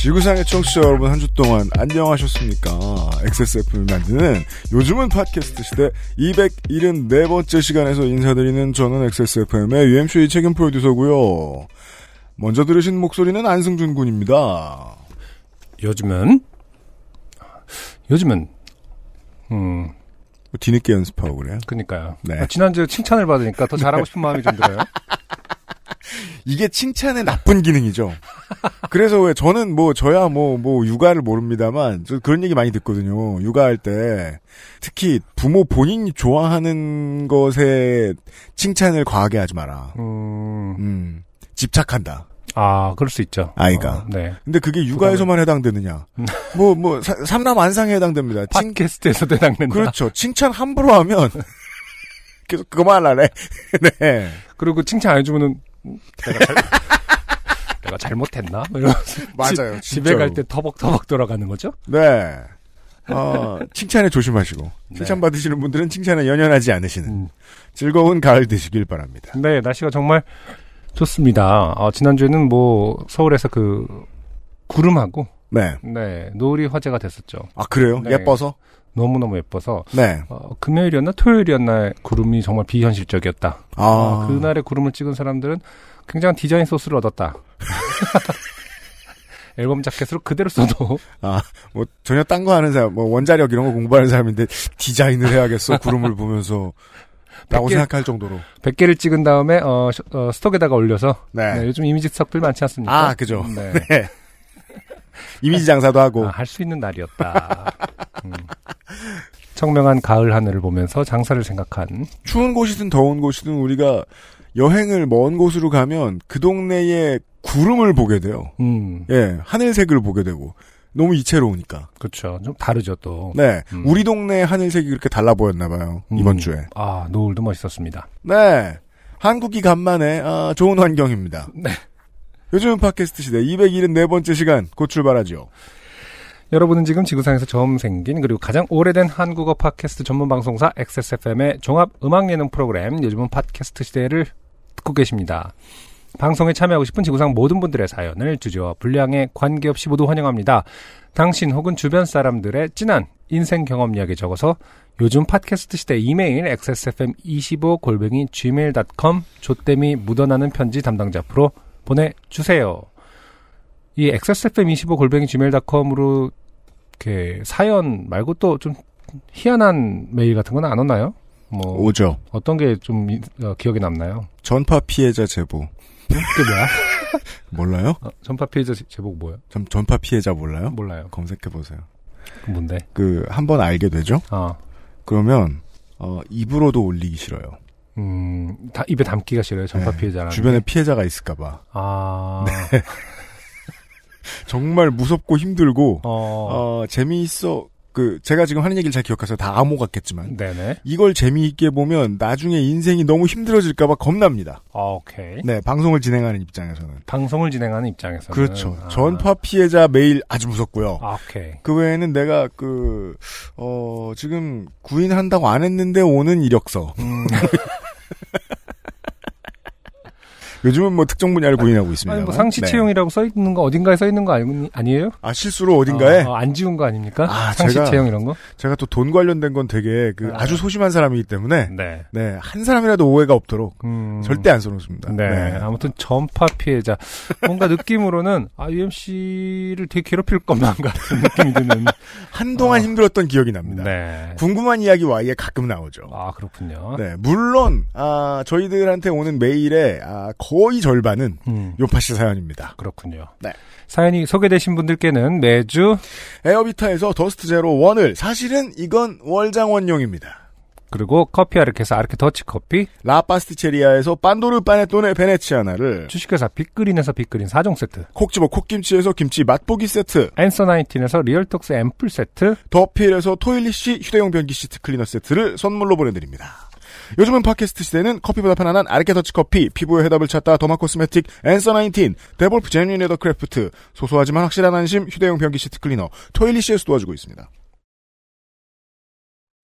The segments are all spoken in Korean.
지구상의 청취자 여러분 한 주 동안 안녕하셨습니까? XSF를 만드는 요즘은 팟캐스트 시대 274번째 시간에서 인사드리는 저는 XSFM의 UMC 책임 프로듀서고요. 먼저 들으신 목소리는 안승준 군입니다. 요즘은 요즘은 음뭐 뒤늦게 연습하고 그래요. 그니까요. 네. 아, 지난주에 칭찬을 받으니까 더 잘하고 싶은 마음이 좀 들어요. 이게 칭찬의 나쁜 기능이죠. 그래서 왜 저는 뭐 저야 뭐뭐 육아를 모릅니다만 저 그런 얘기 많이 듣거든요. 육아할 때 특히 부모 본인이 좋아하는 것에 칭찬을 과하게 하지 마라. 음, 음, 집착한다. 아 그럴 수 있죠. 아이가. 어, 네. 근데 그게 육아에서만 해당되느냐? 뭐, 뭐, 사- 삼남 안상에 해당됩니다. 칭, 팟캐스트에서 대당된다. 그렇죠. 칭찬 함부로 하면, 계속 그만하래. 네. 그리고 칭찬 안 해주면은 음, 내가 잘 내가 잘못했나? 뭐 맞아요. 집, 집에 갈 때 터벅터벅 돌아가는 거죠. 네. 어, 칭찬에 조심하시고, 네. 칭찬 받으시는 분들은 칭찬에 연연하지 않으시는 음. 즐거운 가을 되시길 바랍니다. 네, 날씨가 정말 좋습니다. 어, 지난주에는 뭐 서울에서 그 구름하고 네. 네 노을이 화제가 됐었죠. 아, 그래요? 네. 예뻐서? 너무 너무 예뻐서 네. 어, 금요일이었나 토요일이었나 구름이 정말 비현실적이었다. 아, 어, 그날의 구름을 찍은 사람들은 굉장한 디자인 소스를 얻었다. 앨범 자켓으로 그대로 써도 뭐, 전혀 딴 거 하는 사람, 뭐, 원자력 이런 거 공부하는 사람인데, 디자인을 해야겠어, 구름을 보면서. 라고 백 개- 생각할 정도로. 100개를 찍은 다음에 어, 셔- 어, 스톡에다가 올려서 네. 네, 요즘 이미지 스톡들 많지 않습니까? 아, 그죠. 네. 네. 이미지 장사도 하고. 아, 할수 있는 날이었다. 음. 청명한 가을 하늘을 보면서 장사를 생각한 추운 곳이든 더운 곳이든 우리가 여행을 먼 곳으로 가면 그 동네에 구름을 보게 돼요. 음, 예, 하늘색을 보게 되고. 너무 이채로우니까. 그렇죠. 좀 다르죠 또. 네. 음. 우리 동네 하늘색이 그렇게 달라 보였나 봐요. 음. 이번 주에. 아, 노을도 멋있었습니다. 네. 한국이 간만에 아, 좋은 환경입니다. 네. 요즘 팟캐스트 시대 274번째 시간 곧 출발하죠. 여러분은 지금 지구상에서 처음 생긴 그리고 가장 오래된 한국어 팟캐스트 전문 방송사 XSFM의 종합 음악 예능 프로그램 요즘은 팟캐스트 시대를 듣고 계십니다. 방송에 참여하고 싶은 지구상 모든 분들의 사연을 주제와 분량에 관계없이 모두 환영합니다. 당신 혹은 주변 사람들의 진한 인생 경험 이야기 적어서 요즘 팟캐스트 시대 이메일 xsfm25 골뱅이 gmail.com 조땜이 묻어나는 편지 담당자 앞으로 보내주세요. 이 xsfm25 골뱅이 gmail.com으로 이렇게 사연 말고 또 좀 희한한 메일 같은 건 안 오나요? 뭐 오죠. 어떤 게 좀 기억에 남나요? 전파 피해자 제보. 그게 뭐야? 몰라요? 어, 전파 피해자 제- 제목 뭐야? 전, 전파 피해자 몰라요? 몰라요. 검색해 보세요. 그 뭔데? 그, 한 번 알게 되죠? 아, 그러면, 어, 입으로도 올리기 싫어요. 음, 다 입에 담기가 싫어요. 전파 네, 피해자라는. 주변에 게. 피해자가 있을까봐. 아, 정말 무섭고 힘들고, 어, 어, 재미있어. 그, 제가 지금 하는 얘기를 잘 기억해서 다 암호 같겠지만, 네네. 이걸 재미있게 보면 나중에 인생이 너무 힘들어질까봐 겁납니다. 어, 오케이. 네, 방송을 진행하는 입장에서는. 방송을 진행하는 입장에서는 그렇죠. 아, 전파 피해자 메일 아주 무섭고요. 아, 오케이. 그 외에는 내가 그, 어, 지금 구인한다고 안 했는데 오는 이력서. 음, 요즘은 뭐 특정 분야를 구인하고 있습니다. 뭐 상시 채용이라고 써 있는 거 어딘가에 써 있는 거 아니, 아니에요? 아, 실수로 어딘가에? 어, 어, 안 지운 거 아닙니까? 아, 상시 제가- 채용 이런 거? 제가 또 돈 관련된 건 되게 그 아. 아주 소심한 사람이기 때문에, 네. 네, 한 사람이라도 오해가 없도록 음, 절대 안 써놓습니다. 네. 아무튼 전파 피해자. 뭔가 느낌으로는 아, UMC를 되게 괴롭힐 것만 같은 느낌이 드는. 한동안 어. 힘들었던 기억이 납니다. 네. 궁금한 이야기 Y에 가끔 나오죠. 아, 그렇군요. 네, 물론 아, 저희들한테 오는 메일의 아, 거의 절반은 음, 요파 씨 사연입니다. 그렇군요. 네. 사연이 소개되신 분들께는 매주 에어비타에서 Dust Zero One을 사실은 이건 월장원용입니다. 그리고 커피 아르케에서 아르케 더치 커피, 라파스티체리아에서 빤도르 파네토네 베네치아나를 주식회사 빅그린에서 빅그린 4종 세트, 콕집어 콕김치에서 김치 맛보기 세트 Answer Nineteen에서 리얼톡스 앰플 세트, 더필에서 토일리시 휴대용 변기 시트 클리너 세트를 선물로 보내드립니다. 요즘은 팟캐스트 시대는 커피보다 편안한 아르케 더치 커피, 피부의 해답을 찾다 derma cosmetic Answer Nineteen, Devolf Genuine Leather Craft, 소소하지만 확실한 안심 휴대용 변기 시트 클리너 토일리시에서 도와주고 있습니다.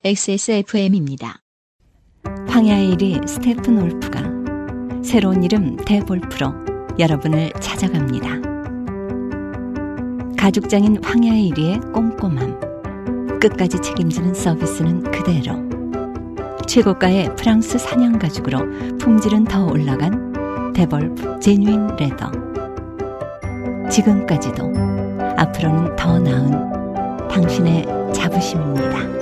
XSFM입니다. 황야의 이리 스테픈울프가 새로운 이름 Devolf로 여러분을 찾아갑니다. 가죽장인 황야의 이리의 꼼꼼함. 끝까지 책임지는 서비스는 그대로. 최고가의 프랑스산 양가죽으로 품질은 더 올라간 Devolf Genuine Leather. 지금까지도 앞으로는 더 나은 당신의 자부심입니다.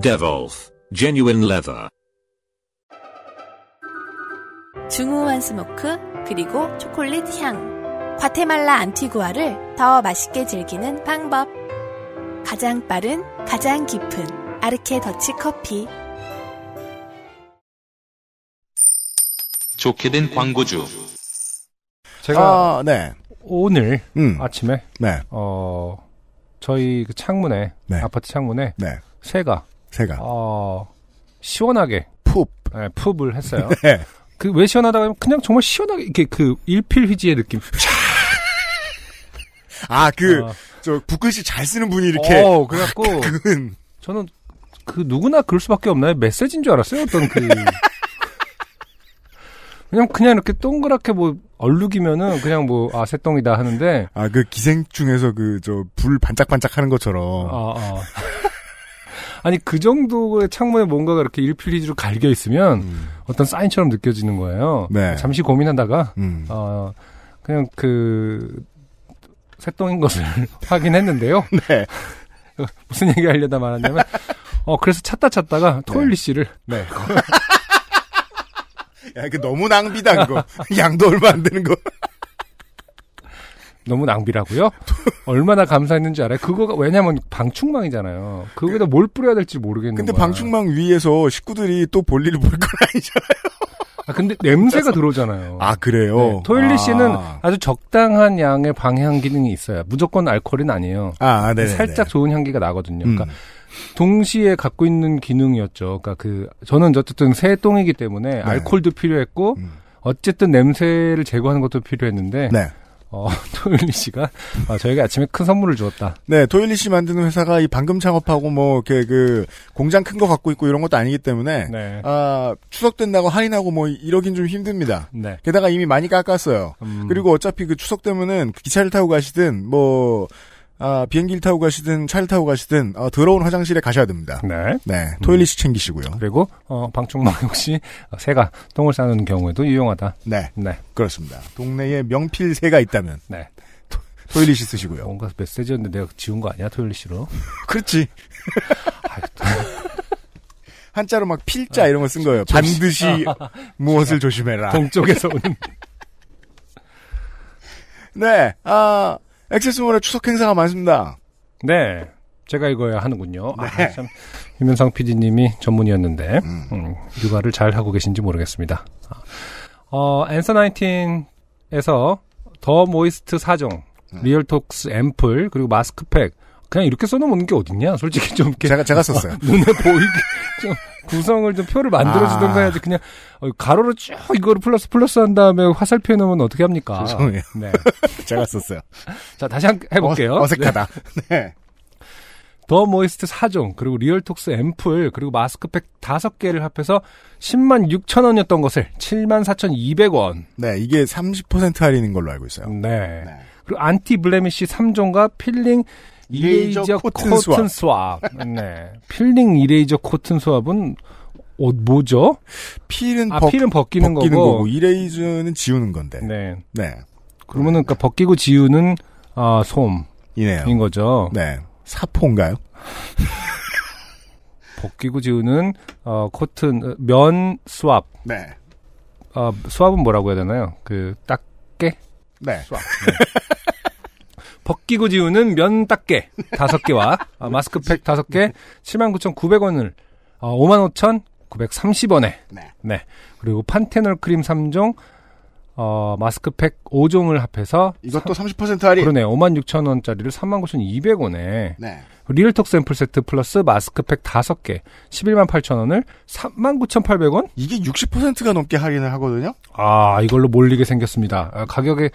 Devolf Genuine Leather. 중후한 스모크 그리고 초콜릿 향 과테말라 안티구아를 더 맛있게 즐기는 방법 가장 빠른 가장 깊은 아르케 더치 커피 좋게 된 광고주. 제가 아, 네. 오늘 음, 아침에 네, 어 저희 그 창문에 네. 아파트 창문에 네. 새가 새가 어 시원하게 푹. 예, 푹을 했어요. 네. 그왜 시원하다고 하면 그냥 정말 시원하게 이렇게 그 일필휘지의 느낌. 아, 그, 어, 저, 붓글씨 잘 쓰는 분이 이렇게. 어, 그래갖고 근. 저는 그 누구나 그럴 수밖에 없나요? 메시지인 줄 알았어요. 어떤 그 그냥 그냥 이렇게 동그랗게 뭐 얼룩이면은 그냥 뭐아 새똥이다 하는데 아, 그 기생충에서 그, 저, 불 반짝반짝 하는 것처럼. 아, 아. 아니 그 정도의 창문에 뭔가가 이렇게 일필휘지로 갈겨 있으면 음. 어떤 사인처럼 느껴지는 거예요. 네. 잠시 고민하다가 음. 어 그냥 그 새똥인 것을 확인했는데요. 네. 무슨 얘기 하려다 말았냐면 어 그래서 찾다 찾다가 토일리 씨를 네. 야, 그 너무 낭비다, 그거. 양도 얼마 안 되는 거. 너무 낭비라고요? 얼마나 감사했는지 알아요? 그거가 왜냐면 방충망이잖아요. 그거에다 뭘 뿌려야 될지 모르겠는 근데 거야. 방충망 위에서 식구들이 또 볼일을 볼 건 아니잖아요. 아, 근데 냄새가 들어오잖아요. 아, 그래요? 네, 토일리 씨는 아, 아주 적당한 양의 방향 기능이 있어요. 무조건 알코올은 아니에요. 아 네. 살짝 좋은 향기가 나거든요. 음. 그러니까 동시에 갖고 있는 기능이었죠. 그러니까 그 저는 어쨌든 새 똥이기 때문에 알코올도 필요했고 음. 어쨌든 냄새를 제거하는 것도 필요했는데 네. 어, 토일리 씨가 아, 저에게 아침에 큰 선물을 주었다. 네, 토일리 씨 만드는 회사가 이 방금 창업하고 뭐, 이렇게 그, 공장 큰 거 갖고 있고 이런 것도 아니기 때문에, 네. 아, 추석 된다고 할인하고 뭐, 이러긴 좀 힘듭니다. 네. 게다가 이미 많이 깎았어요. 음, 그리고 어차피 그 추석 때문은 기차를 타고 가시든, 뭐, 아, 비행기를 타고 가시든, 차를 타고 가시든, 어, 더러운 화장실에 가셔야 됩니다. 네. 네, 토일리 씨 챙기시고요. 그리고 어, 방충망 역시 새가 똥을 싸는 경우에도 유용하다. 네, 네. 그렇습니다. 동네에 명필 새가 있다면, 네. 토일리 씨 쓰시고요. 뭔가 메시지였는데 내가 지운 거 아니야 토일리 씨로? 그렇지. 한자로 막 필자 이런 거 쓴 거예요. 반드시 무엇을 조심해라. 동쪽에서 오는 네, 아, XS몰에 추석 행사가 많습니다. 네. 제가 읽어야 하는군요. 아, 네. 참 유면상 PD님이 전문이었는데 음, 육아를 잘 하고 계신지 모르겠습니다. 아, 어, Answer 19에서 The Moist 4종, 음. 리얼톡스 앰플 그리고 마스크팩 그냥 이렇게 써놓은 게 어딨냐? 솔직히 좀 이렇게 제가, 제가 썼어요. 눈에 보이게 좀 구성을 좀 표를 만들어주던가 아. 해야지 그냥 어, 가로로 쭉 이거를 플러스 플러스 한 다음에 화살표 해놓으면 어떻게 합니까? 죄송해요. 네. 제가 썼어요. 자 다시 한, 해볼게요. 어, 색하다 네. 더 모이스트 4종 그리고 리얼톡스 앰플 그리고 마스크팩 5개를 합해서 10만 6천 원이었던 것을 7만 4,200원. 네, 이게 30% 할인인 걸로 알고 있어요. 네. 네. 그리고 Anti Blemish 3종과 peeling eraser eraser 코튼 코튼, swab. 네. peeling eraser 코튼 swab은 어, 뭐죠? peel은 아, 벗, peel은 벗기는, 벗기는 거고. 거고, eraser는 지우는 건데. 네. 네. 그러면은 그러니까 벗기고 지우는 아, 솜인 이네요. 거죠. 네. 사포인가요? 벗기고 지우는 어, 코튼 어, 면 swab. 네. 어, swab은 뭐라고 해야 되나요? 그 닦개 네. swab. 네. 벗기고 지우는 면 닦개 다섯 개와 아, 마스크팩 다섯 개 79,900원을 어, 55,930원에 네. 네. 그리고 판테놀 크림 3종 어, 마스크팩 5종을 합해서 이것도 30% 할인. 그러네. 56,000원짜리를 39,200원에 네. 리얼톡스 앰플 세트 플러스 마스크팩 5개 11만 8천원을 39,800원? 이게 60%가 넘게 할인을 하거든요. 아, 이걸로 몰리게 생겼습니다. 아, 가격에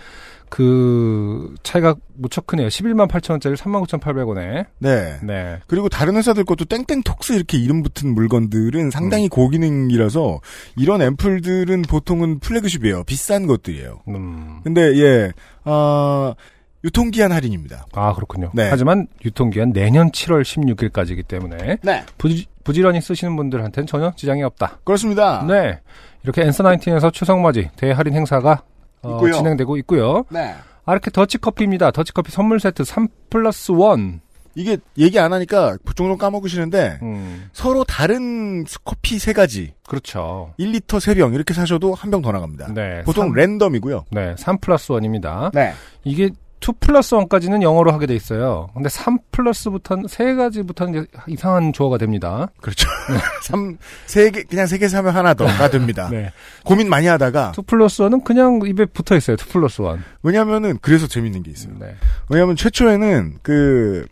그 차이가 무척 크네요. 11만 8천 원짜리 39,800원에. 네. 네. 그리고 다른 회사들 것도 땡땡톡스 이렇게 이름 붙은 물건들은 상당히 고기능이라서 이런 앰플들은 보통은 플래그십이에요. 비싼 것들이에요. 음. 근데 예, 아 유통기한 할인입니다. 아, 그렇군요. 네. 하지만 유통기한 내년 7월 16일까지이기 때문에 네, 부지, 부지런히 쓰시는 분들한테는 전혀 지장이 없다. 그렇습니다. 네. 이렇게 엔서 나인틴에서 추석맞이 대할인 행사가 어. 진행되고 있고요. 네. 아르케 더치커피입니다. 더치커피 선물 세트 3 플러스 1. 이게 얘기 안 하니까 종종 까먹으시는데 음, 서로 다른 커피 세 가지, 그렇죠. 1리터 세병 이렇게 사셔도 한 병 더 나갑니다. 네. 보통 삼- 랜덤이고요. 네, 3 플러스 1입니다. 네. 이게 2 플러스 1까지는 영어로 하게 돼 있어요. 근데 3 플러스부터는, 세 가지부터는 이상한 조어가 됩니다. 그렇죠. 삼, 세 개, 그냥 세 개 사면 하나 더가 됩니다. 네. 고민 많이 하다가, 2 플러스 1은 그냥 입에 붙어 있어요. 2 플러스 1. 왜냐면은, 그래서 재밌는 게 있어요. 네. 왜냐면 최초에는 그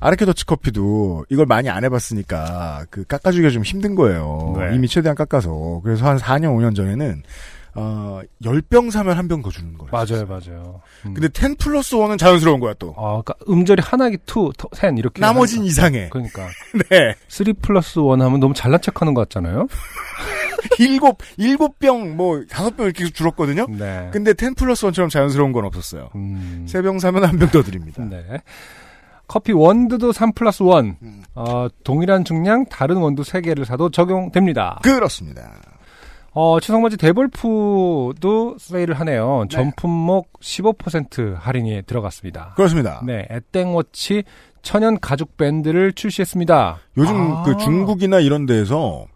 아르케 더치 커피도 이걸 많이 안 해봤으니까 그 깎아주기가 좀 힘든 거예요. 네. 이미 최대한 깎아서. 그래서 한 4년, 5년 전에는 어, 10병 사면 한 병 더 주는 거예요. 맞아요, 맞아요. 음. 근데 10 플러스 1은 자연스러운 거야 또. 아, 그러니까 음절이 하나기 2, 10 이렇게. 나머진. 이상해. 그러니까. 네. 3 플러스 1 하면 너무 잘난 척 하는 것 같잖아요? 일곱, 일곱 병, 뭐, 다섯 병 이렇게 줄었거든요? 네. 근데 10 플러스 1처럼 자연스러운 건 없었어요. 음. 세병 사면 한 병 더 드립니다. 네. 커피 원두도 3 플러스 1. 음. 어, 동일한 중량, 다른 원두 3개를 사도 적용됩니다. 그렇습니다. 어, 추석맞이 데볼프도 세일을 하네요. 네. 전품목 15% 할인이 들어갔습니다. 그렇습니다. 네, 에땡워치 천연 가죽 밴드를 출시했습니다. 요즘 아. 그 중국이나 이런 데에서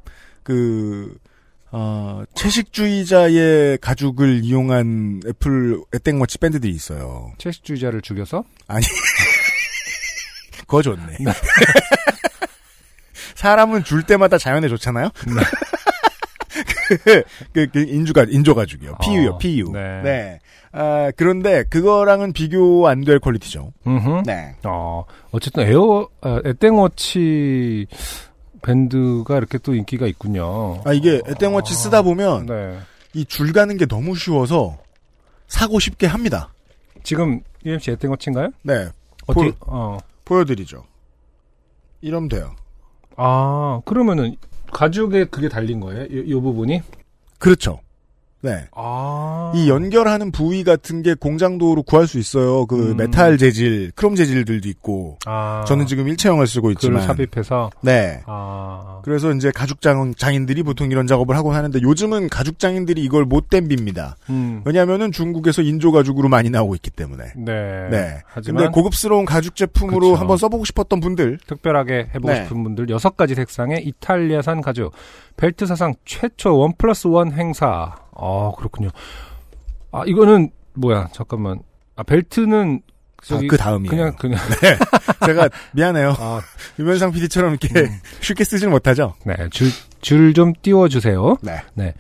그 어, 채식주의자의 가죽을 이용한 애플 애땡워치 밴드들이 있어요. 채식주의자를 죽여서 그거 좋네. 사람은 줄 때마다 자연에 좋잖아요. 그, 그, 그 인주가 인조 가죽이요. PU요, 어, PU. 네. 네. 아, 그런데 그거랑은 비교 안 될 퀄리티죠. 음흠. 네. 어, 어쨌든 에어 아, 에땡워치 밴드가 이렇게 또 인기가 있군요. 아 이게 애땡워치 쓰다 보면 네. 이 줄 가는 게 너무 쉬워서 사고 쉽게 합니다. 지금 UMC 에땡워치인가요? 네. 어떻게 볼- 어. 보여드리죠. 이러면 돼요. 아, 그러면은 가죽에 그게 달린 거예요? 이, 이 부분이? 그렇죠. 네. 아. 이 연결하는 부위 같은 게 공장도로 구할 수 있어요. 그 음. 메탈 재질, 크롬 재질들도 있고. 아. 저는 지금 일체형을 쓰고 그걸 있지만. 삽입해서 네. 아. 그래서 이제 가죽장 장인들이 보통 이런 작업을 하곤 하는데 요즘은 가죽 장인들이 이걸 못 댐빕니다. 음. 왜냐하면은 중국에서 인조 가죽으로 많이 나오고 있기 때문에. 네. 네. 하지만 근데 고급스러운 가죽 제품으로 그쵸. 한번 써보고 싶었던 분들. 특별하게 해보고 네. 싶은 분들 여섯 가지 색상의 이탈리아산 가죽 벨트 사상 최초 원 플러스 원 행사. 아 그렇군요. 아 이거는 뭐야? 잠깐만. 아 벨트는 아, 그 다음이에요. 그냥 그냥 제가 미안해요. 아, 유면상 PD처럼 이렇게 음. 쉽게 쓰질 못하죠. 네 줄 줄 좀 띄워 주세요. 네.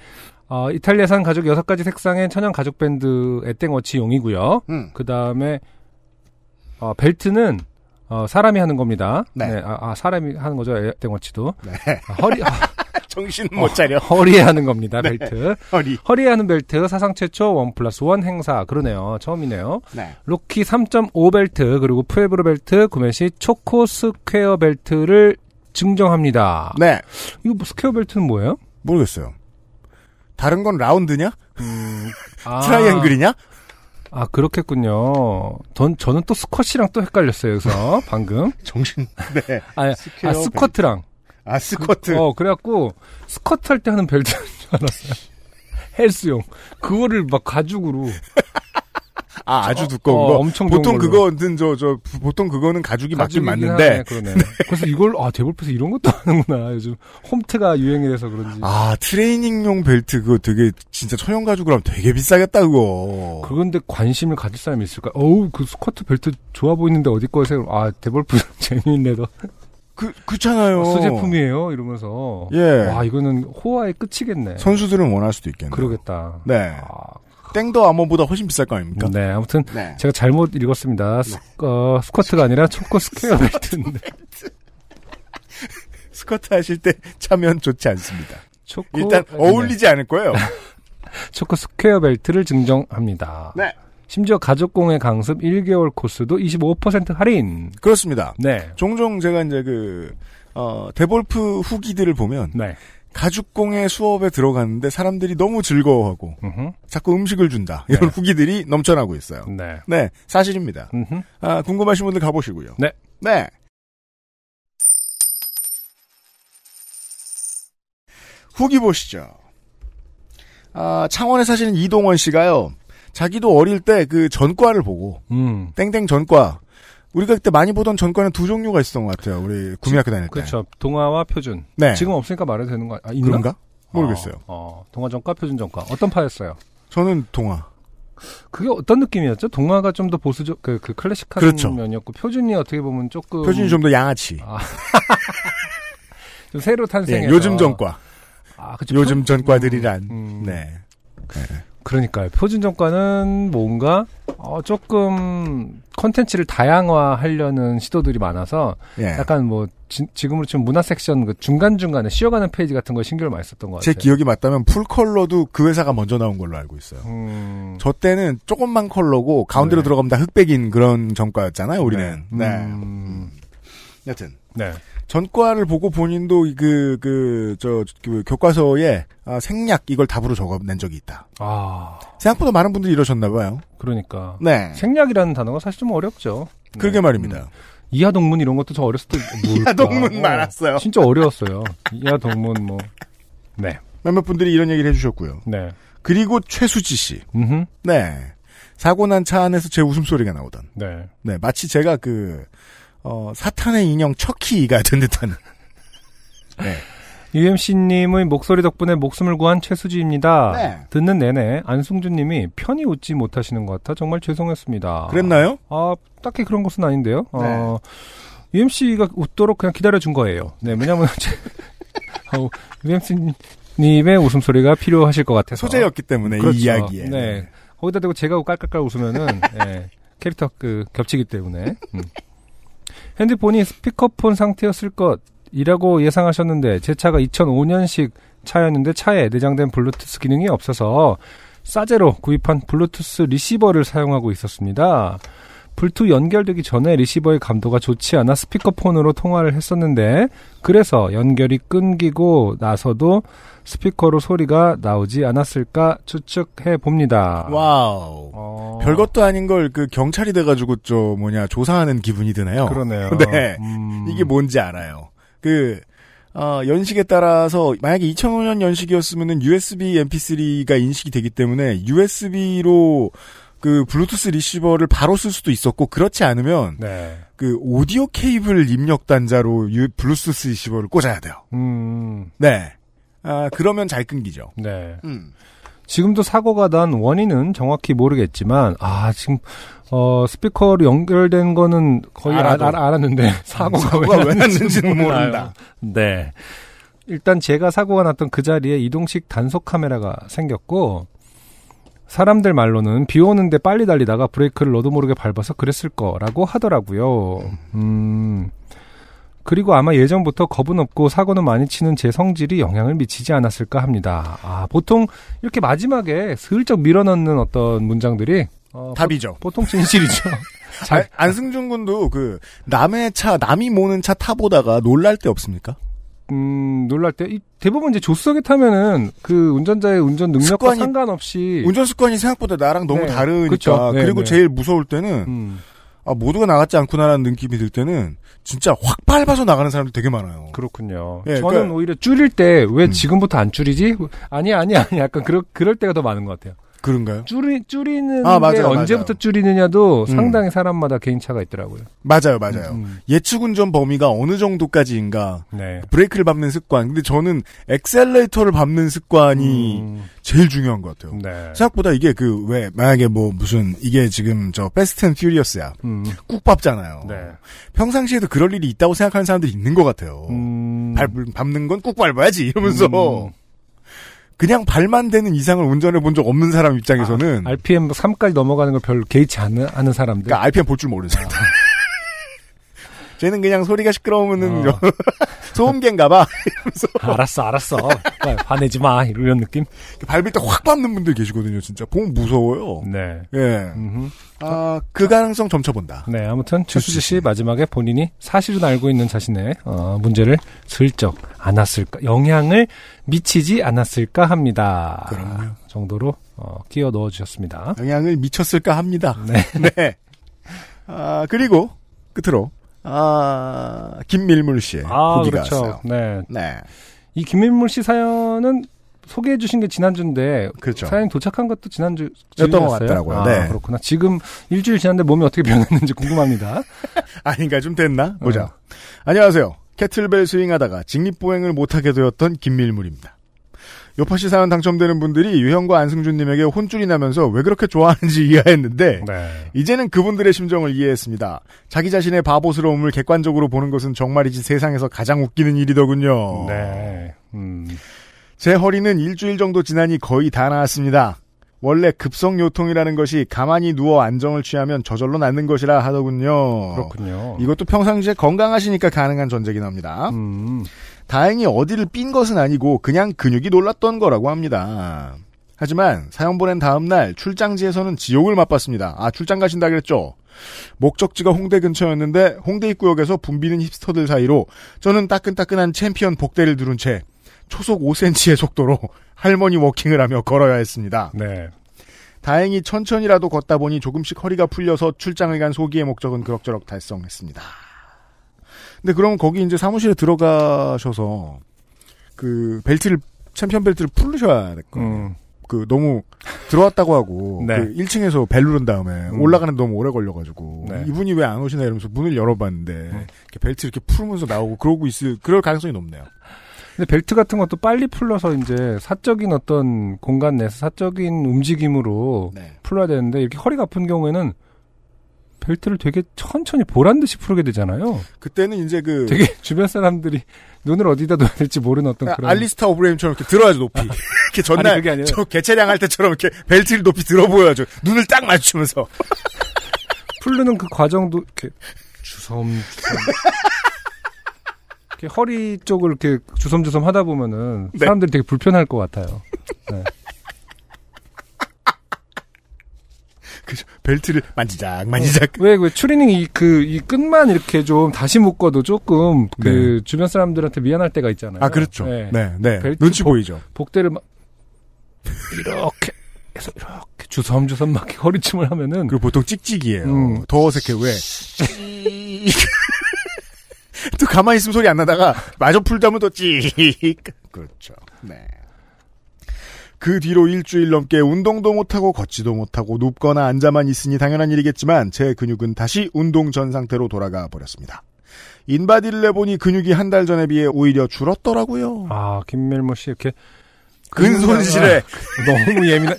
어, 이탈리아산 가죽 여섯 가지 색상의 천연 가죽 밴드 에땡워치 용이고요. 음. 그 다음에 어, 벨트는 어, 사람이 하는 겁니다. 네. 아, 아, 사람이 하는 거죠. 에땡워치도. 네. 아, 허리 아, 정신 못 차려. 허리에 하는 겁니다. 네. 벨트. 허리. 허리에 하는 벨트 사상 최초 원 플러스 원 행사. 그러네요. 처음이네요. 네. 로키 3.5 벨트 그리고 푸에브로 벨트 구매 시 초코 square 벨트를 증정합니다. 네. 이거 뭐 square 벨트는 뭐예요? 모르겠어요. 다른 건 라운드냐? 아, 트라이앵글이냐? 아 그렇겠군요. 전 저는 또 스쿼시랑 또 헷갈렸어요. 여기서 방금. 정신. 네. 아, 아 스쿼트랑. 아 스쿼트. 어 그래갖고 스쿼트 할 때 하는 벨트인 줄 알았어요. 헬스용. 그거를 막 가죽으로. 아, 아주 두꺼운 어, 거. 엄청 보통. 그거는 저, 저, 보통 그거는 가죽이 맞긴 맞는데. 하네, 그러네. 그래서 이걸 아 데볼프에서 이런 것도 하는구나. 요즘 홈트가 유행이라서 그런지. 아, 트레이닝용 벨트 그거 되게 진짜 천연 가죽으로 하면 되게 비싸겠다 그거. 그건데 관심을 가질 사람이 있을까? 어우 그 스쿼트 벨트 좋아 보이는데 어디 거세요? 아 데볼프 재미있네 더. 그 그렇잖아요. 수제품이에요 이러면서. 예. 와 이거는 호화의 끝이겠네. 선수들은 원할 수도 있겠네요. 그러겠다. 네. 아, 땡더 아머보다 훨씬 비쌀 거 아닙니까? 네 아무튼 네. 제가 잘못 읽었습니다. 스, 어, 스쿼트가 아니라 초코 square 벨트인데. 스쿼트 하실 때 차면 좋지 않습니다. 초코 일단 네. 어울리지 않을 거예요. 초코 square 벨트를 증정합니다. 네. 심지어 가죽공예 강습 1개월 코스도 25% 할인. 그렇습니다. 네. 종종 제가 이제 그 어, 데볼프 후기들을 보면 네. 가죽공예 수업에 들어갔는데 사람들이 너무 즐거워하고 음흠. 자꾸 음식을 준다 이런 네. 후기들이 넘쳐나고 있어요. 네. 네, 사실입니다. 아, 궁금하신 분들 가보시고요. 네. 네. 후기 보시죠. 아, 창원에 사시는 이동원 씨가요. 자기도 어릴 때 그 전과를 보고 음. 땡땡 전과 우리가 그때 많이 보던 전과는 두 종류가 있었던 것 같아요. 우리 구미학교 다닐 때. 그렇죠. 동화와 표준. 네. 지금 없으니까 말해도 되는 거 아, 있나? 그런가? 모르겠어요. 어, 어, 동화 전과, 표준 전과. 어떤 파였어요? 저는 동화. 그게 어떤 느낌이었죠? 동화가 좀 더 보수적, 그, 그 클래식한 그렇죠. 면이었고, 표준이 어떻게 보면 조금. 표준이 좀 더 양아치. 아, 좀 새로 예, 탄생해서. 요즘 전과. 아, 그쵸. 요즘 전과들이란. 음. 네. 그러니까요. 표준 전과는 뭔가 어, 조금 컨텐츠를 다양화하려는 시도들이 많아서 예. 약간 뭐 지, 금으로 치면 문화 섹션 그 중간 중간에 쉬어가는 페이지 같은 거 신경을 많이 썼던 것 같아요. 기억이 맞다면 풀 컬러도 그 회사가 먼저 나온 걸로 알고 있어요. 음, 저 때는 조금만 컬러고 가운데로 네. 들어가면 다 흑백인 그런 전과였잖아요, 우리는. 네. 음, 여튼 네. 전과를 보고 본인도 그 그 저 그 교과서에 아, 생략 이걸 답으로 적어낸 적이 있다. 아, 생각보다 많은 분들이 이러셨나 봐요. 그러니까 네. 생략이라는 단어가 사실 좀 어렵죠. 네. 그러게 말입니다. 음, 이하 동문 이런 것도 저 어렸을 때 뭘까? 동문 어, 많았어요. 진짜 어려웠어요. 이하 동문 뭐. 네. 몇몇 분들이 이런 얘기를 해주셨고요. 네. 그리고 최수지 씨. 음. 네. 사고 난 차 안에서 제 웃음소리가 나오던. 네. 네. 마치 제가 그, 어, 사탄의 인형 척키가 된 듯한. 네. UMC님의 목소리 덕분에 목숨을 구한 최수지입니다. 네. 듣는 내내 안승준님이 편히 웃지 못하시는 것 같아 정말 죄송했습니다. 그랬나요? 아, 딱히 그런 것은 아닌데요. 네. 어, UMC가 웃도록 그냥 기다려준 거예요. 네, 왜냐면, 어, UMC님의 웃음소리가 필요하실 것 같아서. 소재였기 때문에 그렇죠. 이 이야기에. 네. 거기다 대고 제가 깔깔깔 웃으면은, 예, 캐릭터 그, 겹치기 때문에. 음. 핸드폰이 스피커폰 상태였을 것이라고 예상하셨는데, 제 차가 2005년식 차였는데 차에 내장된 블루투스 기능이 없어서 싸제로 구입한 블루투스 리시버를 사용하고 있었습니다. 블투 연결되기 전에 리시버의 감도가 좋지 않아 스피커폰으로 통화를 했었는데 그래서 연결이 끊기고 나서도 스피커로 소리가 나오지 않았을까 추측해 봅니다. 와우. 어, 별것도 아닌 걸 그 경찰이 돼가지고 저 뭐냐 조사하는 기분이 드네요. 그러네요. 네. 음, 이게 뭔지 알아요. 그 어, 연식에 따라서 만약에 2005년 연식이었으면은 USB MP3가 인식이 되기 때문에 USB로 그 블루투스 리시버를 바로 쓸 수도 있었고 그렇지 않으면 네. 그 오디오 케이블 입력 단자로 유, 블루투스 리시버를 꽂아야 돼요. 음, 네. 아 그러면 잘 끊기죠. 네. 음. 지금도 사고가 난 원인은 정확히 모르겠지만 아 지금 어 스피커로 연결된 거는 거의 알, 알아도. 알, 알았는데 사고가, 사고가 왜 났는지 났는지는. 모른다. 네. 일단 제가 사고가 났던 그 자리에 이동식 단속 카메라가 생겼고 사람들 말로는 비 오는데 빨리 달리다가 브레이크를 너도 모르게 밟아서 그랬을 거라고 하더라고요. 음. 그리고 아마 예전부터 겁은 없고 사고는 많이 치는 제 성질이 영향을 미치지 않았을까 합니다. 아, 보통 이렇게 마지막에 슬쩍 밀어넣는 어떤 문장들이 어, 답이죠. 보, 통 진실이죠. 잘, 아, 안승준 군도 그 남의 차 남이 모는 차 타보다가 놀랄 때 없습니까? 음, 놀랄 때, 이, 대부분 이제 조수석에 타면은 그 운전자의 운전 능력과 습관이- 상관없이. 운전 습관이 생각보다 나랑 너무 네, 다르니까 그쵸. 네, 그리고 네. 제일 무서울 때는 음, 아 모두가 나갔지 않구나라는 느낌이 들 때는 진짜 확 밟아서 나가는 사람들 되게 많아요. 그렇군요. 예, 저는 그러니까- 오히려 줄일 때왜 음. 지금부터 안 줄이지? 아니, 아니, 아니. 약간 그럴, 그럴 때가 더 많은 것 같아요. 그런가요? 줄이 줄이는 아, 게 맞아요, 언제부터 맞아요. 줄이느냐도 음. 상당히 사람마다 개인차가 있더라고요. 맞아요, 맞아요. 음, 예측 운전 범위가 어느 정도까지인가 네. 브레이크를 밟는 습관. 근데 저는 엑셀레이터를 밟는 습관이 음, 제일 중요한 것 같아요. 네. 생각보다 이게 그 왜 만약에 뭐 무슨 이게 지금 저 Fast and Furious야 음, 꾹 밟잖아요. 네. 평상시에도 그럴 일이 있다고 생각하는 사람들이 있는 것 같아요. 음, 밟, 밟는 건 꾹 밟아야지 이러면서 음. 그냥 발만 되는 이상을 운전해 본 적 없는 사람 입장에서는 RPM 3까지 넘어가는 걸 별로 개의치 않는, 않은 사람들. 그러니까 RPM 볼 줄 모르는 사람. 쟤는 그냥 소리가 시끄러우면은 어. 소음기인가 봐. 알았어, 알았어. 화내지 마. 이런 느낌? 밟을 때 확 밟는 분들 계시거든요, 진짜. 보면 무서워요. 네. 예. 음흠. 아, 그 가능성 점쳐본다. 네, 아무튼 최수지 씨 마지막에 본인이 사실은 알고 있는 자신의 어, 문제를 슬쩍 안았을까, 영향을 미치지 않았을까 합니다. 그럼요. 정도로 어, 끼워 넣어 주셨습니다. 영향을 미쳤을까 합니다. 네. 네. 아, 그리고, 끝으로, 아, 김밀물 씨의 아, 후기가 그렇죠. 왔어요. 네. 네. 이 김민물 씨 사연은 소개해 주신 게 지난주인데 그렇죠. 사연이 도착한 것도 지난주 였던 것 였어요? 같더라고요. 아, 네. 그렇구나. 지금 일주일 지났는데 몸이 어떻게 변했는지 궁금합니다. 아닌가 좀 됐나? 보자. 어. 안녕하세요. 캐틀벨 스윙하다가 직립보행을 못하게 되었던 김밀물입니다. 요파시 사연 당첨되는 분들이 유형과 안승준님에게 혼쭐이 나면서 왜 그렇게 좋아하는지 이해했는데 네. 이제는 그분들의 심정을 이해했습니다. 자기 자신의 바보스러움을 객관적으로 보는 것은 정말이지 세상에서 가장 웃기는 일이더군요. 네. 음. 제 허리는 일주일 정도 지나니 거의 다 나았습니다. 원래 급성 요통이라는 것이 가만히 누워 안정을 취하면 저절로 낫는 것이라 하더군요. 그렇군요. 이것도 평상시에 건강하시니까 가능한 전제긴 합니다. 음. 다행히 어디를 삔 것은 아니고 그냥 근육이 놀랐던 거라고 합니다. 하지만 사연 보낸 다음날 출장지에서는 지옥을 맛봤습니다. 아 출장 가신다 그랬죠? 목적지가 홍대 근처였는데 홍대 입구역에서 붐비는 힙스터들 사이로 저는 따끈따끈한 챔피언 복대를 두른 채 초속 5cm의 속도로 할머니 워킹을 하며 걸어야 했습니다. 네. 다행히 천천히라도 걷다 보니 조금씩 허리가 풀려서 출장을 간 소기의 목적은 그럭저럭 달성했습니다. 근데 그럼 거기 이제 사무실에 들어가셔서 그 벨트를 챔피언 벨트를 풀으셔야 될 거예요. 음. 그 너무 들어왔다고 하고 네. 그 1층에서 벨 누른 다음에 음. 올라가는 데 너무 오래 걸려가지고 네. 이분이 왜 안 오시나 이러면서 문을 열어봤는데 이렇게 벨트 이렇게 풀면서 나오고 그러고 있을 그럴 가능성이 높네요. 근데 벨트 같은 것도 빨리 풀러서 이제 사적인 어떤 공간 내에서 사적인 움직임으로 네. 풀어야 되는데 이렇게 허리가 아픈 경우에는 벨트를 되게 천천히 보란 듯이 풀게 되잖아요. 그때는 이제 그 되게 주변 사람들이 눈을 어디다 둬야 될지 모르는 어떤 그런 알리스타 오브레임처럼 이렇게 들어야죠 높이 이렇게 전날 아니, 그게 저 개체량 할 때처럼 이렇게 벨트를 높이 들어 보여야죠 눈을 딱 맞추면서 풀르는 그 과정도 이렇게 주섬 주섬 이렇게 허리 쪽을 이렇게 주섬주섬 하다 보면은 네. 사람들이 되게 불편할 것 같아요. 네. 그 벨트를 만지작 만지작. 왜, 왜, 추리닝 이, 그, 이 끝만 이렇게 좀 다시 묶어도 조금, 그, 주변 사람들한테 미안할 때가 있잖아요. 아 그렇죠. 네. 네 네. 벨트 눈치 복- 보이죠. 복대를 막, 이렇게 해서 이렇게 주섬주섬 막 허리춤을 하면은, 그리고 보통 찍찍이에요. 음. 더 어색해 왜? 또 가만히 있으면 소리 안 나다가 마저 풀다면 또 찍. 그렇죠. 네. 그 뒤로 일주일 넘게 운동도 못하고 걷지도 못하고 눕거나 앉아만 있으니 당연한 일이겠지만 제 근육은 다시 운동 전 상태로 돌아가 버렸습니다. 인바디를 내보니 근육이 한 달 전에 비해 오히려 줄었더라고요. 아, 김밀모 씨 이렇게. 근손실에 너무 예민해.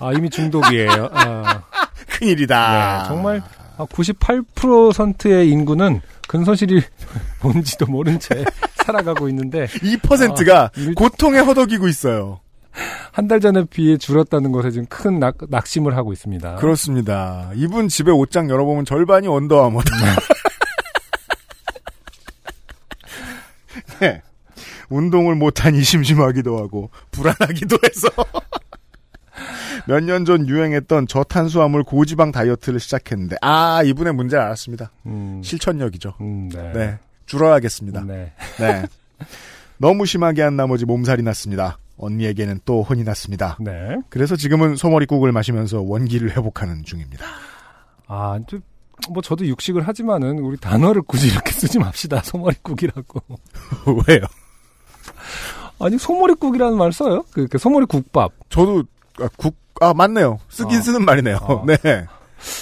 아, 이미 중독이에요. 아, 큰일이다. 네, 정말 98%의 인구는 근손실이 뭔지도 모른 채 살아가고 있는데 2%가 아, 일- 고통에 허덕이고 있어요. 한 달 전에 비해 줄었다는 것에 지금 큰 낙, 낙심을 하고 있습니다. 그렇습니다. 이분 집에 옷장 열어보면 절반이 언더아머다. 네. 운동을 못하니 심심하기도 하고 불안하기도 해서 몇 년 전 유행했던 저탄수화물 고지방 다이어트를 시작했는데 아 이분의 문제를 알았습니다. 음, 실천력이죠. 음, 네. 네. 줄어야겠습니다. 네. 네. 너무 심하게 한 나머지 몸살이 났습니다. 언니에게는 또 혼이 났습니다. 네. 그래서 지금은 소머리국을 마시면서 원기를 회복하는 중입니다. 아, 저, 뭐 저도 육식을 하지만은 우리 단어를 굳이 이렇게 쓰지 맙시다. 소머리국이라고. 왜요? 아니 소머리국이라는 말 써요? 그, 그 소머리국밥. 저도 아, 국 아, 맞네요. 쓰긴 어. 쓰는 말이네요. 어. 네.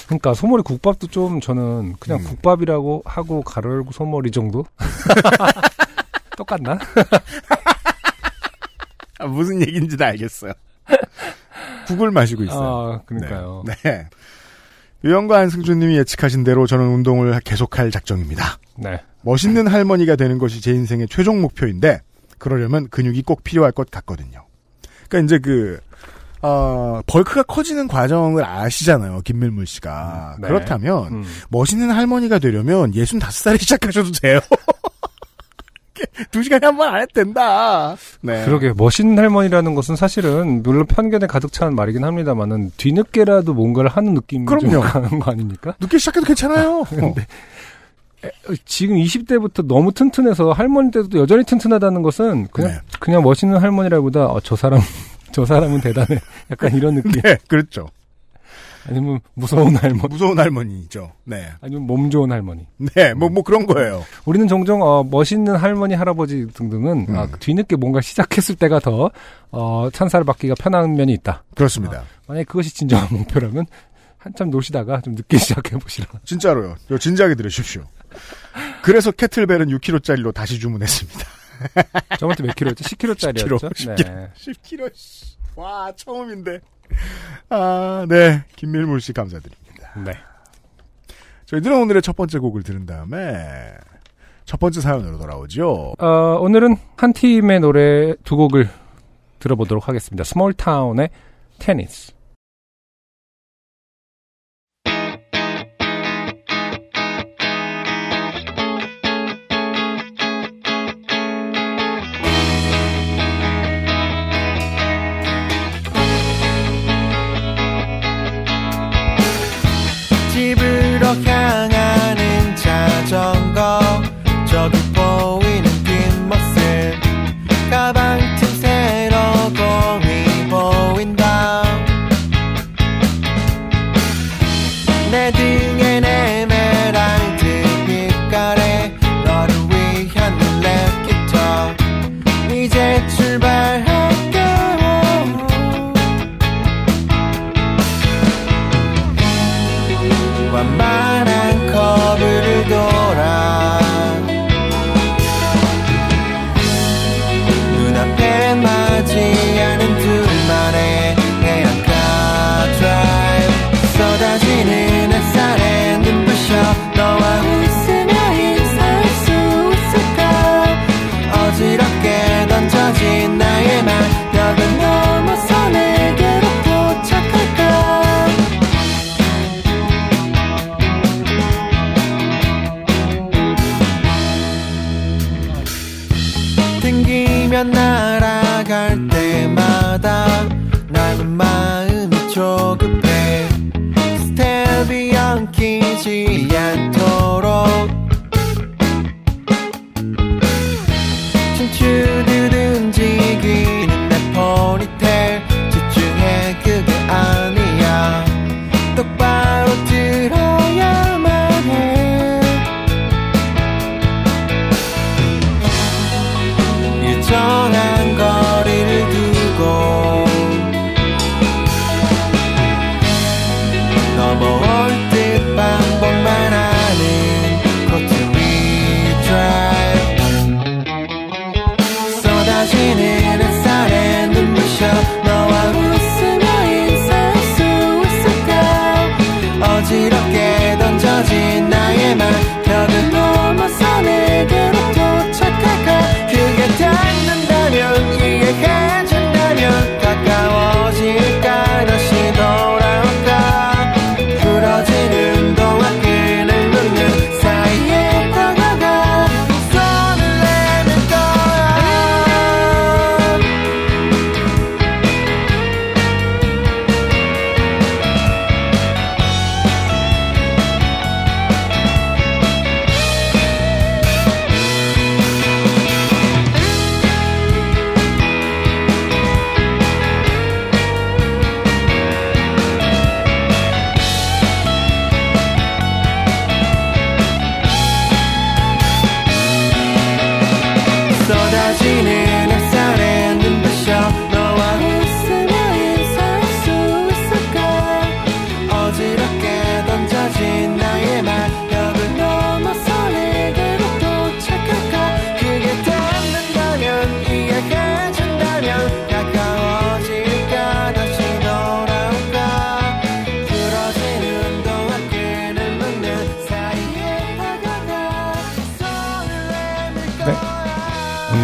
그러니까 소머리 국밥도 좀 저는 그냥 음. 국밥이라고 하고 가로 열고 소머리 정도? 똑같나? 아, 무슨 얘기인지는 알겠어요. 국을 마시고 있어요. 아, 그러니까요. 네. 네. 유영과 안승준님이 예측하신 대로 저는 운동을 계속할 작정입니다. 네. 멋있는 할머니가 되는 것이 제 인생의 최종 목표인데 그러려면 근육이 꼭 필요할 것 같거든요. 그러니까 이제 그 어, 벌크가 커지는 과정을 아시잖아요, 김밀물 씨가. 음, 네. 그렇다면 음. 멋있는 할머니가 되려면 65살에 시작하셔도 돼요. 두 시간에 한 번 안 해도 된다. 네. 그러게 멋있는 할머니라는 것은 사실은 물론 편견에 가득 찬 말이긴 합니다만은 뒤늦게라도 뭔가를 하는 느낌이 좀 그럼요. 강한 거 아닙니까? 늦게 시작해도 괜찮아요. 근데 지금 20대부터 너무 튼튼해서 할머니 때도 여전히 튼튼하다는 것은 그냥 네. 그냥 멋있는 할머니라기보다 어, 저 사람 저 사람은 대단해 약간 이런 느낌 네, 그렇죠. 아니면 무서운 할머니 무서운 할머니죠. 네. 아니면 몸 좋은 할머니 네, 뭐, 뭐 그런 거예요. 우리는 종종 어, 멋있는 할머니 할아버지 등등은 음. 아, 뒤늦게 뭔가 시작했을 때가 더 어, 찬사를 받기가 편한 면이 있다 그렇습니다. 만약에 그것이 진정한 목표라면 한참 노시다가 좀 늦게 시작해 보시라 진짜로요. 진지하게 들으십시오. 그래서 캐틀벨은 6kg짜리로 다시 주문했습니다. 저번 때몇 킬로였죠? 10킬로짜리였죠? 10kg, 네. 10kg. 씨. 와, 처음인데. 아, 네. 김밀물 씨 감사드립니다. 네. 저희들은 오늘의 첫 번째 곡을 들은 다음에 첫 번째 사연으로 돌아오죠. 어, 오늘은 한 팀의 노래 두 곡을 들어보도록 하겠습니다. 스몰 타운의 테니스.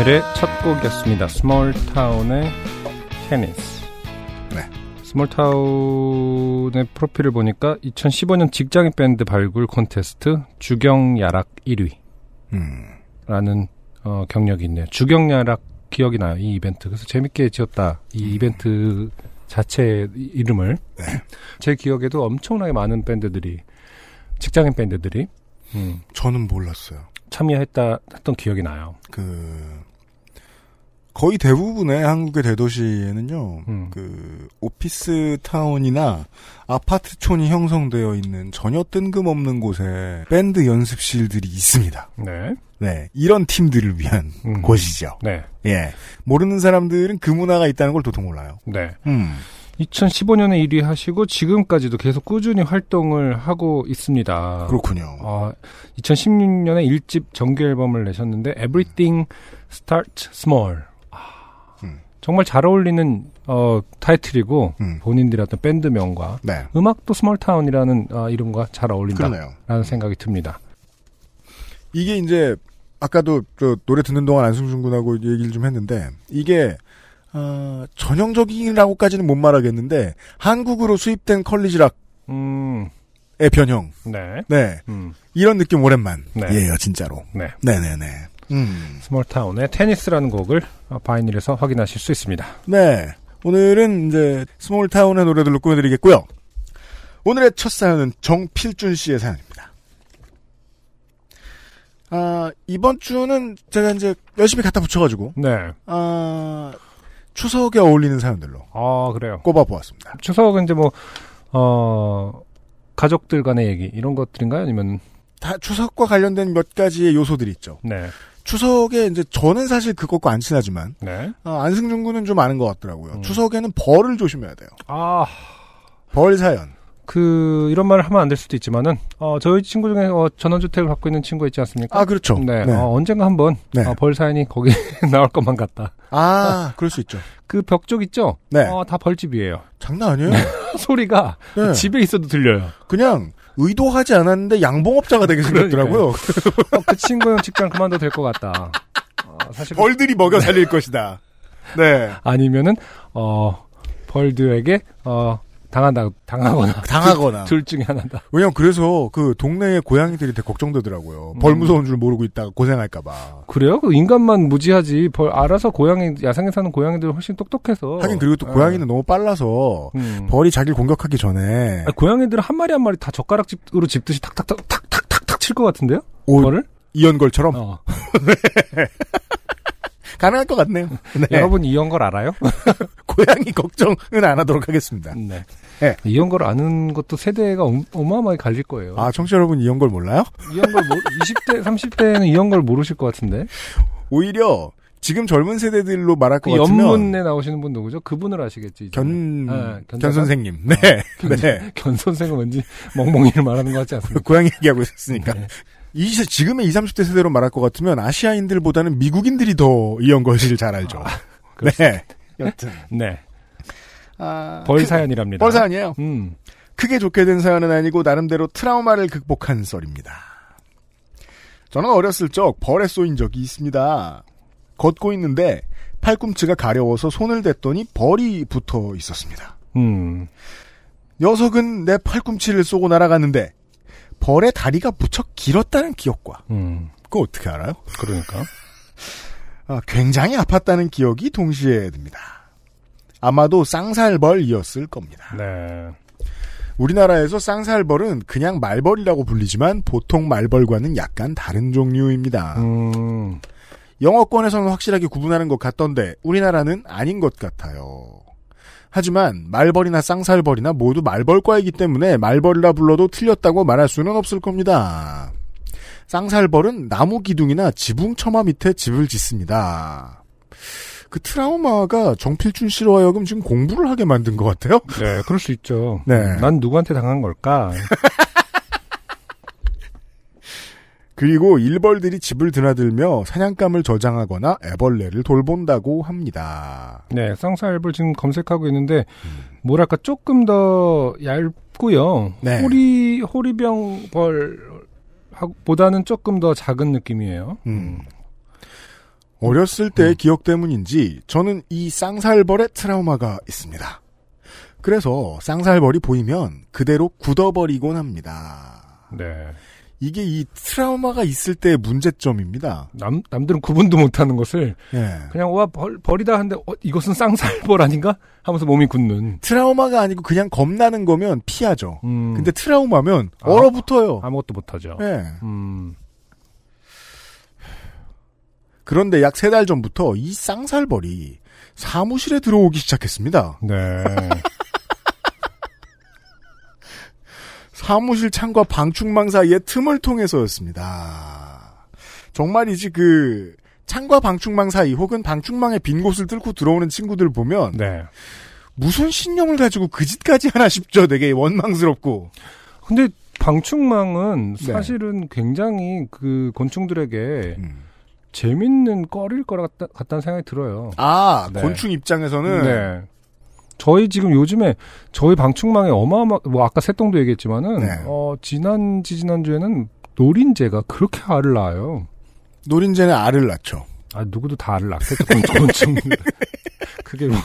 오늘의 첫 곡이었습니다. 스몰타운의 테니스. 네. 스몰타운의 프로필을 보니까 2015년 직장인 밴드 발굴 콘테스트 주경야락 1위. 음. 라는 어, 경력이 있네요. 주경야락 기억이 나요. 이 이벤트. 그래서 재밌게 지었다. 이 이벤트 자체 이름을. 제 기억에도 엄청나게 많은 밴드들이 직장인 밴드들이 음, 저는 몰랐어요. 참여했다 했던 기억이 나요. 그 거의 대부분의 한국의 대도시에는요. 음. 그 오피스 타운이나 아파트촌이 형성되어 있는 전혀 뜬금없는 곳에 밴드 연습실들이 있습니다. 네. 네, 이런 팀들을 위한 음. 곳이죠. 네. 예, 모르는 사람들은 그 문화가 있다는 걸 도통 몰라요. 네. 음, 2015년에 1위 하시고 지금까지도 계속 꾸준히 활동을 하고 있습니다. 그렇군요. 아, 2016년에 1집 정규 앨범을 내셨는데 Everything Starts Small. 정말 잘 어울리는 어, 타이틀이고 음. 본인들의 어떤 밴드명과 네, 음악도 스몰타운이라는 아, 이름과 잘 어울린다라는 그러네요. 생각이 듭니다. 이게 이제 아까도 저 노래 듣는 동안 안승준 군하고 얘기를 좀 했는데 이게 어, 전형적이라고까지는 못 말하겠는데 한국으로 수입된 college rock의 음, 변형. 네. 네, 음, 이런 느낌 오랜만. 네. 진짜로. 네. 네네네. 음. 스몰타운의 테니스라는 곡을 어, 바이닐에서 확인하실 수 있습니다. 네. 오늘은 이제 스몰타운의 노래들로 꾸며드리겠고요. 오늘의 첫 사연은 정필준 씨의 사연입니다. 아, 이번 주는 제가 이제 열심히 갖다 붙여가지고, 네. 아, 추석에 어울리는 사연들로 아, 그래요. 꼽아보았습니다. 추석은 이제 뭐, 어, 가족들 간의 얘기, 이런 것들인가요? 아니면, 다 추석과 관련된 몇 가지의 요소들이 있죠. 네. 추석에 이제 저는 사실 그것과 안 친하지만, 네. 아, 안승준 군은 좀 아는 것 같더라고요. 음. 추석에는 벌을 조심해야 돼요. 아, 벌 사연. 그, 이런 말을 하면 안 될 수도 있지만은, 어, 저희 친구 중에, 어, 전원주택을 갖고 있는 친구 있지 않습니까? 아, 그렇죠. 네. 네. 어, 언젠가 한번, 네. 어, 벌 사연이 거기 나올 것만 같다. 아, 그럴 수 있죠. 그 벽 쪽 있죠? 네. 어, 다 벌집이에요. 장난 아니에요? 소리가 네. 집에 있어도 들려요. 그냥 의도하지 않았는데 양봉업자가 되게 생겼더라고요. 어, 그 친구는 직장 그만둬도 될 것 같다. 어, 사실 벌들이 먹여 살릴 것이다. 네. 아니면은 어 벌들에게 어 당한다 당하거나 당하거나. 둘 중에 하나다. 왜냐면 그래서 그 동네의 고양이들이 되게 걱정되더라고요. 음. 벌 무서운 줄 모르고 있다가 고생할까봐. 그래요? 그 인간만 무지하지 벌 알아서 고양이 야생에 사는 고양이들 훨씬 똑똑해서. 하긴 그리고 또 어. 고양이는 너무 빨라서 음. 벌이 자기를 공격하기 전에 아니, 고양이들은 한 마리 한 마리 다 젓가락으로 집듯이 탁탁탁 탁탁탁탁 칠 것 같은데요? 오, 벌을? 이연걸처럼 어. 가능할 것 같네요. 네. 여러분 이연걸 알아요? 고양이 걱정은 안 하도록 하겠습니다. 네. 네. 이연걸 아는 것도 세대가 어- 어마어마하게 갈릴 거예요. 아, 청취자 여러분 이연걸 몰라요? 이연걸 모 20대, 30대에는 이연걸 모르실 것 같은데. 오히려 지금 젊은 세대들로 말할 것 그 같으면 연문에 나오시는 분 누구죠? 그분을 아시겠지. 견, 네, 견 견자단? 선생님. 네. 네. 견 선생은 왠지 멍멍이를 말하는 것 같지 않습니까? 고양이 얘기하고 있었으니까. 네. 이, 세- 지금의 20, 30대 세대로 말할 것 같으면 아시아인들보다는 미국인들이 더 이연걸 씨를 잘 알죠. 수 네. 여튼. 네. 아, 벌 크- 사연이랍니다. 벌 사연이에요. 음. 크게 좋게 된 사연은 아니고 나름대로 트라우마를 극복한 썰입니다. 저는 어렸을 적 벌에 쏘인 적이 있습니다. 걷고 있는데 팔꿈치가 가려워서 손을 댔더니 벌이 붙어 있었습니다. 음. 녀석은 내 팔꿈치를 쏘고 날아갔는데 벌의 다리가 무척 길었다는 기억과 음. 그거 어떻게 알아요? 그러니까. 아, 굉장히 아팠다는 기억이 동시에 듭니다. 아마도 쌍살벌이었을 겁니다. 네. 우리나라에서 쌍살벌은 그냥 말벌이라고 불리지만 보통 말벌과는 약간 다른 종류입니다. 음. 영어권에서는 확실하게 구분하는 것 같던데 우리나라는 아닌 것 같아요. 하지만 말벌이나 쌍살벌이나 모두 말벌과이기 때문에 말벌이라 불러도 틀렸다고 말할 수는 없을 겁니다. 쌍살벌은 나무 기둥이나 지붕 처마 밑에 집을 짓습니다. 그 트라우마가 정필준 씨로 하여금 지금 공부를 하게 만든 것 같아요. 네, 그럴 수 있죠. 네. 난 누구한테 당한 걸까? 그리고 일벌들이 집을 드나들며 사냥감을 저장하거나 애벌레를 돌본다고 합니다. 네, 쌍살벌 지금 검색하고 있는데, 뭐랄까, 조금 더 얇고요. 네. 호리, 호리병벌, 보다는 조금 더 작은 느낌이에요. 음. 어렸을 때의 기억 때문인지 저는 이 쌍살벌의 트라우마가 있습니다. 그래서 쌍살벌이 보이면 그대로 굳어버리곤 합니다. 네. 이게 이 트라우마가 있을 때의 문제점입니다. 남, 남들은 구분도 못하는 것을 예. 그냥 와 벌, 벌이다 하는데 어, 이것은 쌍살벌 아닌가 하면서 몸이 굳는. 트라우마가 아니고 그냥 겁나는 거면 피하죠. 음, 근데 트라우마면 아. 얼어붙어요. 아무것도 못하죠. 예. 음, 그런데 약 세 달 전부터 이 쌍살벌이 사무실에 들어오기 시작했습니다. 네. 사무실 창과 방충망 사이의 틈을 통해서였습니다. 정말이지 그 창과 방충망 사이 혹은 방충망의 빈 곳을 뚫고 들어오는 친구들 보면 네. 무슨 신념을 가지고 그 짓까지 하나 싶죠. 되게 원망스럽고. 근데 방충망은 네. 사실은 굉장히 그 곤충들에게 음. 재밌는 거리일 것 같다, 같다는 생각이 들어요. 아 네. 곤충 입장에서는 네. 저희 지금 요즘에 저희 방충망에 어마어마 뭐 아까 새똥도 얘기했지만은 네. 어 지난 지지난 주에는 노린재가 그렇게 알을 낳아요. 노린재는 알을 낳죠. 아 누구도 다 알을 낳겠죠 곤충. 그게 뭐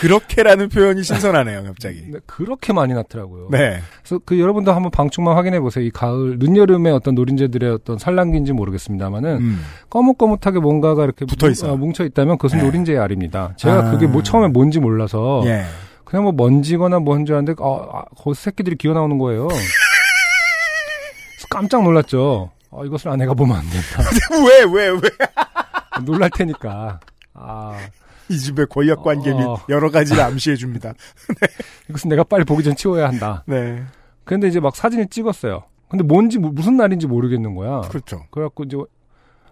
그렇게라는 표현이 신선하네요, 갑자기. 네, 그렇게 많이 낳더라고요. 네. 그래서 그 여러분도 한번 방충망 확인해 보세요. 이 가을 늦여름에 어떤 노린재들의 어떤 산란기인지 모르겠습니다만은 음. 거뭇거뭇하게 뭔가가 이렇게 붙어 있어요. 뭉, 쳐 있다면 그것은 네. 노린재의 알입니다. 제가 아. 그게 뭐 처음에 뭔지 몰라서 예. 그냥 뭐 먼지거나 뭔줄 알았는데 어, 아, 거기서 새끼들이 기어 나오는 거예요. 깜짝 놀랐죠. 어, 이것을 아내가 보면 안 된다. 왜, 왜, 왜? 놀랄 테니까. 아, 이 집의 권력 관계 및 어. 여러 가지를 암시해 줍니다. 이것은 내가 빨리 보기 전 치워야 한다. 네. 근데 이제 막 사진을 찍었어요. 근데 뭔지 무- 무슨 날인지 모르겠는 거야. 그렇죠. 그래갖고 이제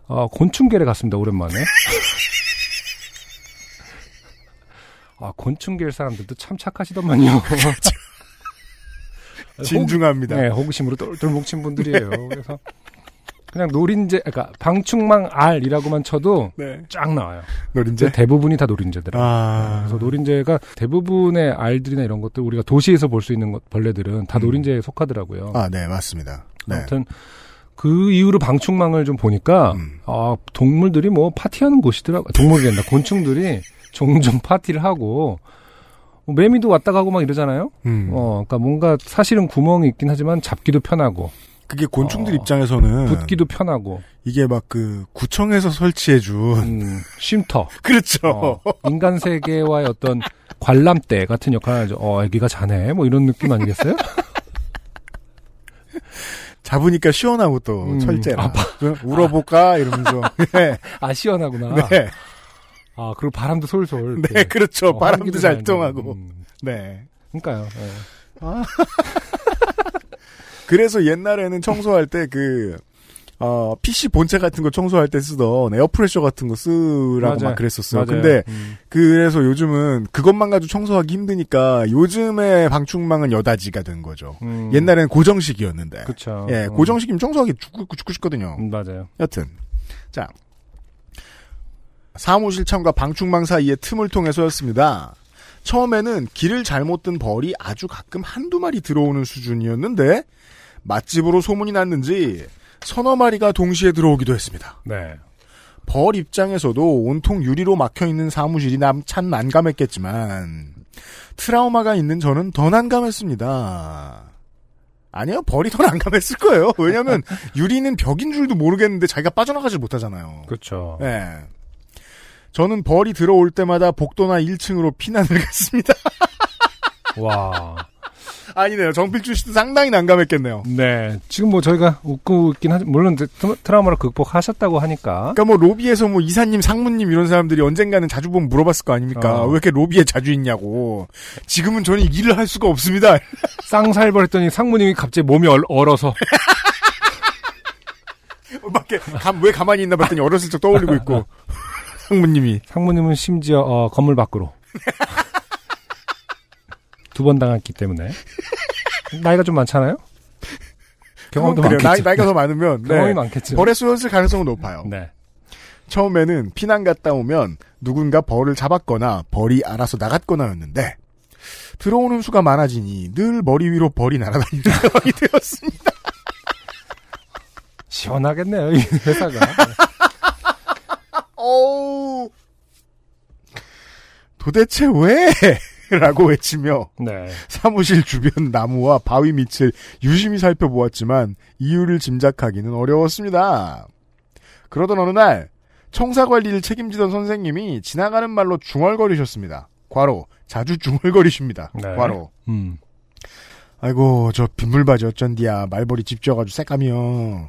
아, 곤충계를 갔습니다. 오랜만에. 아 곤충계를 사람들도 참 착하시더만요. 진중합니다. 네, 호기심으로 똘똘 뭉친 분들이에요. 그래서 그냥 노린재, 그러니까 방충망 알이라고만 쳐도 네. 쫙 나와요. 노린재? 대부분이 다 노린재더라고요. 아. 그래서 노린재가 대부분의 알들이나 이런 것들 우리가 도시에서 볼 수 있는 것, 벌레들은 다 음. 노린재에 속하더라고요. 아, 네, 맞습니다. 네. 아무튼 그 이후로 방충망을 좀 보니까 음. 아, 동물들이 뭐 파티하는 곳이더라고. 동물이 된다. 곤충들이 종종 파티를 하고 뭐 매미도 왔다 가고 막 이러잖아요. 음. 어, 그러니까 뭔가 사실은 구멍이 있긴 하지만 잡기도 편하고 그게 곤충들 어. 입장에서는 붙기도 편하고 이게 막 그 구청에서 설치해 준 음, 쉼터. 그렇죠. 어, 인간 세계와의 어떤 관람대 같은 역할을 하죠. 어, 애기가 자네. 뭐 이런 느낌 아니겠어요? 잡으니까 시원하고 또 음, 철제라. 아파. 그 울어볼까 이러면서. 네. 아, 시원하구나. 네. 아, 그리고 바람도 솔솔. 네, 이렇게. 그렇죠. 어, 바람도 잘잘 통하고. 음, 네. 그러니까요. 예. 그래서 옛날에는 청소할 때 그, 어, PC 본체 같은 거 청소할 때 쓰던 에어프레셔 같은 거 쓰라고 맞아요. 막 그랬었어요. 맞아요. 근데 음. 그래서 요즘은 그것만 가지고 청소하기 힘드니까 요즘의 방충망은 여다지가 된 거죠. 음. 옛날에는 고정식이었는데. 그쵸. 예, 음. 고정식이면 청소하기 죽고, 죽고 싶거든요. 음, 맞아요. 여튼. 자. 사무실 창과 방충망 사이의 틈을 통해서였습니다. 처음에는 길을 잘못 든 벌이 아주 가끔 한두 마리 들어오는 수준이었는데, 맛집으로 소문이 났는지 서너 마리가 동시에 들어오기도 했습니다. 네. 벌 입장에서도 온통 유리로 막혀 있는 사무실이 남, 참 난감했겠지만, 트라우마가 있는 저는 더 난감했습니다. 아니요, 벌이 더 난감했을 거예요. 왜냐면, 유리는 벽인 줄도 모르겠는데 자기가 빠져나가질 못하잖아요. 그렇죠. 네. 저는 벌이 들어올 때마다 복도나 1층으로 피난을 갔습니다. 와. 아니네요. 정필주 씨도 상당히 난감했겠네요. 네. 지금 뭐 저희가 웃고 있긴 하지, 물론 트- 트라우마를 극복하셨다고 하니까. 그러니까 뭐 로비에서 뭐 이사님, 상무님 이런 사람들이 언젠가는 자주 보면 물어봤을 거 아닙니까? 어. 왜 이렇게 로비에 자주 있냐고. 지금은 저는 일을 할 수가 없습니다. 쌍살벌 했더니 상무님이 갑자기 몸이 얼, 얼어서. 밖에 감, 왜 가만히 있나 봤더니 어렸을 적 떠올리고 있고. 상무님이. 상무님은 심지어, 어, 건물 밖으로. 두 번 당했기 때문에. 나이가 좀 많잖아요? 경험도. 많겠죠. 나이, 나이가 더 많으면. 경험이 네. 많겠죠. 벌에 쏘였을 가능성은 높아요. 네. 처음에는 피난 갔다 오면 누군가 벌을 잡았거나 벌이 알아서 나갔거나였는데 들어오는 수가 많아지니 늘 머리 위로 벌이 날아다니는 상황이 되었습니다. 시원하겠네요, 이 회사가. 어우. 도대체 왜? 라고 외치며 네. 사무실 주변 나무와 바위 밑을 유심히 살펴보았지만 이유를 짐작하기는 어려웠습니다. 그러던 어느 날 청사 관리를 책임지던 선생님이 지나가는 말로 중얼거리셨습니다. 과로 자주 중얼거리십니다. 네. 과로 음. 아이고 저 빗물바지 어쩐디야 말벌이 집져가지고 새까미요.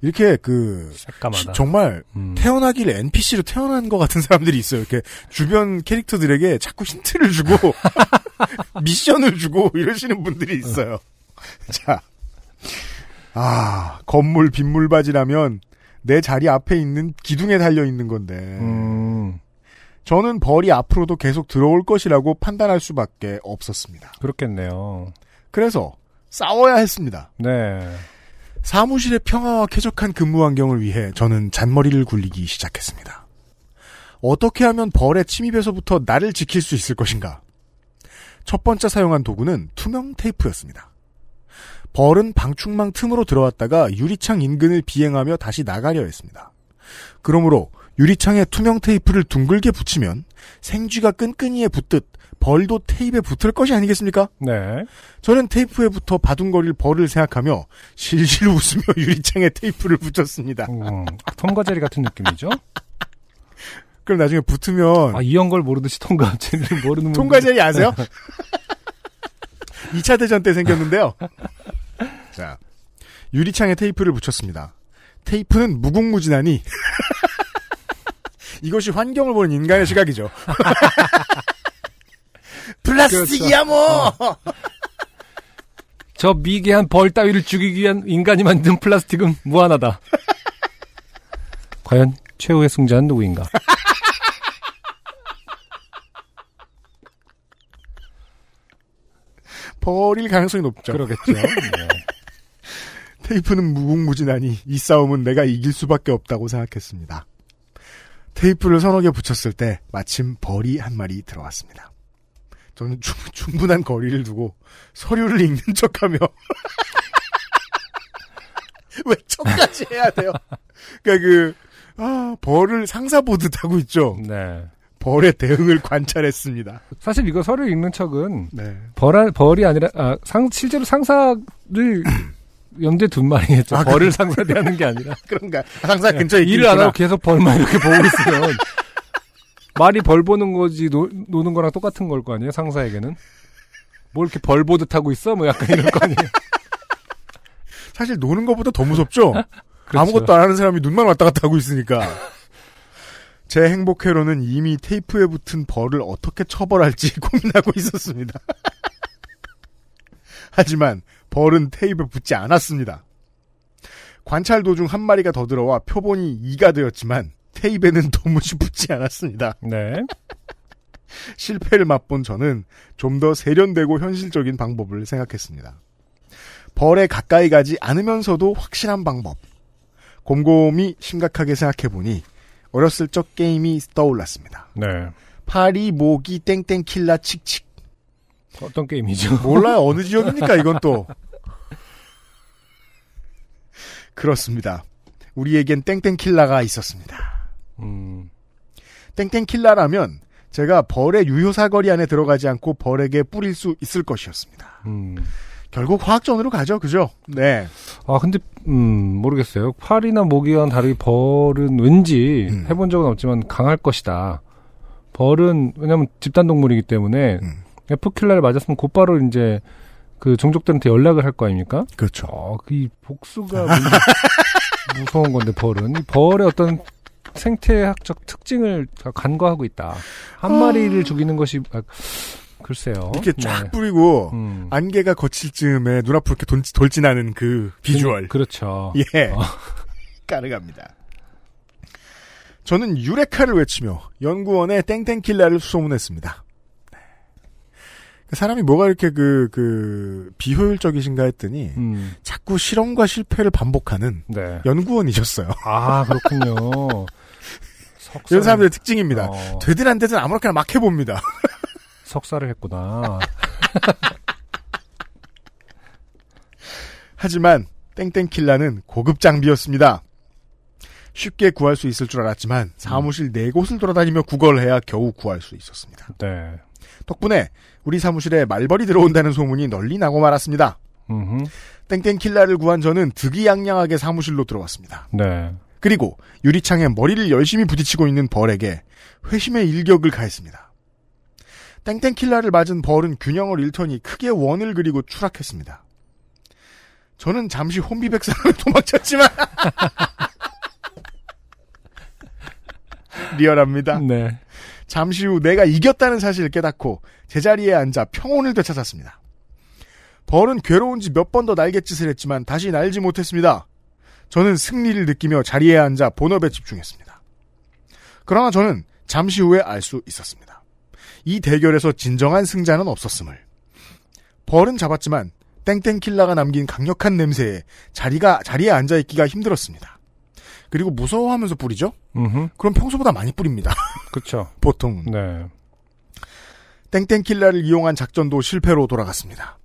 이렇게 그 새까마다. 정말 음. 태어나길래 NPC로 태어난 것 같은 사람들이 있어요. 이렇게 주변 캐릭터들에게 자꾸 힌트를 주고 미션을 주고 이러시는 분들이 있어요. 자, 아 건물 빗물바지라면 내 자리 앞에 있는 기둥에 달려 있는 건데 음. 저는 벌이 앞으로도 계속 들어올 것이라고 판단할 수밖에 없었습니다. 그렇겠네요. 그래서 싸워야 했습니다. 네. 사무실의 평화와 쾌적한 근무 환경을 위해 저는 잔머리를 굴리기 시작했습니다. 어떻게 하면 벌의 침입에서부터 나를 지킬 수 있을 것인가? 첫 번째 사용한 도구는 투명 테이프였습니다. 벌은 방충망 틈으로 들어왔다가 유리창 인근을 비행하며 다시 나가려 했습니다. 그러므로 유리창에 투명 테이프를 둥글게 붙이면 생쥐가 끈끈이에 붙듯 벌도 테이프에 붙을 것이 아니겠습니까? 네. 저는 테이프에 붙어 바둥거릴 벌을 생각하며 실실 웃으며 유리창에 테이프를 붙였습니다. 음. 톰과 제리 같은 느낌이죠? 그럼 나중에 붙으면 아, 이런 걸 모르듯이 통과제리를 모르는 분들. 통과제리 아세요? 2차 대전 때 생겼는데요. 자, 유리창에 테이프를 붙였습니다. 테이프는 무궁무진하니 이것이 환경을 보는 인간의 시각이죠. 플라스틱이야 뭐. 저 미개한 벌 따위를 죽이기 위한 인간이 만든 플라스틱은 무한하다. 과연 최후의 승자는 누구인가? 버릴 가능성이 높죠. 그러겠죠. 네. 테이프는 무궁무진하니 이 싸움은 내가 이길 수밖에 없다고 생각했습니다. 테이프를 서너 개 붙였을 때 마침 벌이 한 마리 들어왔습니다. 저는 충, 충분한 거리를 두고 서류를 읽는 척하며 왜 척까지 해야 돼요? 그러니까 그 아, 벌을 상사 보듯 하고 있죠. 네. 벌의 대응을 관찰했습니다. 사실 이거 서류 읽는 척은 네. 벌, 벌이 아니라, 아, 상, 실제로 상사를 염두에 둔 말이겠죠. 아, 벌을 상사 대하는 게 아니라. 그런가? 상사 근처에 일을 안 있구나. 하고 계속 벌만 이렇게 보고 있으면 말이 벌 보는 거지 노, 노는 거랑 똑같은 걸 거 아니에요 상사에게는 뭘 이렇게 벌 보듯 하고 있어 뭐 약간 이럴 거 아니에요 사실 노는 것보다 더 무섭죠. 그렇죠. 아무것도 안 하는 사람이 눈만 왔다 갔다 하고 있으니까. 제 행복회로는 이미 테이프에 붙은 벌을 어떻게 처벌할지 고민하고 있었습니다. 하지만 벌은 테이프에 붙지 않았습니다. 관찰 도중 한 마리가 더 들어와 표본이 2가 되었지만 테이프에는 도무지 붙지 않았습니다. 네 실패를 맛본 저는 좀 더 세련되고 현실적인 방법을 생각했습니다. 벌에 가까이 가지 않으면서도 확실한 방법. 곰곰이 심각하게 생각해보니 어렸을 적 게임이 떠올랐습니다. 네. 파리 모기 땡땡 킬라 칙칙. 어떤 게임이죠 몰라요 어느 지역입니까 이건 또. 그렇습니다. 우리에겐 땡땡 킬라가 있었습니다. 음, 땡땡 킬라라면 제가 벌의 유효 사거리 안에 들어가지 않고 벌에게 뿌릴 수 있을 것이었습니다. 음. 결국 화학전으로 가죠, 그죠? 네. 아 근데 음 모르겠어요 팔이나 모기와는 다르게 벌은 왠지 음. 해본 적은 없지만 강할 것이다 벌은 왜냐면 집단 동물이기 때문에 음. 에프킬라를 맞았으면 곧바로 이제 그 종족들한테 연락을 할 거 아닙니까? 그렇죠. 어, 그이 복수가 무서운 건데 벌은 이 벌의 어떤 생태학적 특징을 다 간과하고 있다. 한 아. 마리를 죽이는 것이 아, 글쎄요. 이렇게 쫙 네. 뿌리고 음. 안개가 거칠 즈음에 눈앞으로 이렇게 돌, 돌진하는 그 비주얼. 그 렇죠. 예. 어. 가능합니다. 저는 유레카를 외치며 연구원에 땡땡킬라를 수소문했습니다. 네. 그 사람이 뭐가 이렇게 그, 그, 비효율적이신가 했더니 음. 자꾸 실험과 실패를 반복하는 네. 연구원이셨어요. 아 그렇군요. 석사를, 이런 사람들의 특징입니다. 어, 되든 안 되든 아무렇게나 막 해봅니다. 석사를 했구나. 하지만 땡땡킬라는 고급 장비였습니다. 쉽게 구할 수 있을 줄 알았지만 사무실 네 곳을 돌아다니며 구걸해야 겨우 구할 수 있었습니다. 네. 덕분에 우리 사무실에 말벌이 들어온다는 소문이 널리 나고 말았습니다. 음흠. 땡땡킬라를 구한 저는 득이양양하게 사무실로 들어왔습니다. 네. 그리고 유리창에 머리를 열심히 부딪히고 있는 벌에게 회심의 일격을 가했습니다. 땡땡킬라를 맞은 벌은 균형을 잃더니 크게 원을 그리고 추락했습니다. 저는 잠시 혼비백산으로 도망쳤지만 리얼합니다. 네. 잠시 후 내가 이겼다는 사실을 깨닫고 제자리에 앉아 평온을 되찾았습니다. 벌은 괴로운 지 몇 번 더 날갯짓을 했지만 다시 날지 못했습니다. 저는 승리를 느끼며 자리에 앉아 본업에 집중했습니다. 그러나 저는 잠시 후에 알 수 있었습니다. 이 대결에서 진정한 승자는 없었음을. 벌은 잡았지만 땡땡킬라가 남긴 강력한 냄새에 자리가 자리에 앉아 있기가 힘들었습니다. 그리고 무서워하면서 뿌리죠? 음흠. 그럼 평소보다 많이 뿌립니다. 그쵸. 보통 네. 땡땡킬라를 이용한 작전도 실패로 돌아갔습니다.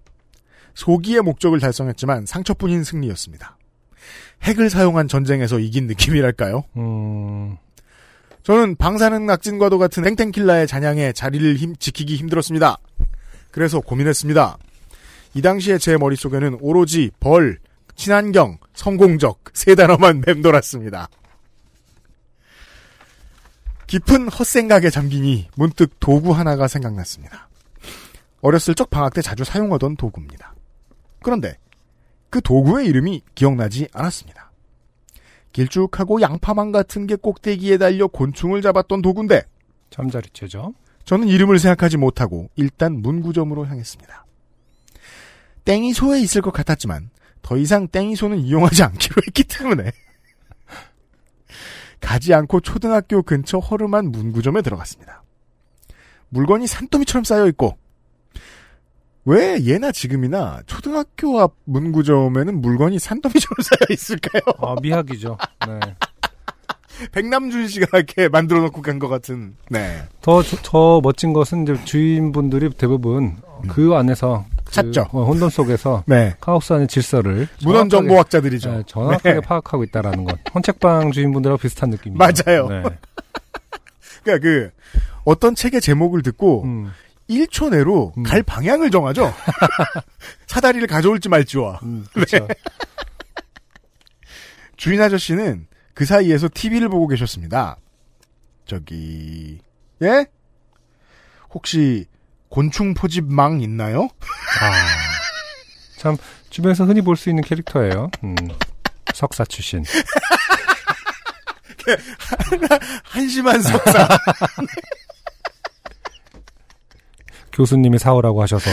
소기의 목적을 달성했지만 상처뿐인 승리였습니다. 핵을 사용한 전쟁에서 이긴 느낌이랄까요? 음, 저는 방사능 낙진과도 같은 땡땡킬라의 잔향에 자리를 힘- 지키기 힘들었습니다. 그래서 고민했습니다. 이 당시에 제 머릿속에는 오로지 벌, 친환경, 성공적 세 단어만 맴돌았습니다. 깊은 헛생각에 잠기니 문득 도구 하나가 생각났습니다. 어렸을 적 방학 때 자주 사용하던 도구입니다. 그런데 그 도구의 이름이 기억나지 않았습니다. 길쭉하고 양파망 같은 게 꼭대기에 달려 곤충을 잡았던 도구인데 잠자리채죠. 저는 이름을 생각하지 못하고 일단 문구점으로 향했습니다. 땡이 소에 있을 것 같았지만 더 이상 땡이소는 이용하지 않기로 했기 때문에 가지 않고 초등학교 근처 허름한 문구점에 들어갔습니다. 물건이 산더미처럼 쌓여 있고 왜 예나 지금이나 초등학교 앞 문구점에는 물건이 산더미처럼 쌓여 있을까요? 아, 미학이죠. 네. 백남준 씨가 이렇게 만들어 놓고 간 것 같은. 네. 더, 저- 더 멋진 것은 이제 주인분들이 대부분 그 안에서 그 찾죠. 어, 혼돈 속에서 네. 카오스 안의 질서를 문헌 정보학자들이죠. 네, 정확하게 네. 파악하고 있다라는 건 헌책방 주인분들하고 비슷한 느낌이죠. 맞아요. 네. 그러니까 그 어떤 책의 제목을 듣고 음, 1초 내로 음. 갈 방향을 정하죠. 사다리를 가져올지 말지와. 음, 그렇죠. 주인 아저씨는 그 사이에서 TV를 보고 계셨습니다. 저기 예? 혹시 곤충 포집망 있나요? 아, 참 주변에서 흔히 볼 수 있는 캐릭터예요. 음, 석사 출신. 한심한 석사. 교수님이 사오라고 하셔서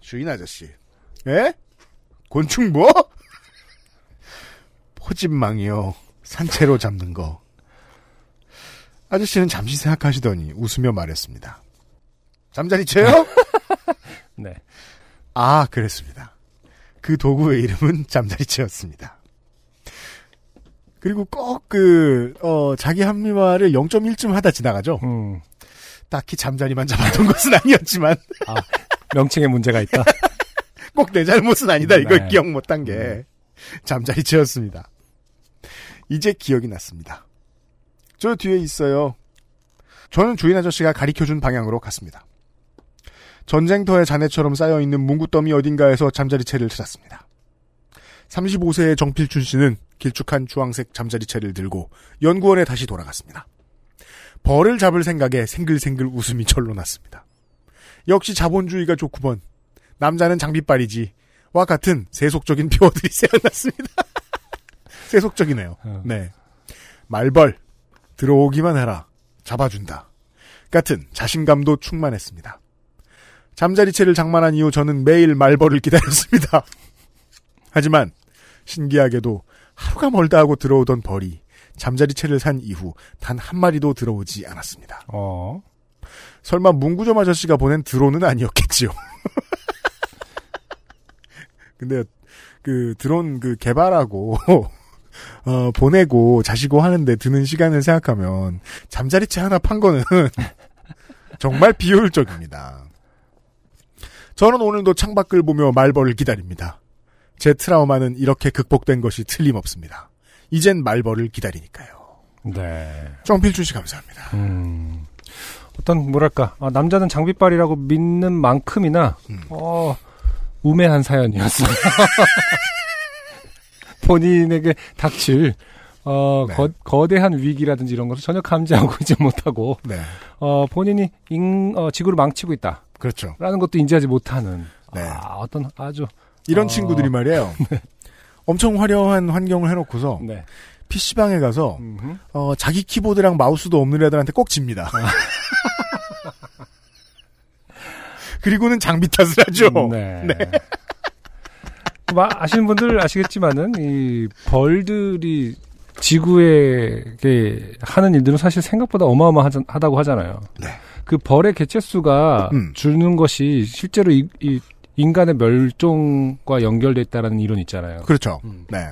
주인 아저씨. 예? 곤충 뭐? 포집망이요. 산채로 잡는 거. 아저씨는 잠시 생각하시더니 웃으며 말했습니다. 잠자리 채요? 네. 아, 그랬습니다. 그 도구의 이름은 잠자리 채였습니다. 그리고 꼭 그, 어, 자기 합리화를 0.1쯤 하다 지나가죠. 음, 딱히 잠자리만 잡았던 것은 아니었지만, 명칭에 문제가 있다. 꼭 내 잘못은 아니다. 이걸 네. 기억 못한 게 잠자리 채였습니다. 이제 기억이 났습니다. 저 뒤에 있어요. 저는 주인 아저씨가 가리켜준 방향으로 갔습니다. 전쟁터의 잔해처럼 쌓여있는 문구더미 어딘가에서 잠자리채를 찾았습니다. 35세의 정필춘 씨는 길쭉한 주황색 잠자리채를 들고 연구원에 다시 돌아갔습니다. 벌을 잡을 생각에 생글생글 웃음이 절로 났습니다. 역시 자본주의가 좋구먼. 남자는 장비빨이지. 와 같은 세속적인 표어들이 생각났습니다. 세속적이네요. 어. 네. 말벌. 들어오기만 해라. 잡아준다. 같은 자신감도 충만했습니다. 잠자리채를 장만한 이후 저는 매일 말벌을 기다렸습니다. 하지만 신기하게도 하루가 멀다 하고 들어오던 벌이 잠자리채를 산 이후 단 한 마리도 들어오지 않았습니다. 어, 설마 문구점 아저씨가 보낸 드론은 아니었겠지요. 근데 그 드론 그 개발하고 어 보내고 자시고 하는데 드는 시간을 생각하면 잠자리채 하나 판 거는 정말 비효율적입니다. 저는 오늘도 창밖을 보며 말벌을 기다립니다. 제 트라우마는 이렇게 극복된 것이 틀림없습니다. 이젠 말벌을 기다리니까요. 네. 정필준 씨 감사합니다. 음, 어떤 뭐랄까 아, 남자는 장비빨이라고 믿는 만큼이나 음. 어, 우매한 사연이었어요. 본인에게 닥칠 어, 네. 거, 거대한 위기라든지 이런 것을 전혀 감지하고 있지 못하고 네. 어, 본인이 인, 어, 지구를 망치고 있다라는 그렇죠. 것도 인지하지 못하는 네. 아, 어떤 아주 이런 어. 친구들이 말이에요. 엄청 화려한 환경을 해놓고서 네. PC방에 가서 음흠. 어, 자기 키보드랑 마우스도 없는 애들한테 꼭 집니다. 그리고는 장비 탓을 하죠. 네. 뭐 아시는 분들 아시겠지만은 이 벌들이 지구에게 하는 일들은 사실 생각보다 어마어마하다고 하잖아요. 네. 그 벌의 개체 수가 음. 주는 것이 실제로 이, 이 인간의 멸종과 연결돼 있다라는 이론 있잖아요. 그렇죠. 음. 네.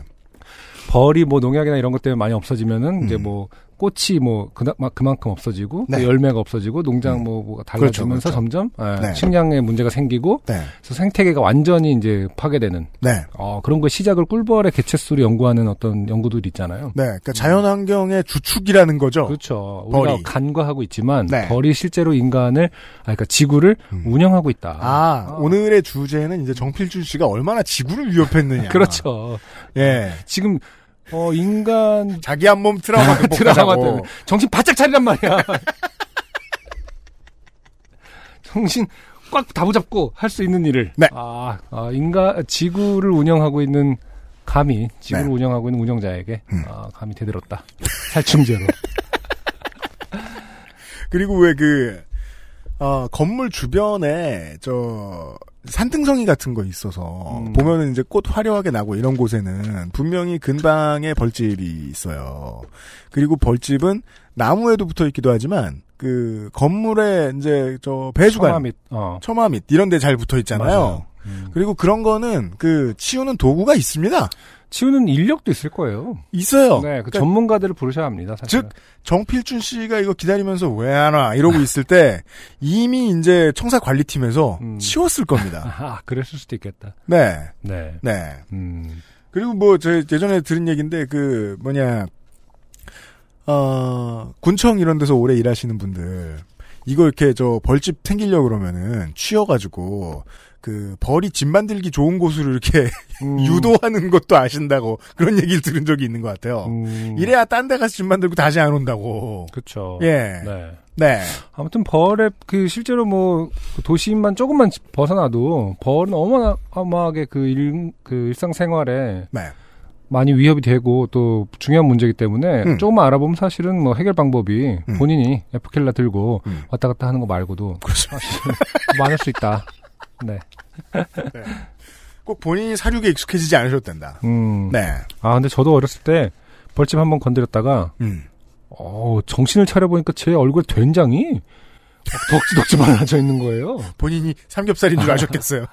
벌이 뭐 농약이나 이런 것 때문에 많이 없어지면은 이제 음. 뭐 꽃이 뭐 그나, 막 그만큼 없어지고 네. 또 열매가 없어지고 농장 음. 뭐 뭐가 그렇죠, 달라지면서 그렇죠. 점점 예, 네. 식량에 문제가 생기고 네. 그래서 생태계가 완전히 이제 파괴되는 네. 어, 그런 거 시작을 꿀벌의 개체수를 연구하는 어떤 연구들이 있잖아요. 네. 그러니까 자연환경의 주축이라는 거죠. 그렇죠. 벌이. 우리가 간과하고 있지만 네. 벌이 실제로 인간을 아 그러니까 지구를 음. 운영하고 있다. 아, 어. 오늘의 주제는 이제 정필준 씨가 얼마나 지구를 위협했느냐. 그렇죠. 예. 지금 어 인간 자기 한 몸 트라우마 극복하자고. 때문에 정신 바짝 차리란 말이야. 정신 꽉 다부잡고 할 수 있는 일을. 네. 아, 아, 인간 지구를 운영하고 있는 감히 지구를 네. 운영하고 있는 운영자에게 음. 아, 감히 대들었다. 살충제로. 그리고 왜 그, 어, 건물 주변에, 저, 산등성이 같은 거 있어서, 음. 보면은 이제 꽃 화려하게 나고 이런 곳에는 분명히 근방에 벌집이 있어요. 그리고 벌집은 나무에도 붙어 있기도 하지만, 그, 건물에 이제 저 배수관, 처마 및 어. 처마 밑, 이런 데 잘 붙어 있잖아요. 음. 그리고 그런 거는 그, 치우는 도구가 있습니다. 치우는 인력도 있을 거예요. 있어요. 네, 그 그러니까 전문가들을 부르셔야 합니다. 사실. 즉, 정필준 씨가 이거 기다리면서 왜 안 와? 이러고 있을 때 이미 이제 청사 관리팀에서 음. 치웠을 겁니다. 아, 그랬을 수도 있겠다. 네. 네. 네. 음. 그리고 뭐, 저 예전에 들은 얘기인데, 그, 뭐냐, 어, 군청 이런 데서 오래 일하시는 분들, 이거 이렇게 저 벌집 챙기려고 그러면은, 치여가지고, 그, 벌이 집 만들기 좋은 곳으로 이렇게 음. 유도하는 것도 아신다고, 그런 얘기를 들은 적이 있는 것 같아요. 음. 이래야 딴 데 가서 집 만들고 다시 안 온다고. 그쵸. 예. 네. 네. 아무튼 벌의 그 실제로 뭐그 도시인만 조금만 벗어나도 벌은 어마어마하게 그 일, 그 일상생활에 네. 많이 위협이 되고 또 중요한 문제이기 때문에 음. 조금만 알아보면 사실은 뭐 해결 방법이 음. 본인이 에프켈라 들고 음. 왔다 갔다 하는 거 말고도 그렇죠. 많을 수 있다. 네. 꼭 본인이 사륙에 익숙해지지 않으셔도 된다. 음. 네. 아 근데 저도 어렸을 때 벌집 한번 건드렸다가 음. 어 정신을 차려 보니까 제 얼굴에 된장이 막 덕지덕지 많아져 있는 거예요. 본인이 삼겹살인 줄 아셨겠어요.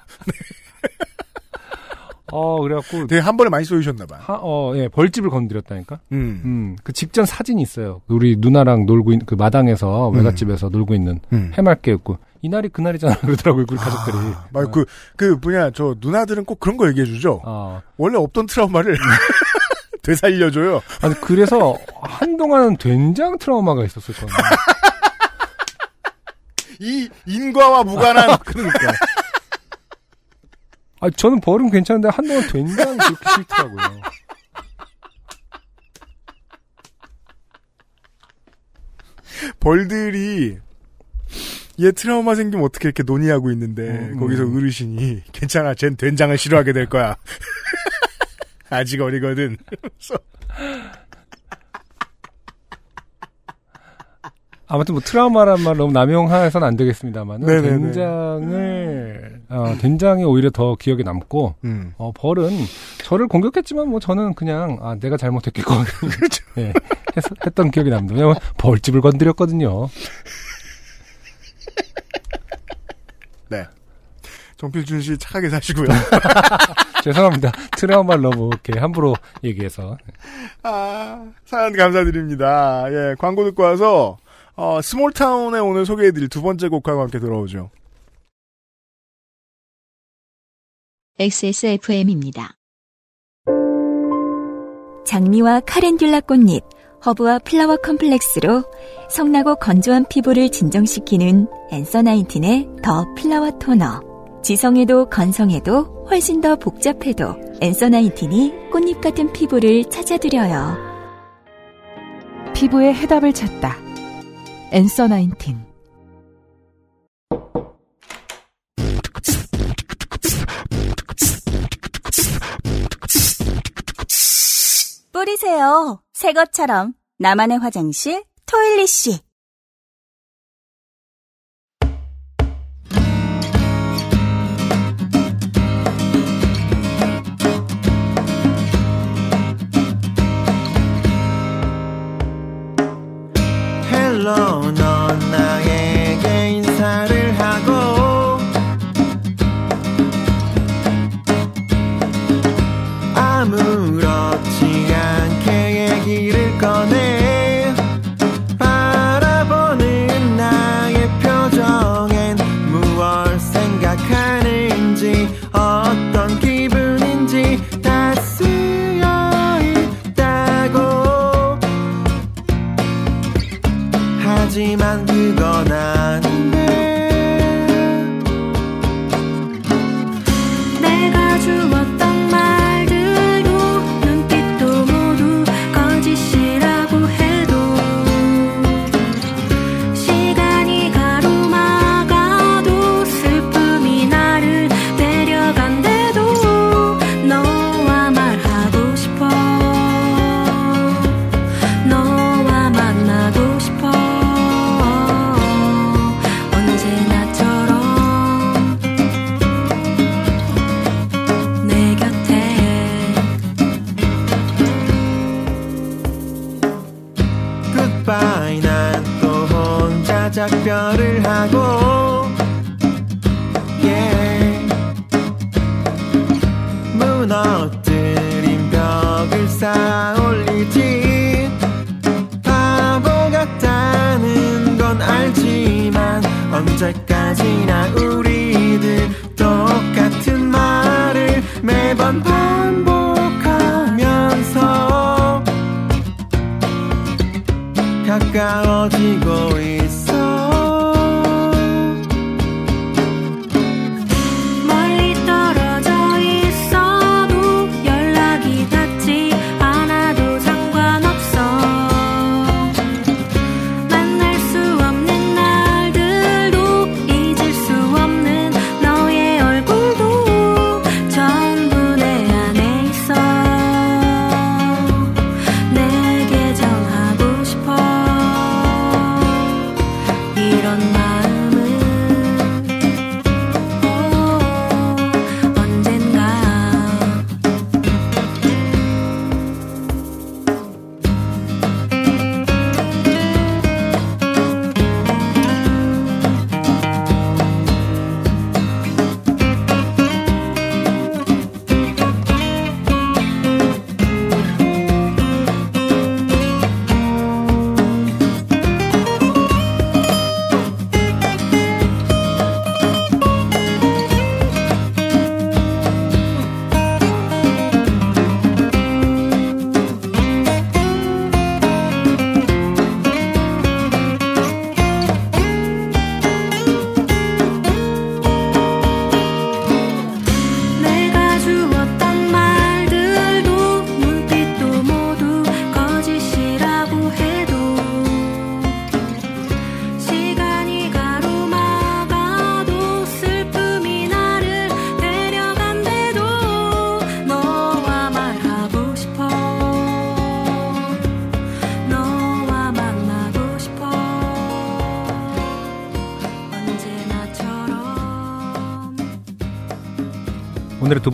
어 그래갖고 되게 한 번에 많이 쏘이셨나봐요. 하, 어, 예, 벌집을 건드렸다니까. 음. 음, 그 직전 사진이 있어요. 우리 누나랑 놀고 있는 그 마당에서 음. 외갓집에서 놀고 있는 음. 해맑게 웃고 이날이 그날이잖아 그러더라고요 우리 가족들이. 막 그, 그, 뭐냐, 저, 누나들은 꼭 그런 거 얘기해 주죠. 어, 원래 없던 트라우마를 되살려줘요. 아니 그래서 한동안은 된장 트라우마가 있었어요 저는. 이 인과와 무관한. 그러니까. 아 저는 벌은 괜찮은데 한동안 된장 그렇게 싫더라고요. 벌들이 얘 트라우마 생기면 어떻게 이렇게 논의하고 있는데 음, 거기서 음. 어르신이 괜찮아 쟨 된장을 싫어하게 될 거야 아직 어리거든 아무튼 뭐 트라우마란 말 너무 남용해서는 안 되겠습니다만 네네네. 된장을 어, 된장이 오히려 더 기억에 남고 음. 어, 벌은 저를 공격했지만 뭐 저는 그냥 아 내가 잘못했겠고 그렇죠. 예, 했, 했던 기억이 납니다. 왜냐면 벌집을 건드렸거든요. 네. 정필준 씨 착하게 사시고요. 죄송합니다. 트라우마를 너무 이렇게 함부로 얘기해서. 아 사연 감사드립니다. 예 광고 듣고 와서 어, 스몰타운에 오늘 소개해드릴 두 번째 곡하고 함께 들어오죠. XSFM입니다. 장미와 카렌듈라 꽃잎, 허브와 flower complex로 성나고 건조한 피부를 진정시키는 Answer Nineteen의 The Flower Toner. 지성에도 건성에도 훨씬 더 복잡해도 Answer Nineteen이 꽃잎 같은 피부를 찾아드려요. 피부의 해답을 찾다. Answer Nineteen. 뿌리세요. 새 것처럼 나만의 화장실 토일리씨.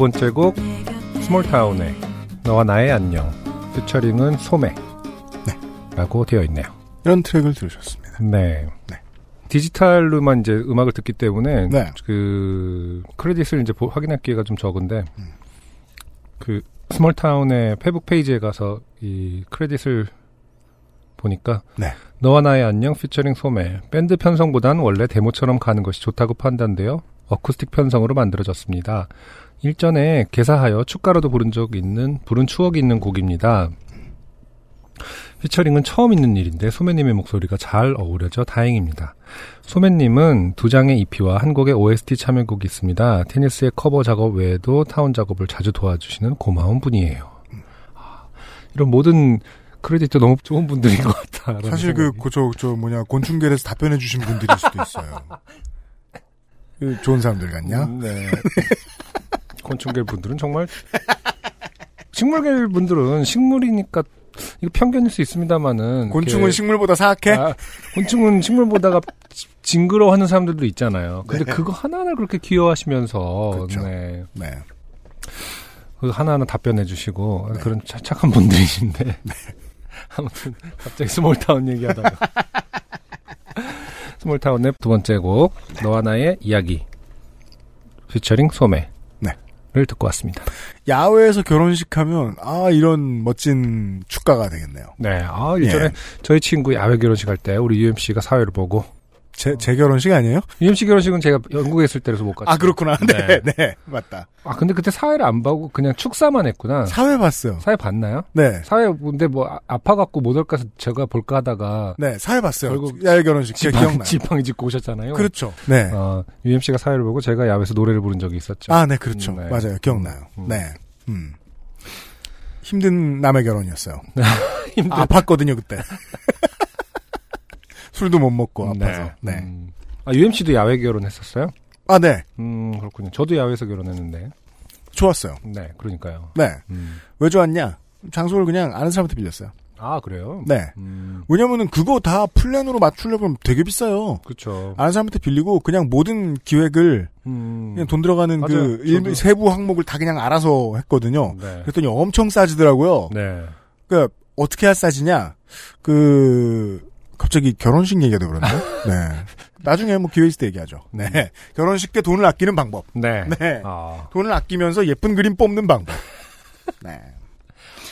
번째 곡 스몰타운의 너와 나의 안녕 피처링은 소매 라고 되어 있네요. 이런 트랙을 들으셨습니다. 네. 네. 디지털로만 이제 음악을 듣기 때문에 네. 그 크레딧을 이제 보- 확인할 기회가 좀 적은데 음. 그 스몰타운의 페북 페이지에 가서 이 크레딧을 보니까 네. 너와 나의 안녕 피처링 소매 밴드 편성보단 원래 데모처럼 가는 것이 좋다고 판단되어 어쿠스틱 편성으로 만들어졌습니다. 일전에 개사하여 축가로도 부른 적 있는 부른 추억이 있는 곡입니다. 피처링은 처음 있는 일인데 소매님의 목소리가 잘 어우러져 다행입니다. 소매님은 두 장의 EP와 한 곡의 OST 참여곡이 있습니다. 테니스의 커버 작업 외에도 타운 작업을 자주 도와주시는 고마운 분이에요. 아, 이런 모든 크레딧도 너무 좋은 분들인 것 같다. 사실 그, 그, 저, 저, 뭐냐, 곤충계에서 답변해주신 분들일 수도 있어요. 그 좋은 사람들 같냐? 음, 네. 곤충계 분들은 정말 식물계 분들은 식물이니까 이거 편견일 수 있습니다만은 곤충은 식물보다 사악해? 아, 곤충은 식물보다가 징그러워하는 사람들도 있잖아요. 근데 네. 그거 하나하나 그렇게 귀여워하시면서 그렇죠. 네. 네. 그 하나하나 답변해 주시고 그런 착- 착한 분들이신데 아무튼 갑자기 스몰타운 얘기하다가 스몰타운의 두 번째 곡 너와 나의 이야기 피처링 소매 를 네. 듣고 왔습니다. 야외에서 결혼식 하면, 아, 이런 멋진 축가가 되겠네요. 네, 아 예전에 예. 저희 친구 야외 결혼식 할 때 우리 UMC가 사회를 보고 제, 제 결혼식 아니에요? UMC 결혼식은 제가 영국에 있을 때라서 못 갔죠. 아, 그렇구나. 네, 네, 맞다. 아 근데 그때 사회를 안 보고 그냥 축사만 했구나. 사회 봤어요. 사회 봤나요? 네. 사회 근데 뭐 아- 아파갖고 못 올까 해서 제가 볼까 하다가 네, 사회 봤어요. 결국 야외 결혼식. 지팡이, 기억나요. 지팡이 짚고 오셨잖아요. 그렇죠. 네. 어, UMC가 사회를 보고 제가 야외에서 노래를 부른 적이 있었죠. 아, 네, 그렇죠. 음, 네. 맞아요. 기억나요. 음. 네. 음. 힘든 남의 결혼이었어요. 힘든- 아팠거든요, 그때. 술도 못 먹고 아파서. 네. 음. 아, UMC도 야외 결혼했었어요? 아, 네. 음, 그렇군요. 저도 야외에서 결혼했는데. 좋았어요. 네, 그러니까요. 네. 음. 왜 좋았냐? 장소를 그냥 아는 사람한테 빌렸어요. 아, 그래요? 네. 음, 왜냐면은 그거 다 플랜으로 맞추려면 되게 비싸요. 그쵸. 아는 사람한테 빌리고 그냥 모든 기획을 음, 그냥 돈 들어가는 맞아요. 그 일. 세부 항목을 다 그냥 알아서 했거든요. 네. 그랬더니 엄청 싸지더라고요. 네. 그러니까 어떻게 해야 싸지냐? 그 갑자기 결혼식 얘기가 돼버렸네. 네. 나중에 뭐 기회 있을 때 얘기하죠. 네. 결혼식 때 돈을 아끼는 방법. 네. 네. 아, 돈을 아끼면서 예쁜 그림 뽑는 방법. 네.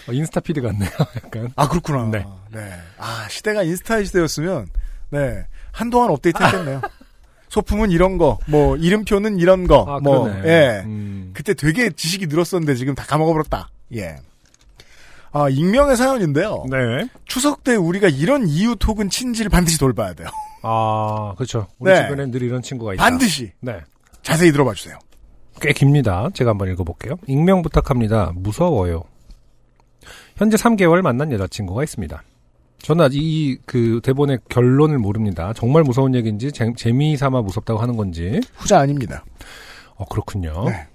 어, 인스타 피드 같네요, 약간. 아 그렇구나. 네. 네. 아 시대가 인스타 시대였으면 네 한동안 업데이트 했겠네요. 소품은 이런 거, 뭐 이름표는 이런 거, 아, 뭐 그러네. 예. 음. 그때 되게 지식이 늘었었는데 지금 다 까먹어버렸다. 예. 아 익명의 사연인데요. 네. 추석 때 우리가 이런 이웃 혹은 친지를 반드시 돌봐야 돼요. 아, 그렇죠. 우리 네. 주변에 늘 이런 친구가 있다. 반드시 네. 자세히 들어봐 주세요. 꽤 깁니다. 제가 한번 읽어볼게요. 익명 부탁합니다. 무서워요. 현재 3개월 만난 여자친구가 있습니다. 저는 아직 이 그 대본의 결론을 모릅니다. 정말 무서운 얘기인지 재, 재미삼아 무섭다고 하는 건지. 후자 아닙니다. 어 그렇군요. 네.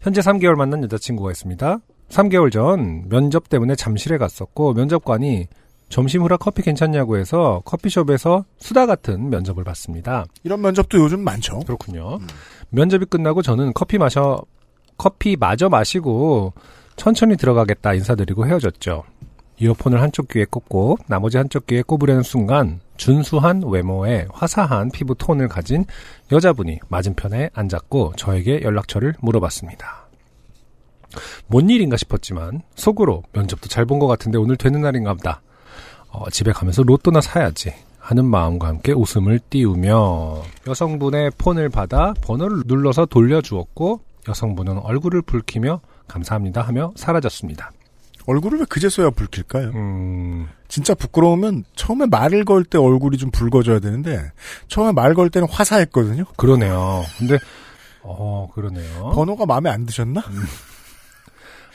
현재 3개월 만난 여자친구가 있습니다. 3개월 전 면접 때문에 잠실에 갔었고 면접관이 점심 후라 커피 괜찮냐고 해서 커피숍에서 수다 같은 면접을 봤습니다. 이런 면접도 요즘 많죠. 그렇군요. 면접이 끝나고 저는 커피 마셔 커피 마저 마시고 천천히 들어가겠다 인사드리고 헤어졌죠. 이어폰을 한쪽 귀에 꽂고 나머지 한쪽 귀에 꼽으려는 순간 준수한 외모에 화사한 피부 톤을 가진 여자분이 맞은편에 앉았고 저에게 연락처를 물어봤습니다. 뭔 일인가 싶었지만 속으로 면접도 잘 본 것 같은데 오늘 되는 날인가 보다. 어, 집에 가면서 로또나 사야지 하는 마음과 함께 웃음을 띄우며 여성분의 폰을 받아 번호를 눌러서 돌려주었고 여성분은 얼굴을 붉히며 감사합니다 하며 사라졌습니다. 얼굴을 왜 그제서야 붉힐까요? 음, 진짜 부끄러우면 처음에 말을 걸 때 얼굴이 좀 붉어져야 되는데 처음에 말 걸 때는 화사했거든요. 그러네요. 근데 어 그러네요. 번호가 마음에 안 드셨나?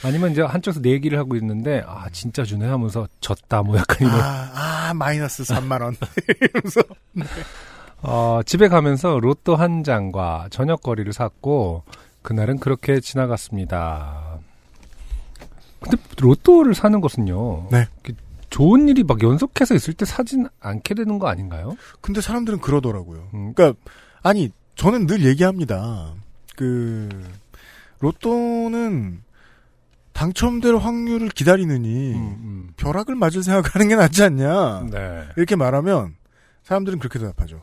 아니면 이제 한쪽에서 내기를 하고 있는데 아 진짜 주네 하면서 졌다 뭐 약간 이런. 아, 아 마이너스 3만 원. 이러면서 어, 집에 가면서 로또 한 장과 저녁거리를 샀고 그날은 그렇게 지나갔습니다. 근데 로또를 사는 것은요. 네. 좋은 일이 막 연속해서 있을 때 사진 않게 되는 거 아닌가요? 근데 사람들은 그러더라고요. 음, 그러니까 아니 저는 늘 얘기합니다. 그 로또는 당첨될 확률을 기다리느니 음, 벼락을 맞을 생각하는 게 낫지 않냐. 음. 네. 이렇게 말하면 사람들은 그렇게 대답하죠.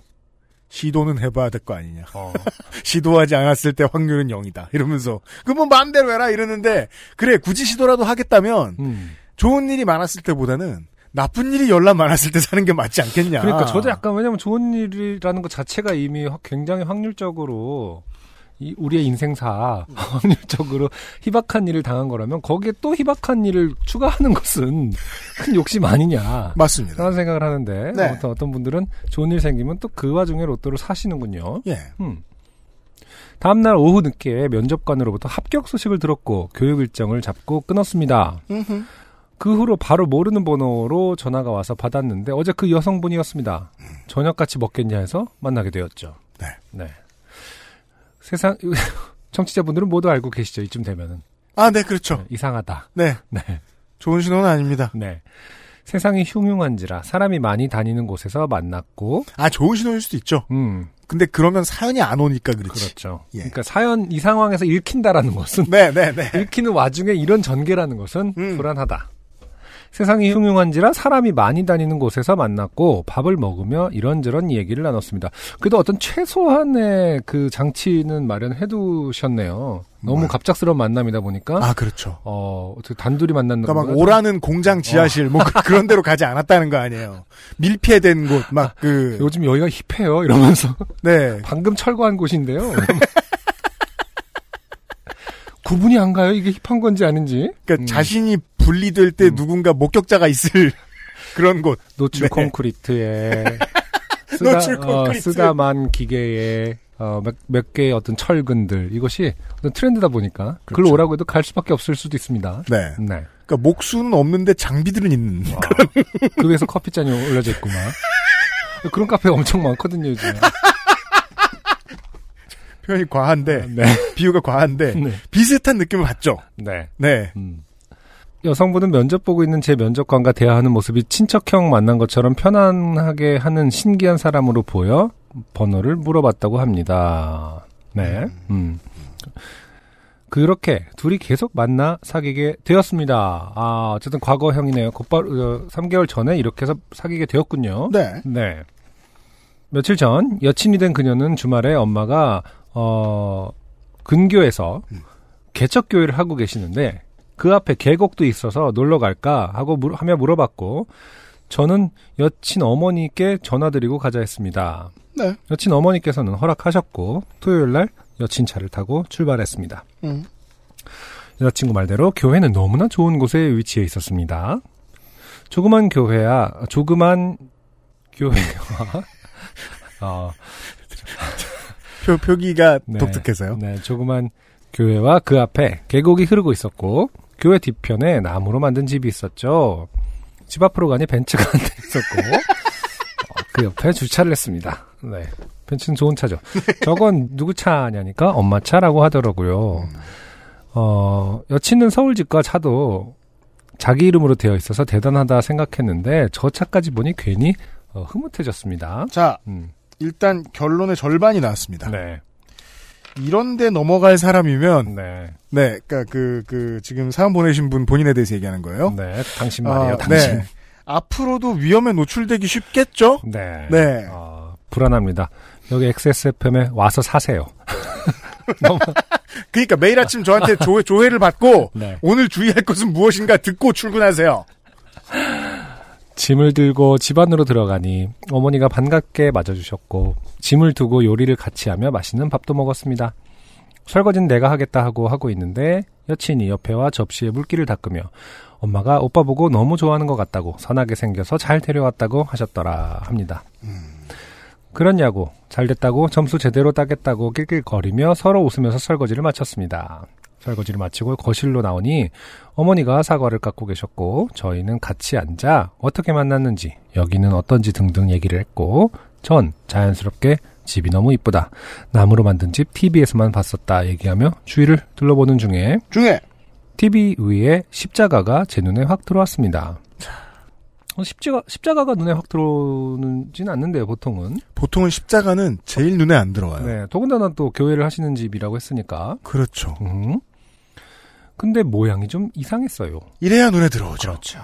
시도는 해봐야 될 거 아니냐. 어, 시도하지 않았을 때 확률은 0이다. 이러면서 그뭐 마음대로 해라 이러는데 그래 굳이 시도라도 하겠다면 음, 좋은 일이 많았을 때보다는 나쁜 일이 열나 많았을 때 사는 게 맞지 않겠냐. 그러니까 저도 약간 왜냐면 좋은 일이라는 것 자체가 이미 확- 굉장히 확률적으로 이 우리의 인생사 확률적으로 희박한 일을 당한 거라면 거기에 또 희박한 일을 추가하는 것은 큰 욕심 아니냐. 맞습니다. 그런 생각을 하는데 네. 아무튼 어떤 분들은 좋은 일 생기면 또 그 와중에 로또를 사시는군요. 예. 음. 다음 날 오후 늦게 면접관으로부터 합격 소식을 들었고 교육 일정을 잡고 끊었습니다. 음흠. 그 후로 바로 모르는 번호로 전화가 와서 받았는데 어제 그 여성분이었습니다. 저녁같이 먹겠냐 해서 만나게 되었죠. 네. 세상 청취자분들은 모두 알고 계시죠. 이쯤 되면은 아, 네, 그렇죠. 이상하다. 네. 네. 좋은 신호는 아닙니다. 네. 세상이 흉흉한지라 사람이 많이 다니는 곳에서 만났고 아, 좋은 신호일 수도 있죠. 음, 근데 그러면 사연이 안 오니까 그렇지. 그렇죠. 예. 그러니까 사연 이 상황에서 읽힌다라는 것은 네, 네, 네. 읽히는 와중에 이런 전개라는 것은 음. 불안하다. 세상이 흉흉한지라 사람이 많이 다니는 곳에서 만났고 밥을 먹으며 이런저런 얘기를 나눴습니다. 그래도 어떤 최소한의 그 장치는 마련해 두셨네요. 너무 뭐요? 갑작스러운 만남이다 보니까 아, 그렇죠. 어, 어떻게 단둘이 만났는 그러니까 막 오라는 공장 지하실 뭐 그- 그런 데로 가지 않았다는 거 아니에요. 밀폐된 곳 막 그 요즘 여기가 힙해요 이러면서 네. 방금 철거한 곳인데요. 구분이 안 가요? 이게 힙한 건지 아닌지. 그러니까 음. 자신이 분리될 때 누군가 목격자가 있을 그런 곳. 노출 네. 콘크리트에 쓰다, 노출 어, 콘크리트. 쓰다만 기계에 어, 몇, 몇 개의 어떤 철근들 이것이 어떤 트렌드다 보니까 그렇죠. 오라고 해도 갈 수밖에 없을 수도 있습니다. 네. 네. 그러니까 목수는 없는데 장비들은 있는. 그 위에서 커피잔이 올려져 있구만. 그런 카페가 엄청 많거든요, 요즘. 표현이 과한데 네. 비유가 과한데 네. 비슷한 느낌을 받죠. 네. 네. 음. 여성분은 면접 보고 있는 제 면접관과 대화하는 모습이 친척형 만난 것처럼 편안하게 하는 신기한 사람으로 보여 번호를 물어봤다고 합니다. 네. 음. 그렇게 둘이 계속 만나 사귀게 되었습니다. 아, 어쨌든 과거형이네요. 곧바로 어, 3개월 전에 이렇게 해서 사귀게 되었군요. 네. 네. 며칠 전 여친이 된 그녀는 주말에 엄마가 어 근교에서 개척 교회를 하고 계시는데 그 앞에 계곡도 있어서 놀러 갈까 하고 물, 하며 물어봤고 저는 여친 어머니께 전화드리고 가자 했습니다. 네. 여친 어머니께서는 허락하셨고 토요일 날 여친 차를 타고 출발했습니다. 음. 여자친구 말대로 교회는 너무나 좋은 곳에 위치해 있었습니다. 조그만 교회야, 조그만 교회와, 어, 표, 표기가 네, 독특해서요. 네, 조그만 교회와 그 앞에 계곡이 흐르고 있었고, 교회 뒤편에 나무로 만든 집이 있었죠. 집 앞으로 가니 벤츠가 한 대 있었고, 어, 그 옆에 주차를 했습니다. 네. 벤츠는 좋은 차죠. 저건 누구 차냐니까 엄마 차라고 하더라고요. 어, 여친은 서울 집과 차도 자기 이름으로 되어 있어서 대단하다 생각했는데 저 차까지 보니 괜히 어, 흐뭇해졌습니다. 자, 음, 일단 결론의 절반이 나왔습니다. 네, 이런데 넘어갈 사람이면 네, 네, 그러니까 그, 그, 지금 사연 보내신 분 본인에 대해서 얘기하는 거예요. 네. 당신 말이에요, 아, 당신. 네. 앞으로도 위험에 노출되기 쉽겠죠? 네. 네. 어, 불안합니다. 여기 XSFM에 와서 사세요. 너무, 그러니까 매일 아침 저한테 조회, 조회를 받고 네. 오늘 주의할 것은 무엇인가 듣고 출근하세요. 짐을 들고 집 안으로 들어가니 어머니가 반갑게 맞아주셨고 짐을 두고 요리를 같이 하며 맛있는 밥도 먹었습니다. 설거지는 내가 하겠다 하고 하고 있는데 여친이 옆에와 접시에 물기를 닦으며 엄마가 오빠 보고 너무 좋아하는 것 같다고 선하게 생겨서 잘 데려왔다고 하셨더라 합니다. 그렇냐고 잘 됐다고 점수 제대로 따겠다고 낄낄거리며 서로 웃으면서 설거지를 마쳤습니다. 설거지를 마치고 거실로 나오니 어머니가 사과를 깎고 계셨고 저희는 같이 앉아 어떻게 만났는지 여기는 어떤지 등등 얘기를 했고 전 자연스럽게 집이 너무 이쁘다. 나무로 만든 집 TV에서만 봤었다 얘기하며 주위를 둘러보는 중에 중에 TV 위에 십자가가 제 눈에 확 들어왔습니다. 어, 십자가, 십자가가 눈에 확 들어오지는 않는데요, 보통은. 보통은 십자가는 제일 눈에 안 들어와요. 네, 더군다나 또 교회를 하시는 집이라고 했으니까. 그렇죠. 음. 근데 모양이 좀 이상했어요. 이래야 눈에 들어오죠. 그렇죠.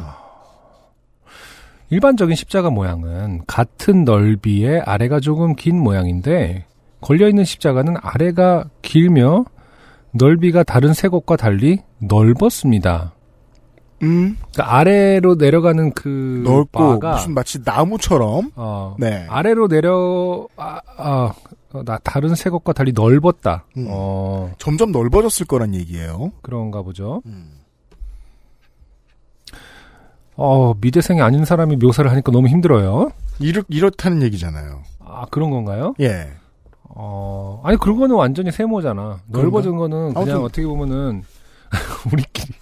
일반적인 십자가 모양은 같은 넓이의 아래가 조금 긴 모양인데 걸려있는 십자가는 아래가 길며 넓이가 다른 세 곳과 달리 넓었습니다. 음, 그러니까 아래로 내려가는 그 넓고 바가 무슨 마치 나무처럼 어, 네. 아래로 내려 아, 아, 어, 나 다른 새 것과 달리 넓었다. 음. 어, 점점 넓어졌을 거란 얘기예요. 그런가 보죠. 음. 어, 미대생이 아닌 사람이 묘사를 하니까 너무 힘들어요. 이렇 이렇다는 얘기잖아요. 아, 그런 건가요? 예. 어, 아니, 그거는 완전히 세모잖아. 넓어진 거는 그냥 아무튼- 어떻게 보면은, 우리끼리.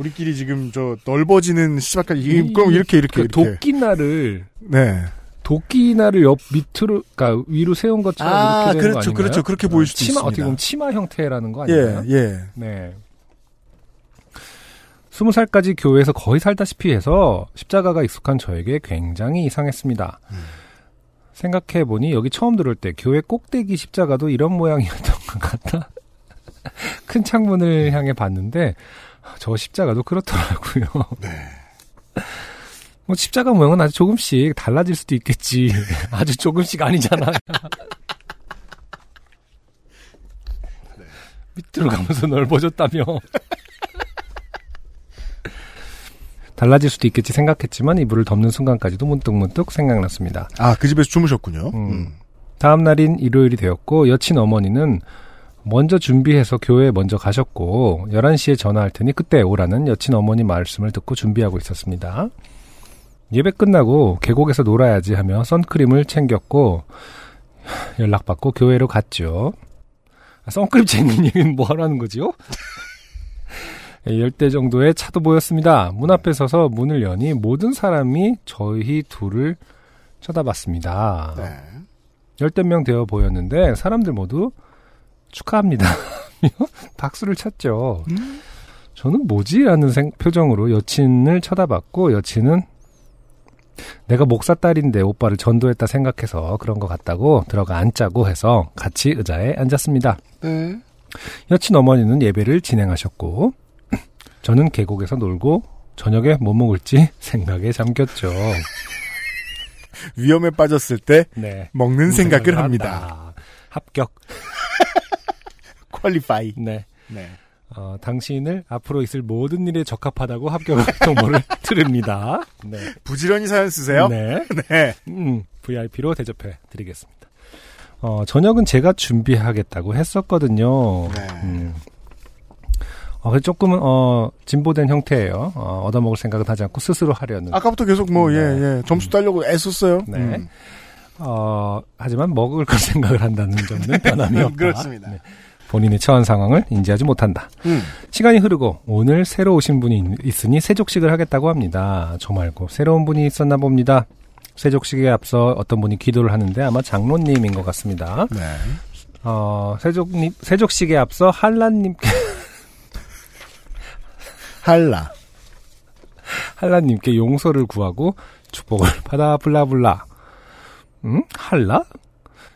우리끼리 지금 저 넓어지는 시작까지 이- 이, 그럼 이렇게 이렇게 그 이렇게 도끼날을, 네. 도끼날을 옆 밑으로, 그니까 위로 세운 것처럼 아, 이렇게 되는 거 그렇죠, 아닌가요? 그렇죠. 그렇게 보일 어, 수도 치마, 있습니다. 어떻게 보면 치마 형태라는 거 예, 아닌가요? 예. 네. 스무 살까지 교회에서 거의 살다시피 해서 십자가가 익숙한 저에게 굉장히 이상했습니다. 생각해보니 여기 처음 들어올 때 교회 꼭대기 십자가도 이런 모양이었던 것 같다. 큰 창문을 향해 봤는데 저 십자가도 그렇더라고요. 뭐 십자가 모양은 아주 조금씩 달라질 수도 있겠지. 아주 조금씩 아니잖아. 밑으로 가면서 넓어졌다며. 달라질 수도 있겠지 생각했지만 이불을 덮는 순간까지도 문득문득 생각났습니다. 아, 그 집에서 주무셨군요. 음. 음. 다음 날인 일요일이 되었고 여친 어머니는 먼저 준비해서 교회에 먼저 가셨고 11시에 전화할 테니 그때 오라는 여친 어머니 말씀을 듣고 준비하고 있었습니다. 예배 끝나고 계곡에서 놀아야지 하며 선크림을 챙겼고 연락받고 교회로 갔죠. 아, 선크림 챙긴 얘기는 뭐 하라는 거지요? 열대 정도의 차도 보였습니다. 문 앞에 서서 문을 여니 모든 사람이 저희 둘을 쳐다봤습니다. 네. 열댓 명 되어 보였는데 사람들 모두 축하합니다. 박수를 쳤죠. 저는 뭐지? 라는 생- 표정으로 여친을 쳐다봤고 여친은 내가 목사 딸인데 오빠를 전도했다 생각해서 그런 것 같다고 들어가 앉자고 해서 같이 의자에 앉았습니다. 네. 여친 어머니는 예배를 진행하셨고 저는 계곡에서 놀고 저녁에 뭐 먹을지 생각에 잠겼죠. 위험에 빠졌을 때 네. 먹는 생각을 합니다. 합격. 퀄리파이. 네. 네. 어, 당신을 앞으로 있을 모든 일에 적합하다고 합격 정보를 드립니다. 네. 부지런히 사연 쓰세요. 네. 네. 음, VIP로 대접해 드리겠습니다. 어, 저녁은 제가 준비하겠다고 했었거든요. 네. 음. 어, 그래서 조금은, 어, 진보된 형태예요. 어, 얻어먹을 생각은 하지 않고 스스로 하려는. 아까부터 계속 뭐, 네. 예, 예. 점수 따려고 애썼어요. 네. 음. 어, 하지만 먹을 걸 생각을 한다는 점은 변함이 없다. 그렇습니다. 네. 본인의 처한 상황을 인지하지 못한다. 음. 시간이 흐르고 오늘 새로 오신 분이 있- 있으니 세족식을 하겠다고 합니다. 저 말고 새로운 분이 있었나 봅니다. 세족식에 앞서 어떤 분이 기도를 하는데 아마 장로님인 것 같습니다. 네. 어, 세족님, 세족식에 앞서 한란님께, 할라. 한란님께 용서를 구하고 축복을 받아 블라블라. 음? 한라?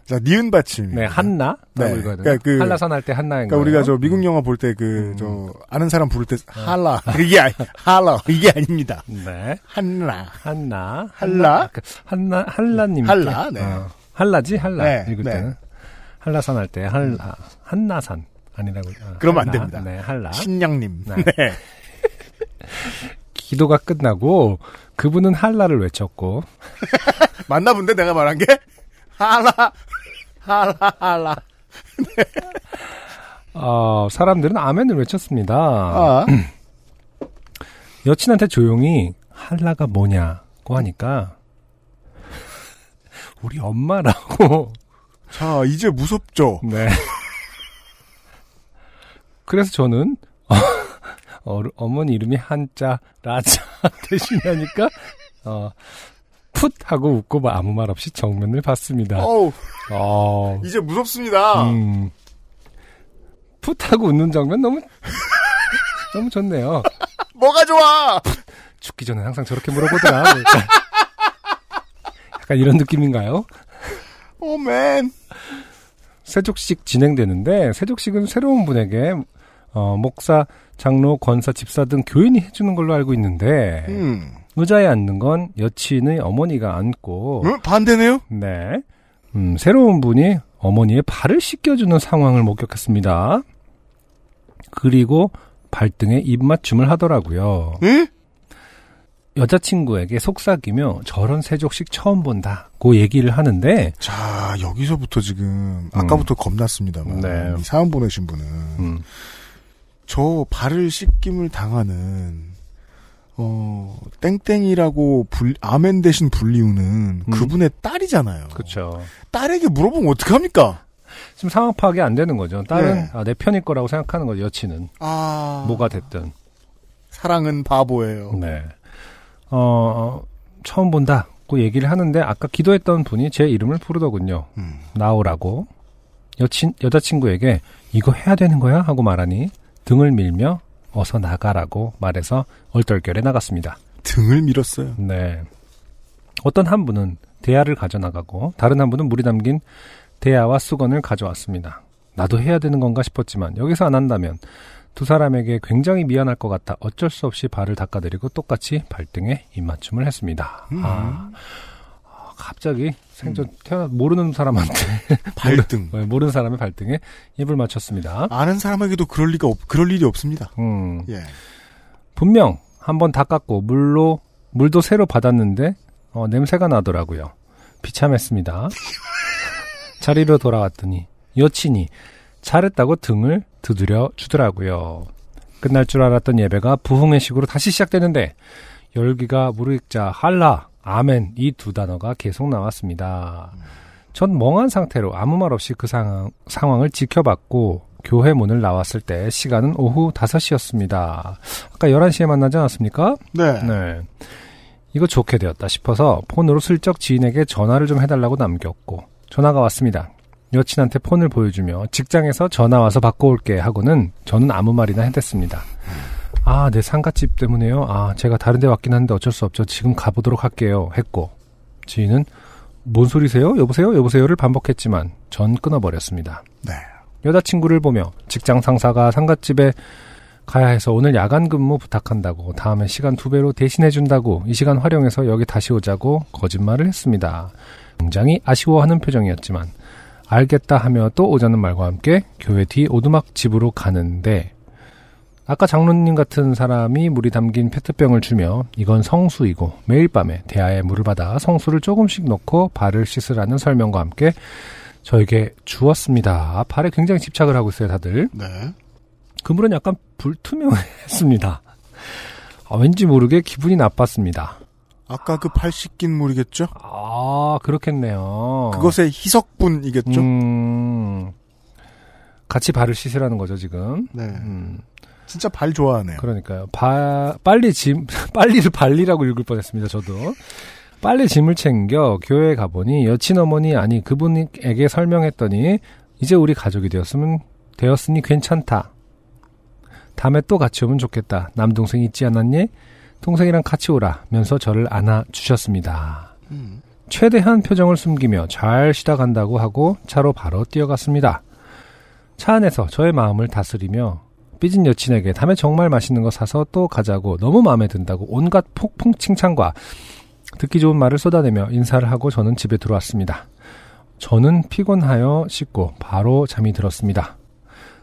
자, 니은 받침. 네, 한나? 네. 그러니까 그- 한라선 할때 한나인 그러니까. 우리가 저 미국 영화 볼 때 그, 음. 저, 아는 사람 부를 때, 할라. 이게, 아니, 할라. 이게 아닙니다. 네. 한라. 한나. 한라? 그 한나, 한라님. 한라, 네. 한라지, 한라. 네, 읽을 네. 때는. 한라산 할 때, 한라. 한나산. 아니라고. 아, 그러면 안 한라. 됩니다. 네, 한라. 신양님. 네. 네. 기도가 끝나고 그분은 한라를 외쳤고 맞나 본데, 내가 말한 게? 할라. 할라, 할라. 어, 사람들은 아멘을 외쳤습니다. 아. 여친한테 조용히 한라가 뭐냐고 하니까 우리 엄마라고 자, 이제 무섭죠? 네. 그래서 저는 어, 어머니 이름이 한자 라자 대신하니까 어, 풋 하고 웃고 뭐 아무 말 없이 정면을 봤습니다. 어우, 어, 이제 무섭습니다. 음, 풋 하고 웃는 장면 너무 너무 좋네요. 뭐가 좋아? 죽기 전에 항상 저렇게 물어보더라. 그러니까 약간 이런 느낌인가요? 오, 맨. 세족식 진행되는데 세족식은 새로운 분에게 어, 목사, 장로, 권사, 집사 등 교인이 해주는 걸로 알고 있는데 음. 의자에 앉는 건 여친의 어머니가 앉고 응? 반대네요? 네 음, 새로운 분이 어머니의 발을 씻겨주는 상황을 목격했습니다. 그리고 발등에 입맞춤을 하더라고요. 응? 여자친구에게 속삭이며 저런 세족식 처음 본다고 얘기를 하는데 자, 여기서부터 지금, 아까부터 겁났습니다만. 네. 이 사연 보내신 분은, 음, 저 발을 씻김을 당하는, 어, 땡땡이라고 불, 아멘 대신 불리우는 음. 그분의 딸이잖아요. 그렇죠. 딸에게 물어보면 어떡합니까? 지금 상황 파악이 안 되는 거죠. 딸은 네. 아, 내 편일 거라고 생각하는 거죠. 여친은 아. 뭐가 됐든. 사랑은 바보예요. 네. 어, 처음 본다고 얘기를 하는데 아까 기도했던 분이 제 이름을 부르더군요. 음. 나오라고. 여친, 여자친구에게 이거 해야 되는 거야? 하고 말하니 등을 밀며 어서 나가라고 말해서 얼떨결에 나갔습니다. 등을 밀었어요. 네. 어떤 한 분은 대야를 가져나가고 다른 한 분은 물이 담긴 대야와 수건을 가져왔습니다. 나도 해야 되는 건가 싶었지만 여기서 안 한다면 두 사람에게 굉장히 미안할 것 같아 어쩔 수 없이 발을 닦아드리고 똑같이 발등에 입맞춤을 했습니다. 음. 아, 아, 갑자기 생전 태어나 모르는 사람한테 발등. 네, 모르는 사람의 발등에 입을 맞췄습니다. 아는 사람에게도 그럴 리가 없, 그럴 일이 없습니다. 음. 예. 분명 한 번 닦았고 물로 물도 새로 받았는데 어, 냄새가 나더라고요. 비참했습니다. 자리로 돌아왔더니 여친이 잘했다고 등을 두드려 주더라고요. 끝날 줄 알았던 예배가 부흥의 식으로 다시 시작되는데 열기가 무르익자 할라, 아멘 이 두 단어가 계속 나왔습니다. 전 멍한 상태로 아무 말 없이 그 상황, 상황을 지켜봤고 교회 문을 나왔을 때 시간은 오후 5시였습니다. 아까 11시에 만나지 않았습니까? 네. 네. 이거 좋게 되었다 싶어서 폰으로 슬쩍 지인에게 전화를 좀 해달라고 남겼고 전화가 왔습니다. 여친한테 폰을 보여주며 직장에서 전화 와서 받고 올게 하고는 저는 아무 말이나 해댔습니다. 아, 내 상가집 때문에요. 아, 제가 다른 데 왔긴 한데 어쩔 수 없죠. 지금 가보도록 할게요. 했고 지인은 뭔 소리세요? 여보세요? 여보세요를 반복했지만 전 끊어버렸습니다. 네. 여자친구를 보며 직장 상사가 상갓집에 가야 해서 오늘 야간 근무 부탁한다고 다음에 시간 두 배로 대신해 준다고 이 시간 활용해서 여기 다시 오자고 거짓말을 했습니다. 굉장히 아쉬워하는 표정이었지만 알겠다 하며 또 오자는 말과 함께 교회 뒤 오두막 집으로 가는데 아까 장로님 같은 사람이 물이 담긴 페트병을 주며 이건 성수이고 매일 밤에 대야에 물을 받아 성수를 조금씩 넣고 발을 씻으라는 설명과 함께 저에게 주었습니다. 발에 굉장히 집착을 하고 있어요, 다들. 네. 그 물은 약간 불투명했습니다. 아, 왠지 모르게 기분이 나빴습니다. 아까 그 팔 씻긴 물이겠죠? 아, 그렇겠네요. 그것의 희석분이겠죠? 음, 같이 발을 씻으라는 거죠, 지금. 네. 음, 진짜 발 좋아하네요. 그러니까요. 바, 빨리 짐, 빨리를 발리라고 읽을 뻔했습니다, 저도. 빨리 짐을 챙겨 교회에 가보니 여친 어머니 아니 그분에게 설명했더니 이제 우리 가족이 되었으면 되었으니 괜찮다. 다음에 또 같이 오면 좋겠다. 남동생 있지 않았니? 동생이랑 같이 오라면서 저를 안아 주셨습니다. 음. 최대한 표정을 숨기며 잘 쉬다 간다고 하고 차로 바로 뛰어갔습니다. 차 안에서 저의 마음을 다스리며 삐진 여친에게 다음에 정말 맛있는 거 사서 또 가자고 너무 마음에 든다고 온갖 폭풍 칭찬과 듣기 좋은 말을 쏟아내며 인사를 하고 저는 집에 들어왔습니다. 저는 피곤하여 씻고 바로 잠이 들었습니다.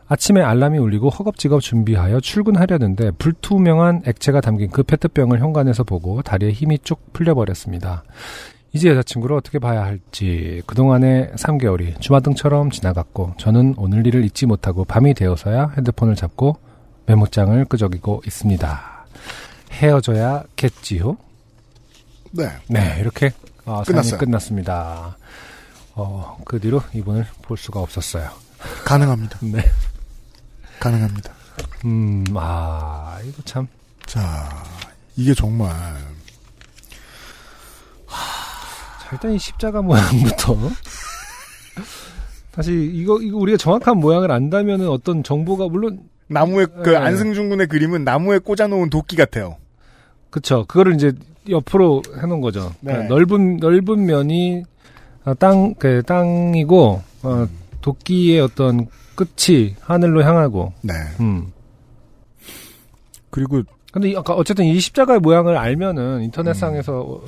아침에 알람이 울리고 허겁지겁 준비하여 출근하려는데 불투명한 액체가 담긴 그 페트병을 현관에서 보고 다리에 힘이 쭉 풀려버렸습니다. 이제 여자친구를 어떻게 봐야 할지 그동안의 3개월이 주마등처럼 지나갔고 저는 오늘 일을 잊지 못하고 밤이 되어서야 핸드폰을 잡고 메모장을 끄적이고 있습니다. 헤어져야겠지요? 네. 네, 이렇게 어, 끝났어요. 끝났습니다. 어, 그 뒤로 이분을 볼 수가 없었어요. 가능합니다. 네. 가능합니다. 음, 아, 이거 참. 자, 이게 정말 자, 일단 이 십자가 모양부터. 사실 이거 이거 우리가 정확한 모양을 안다면은 어떤 정보가 물론 나무에 그 네. 안승준 군의 그림은 나무에 꽂아놓은 도끼 같아요. 그쵸 그거를 이제 옆으로 해놓은 거죠. 네. 그러니까 넓은 넓은 면이 어, 땅, 그 땅이고 어, 도끼의 어떤 끝이 하늘로 향하고. 네. 음. 그리고 근데 이- 아까 어쨌든 이 십자가의 모양을 알면은 인터넷상에서 어,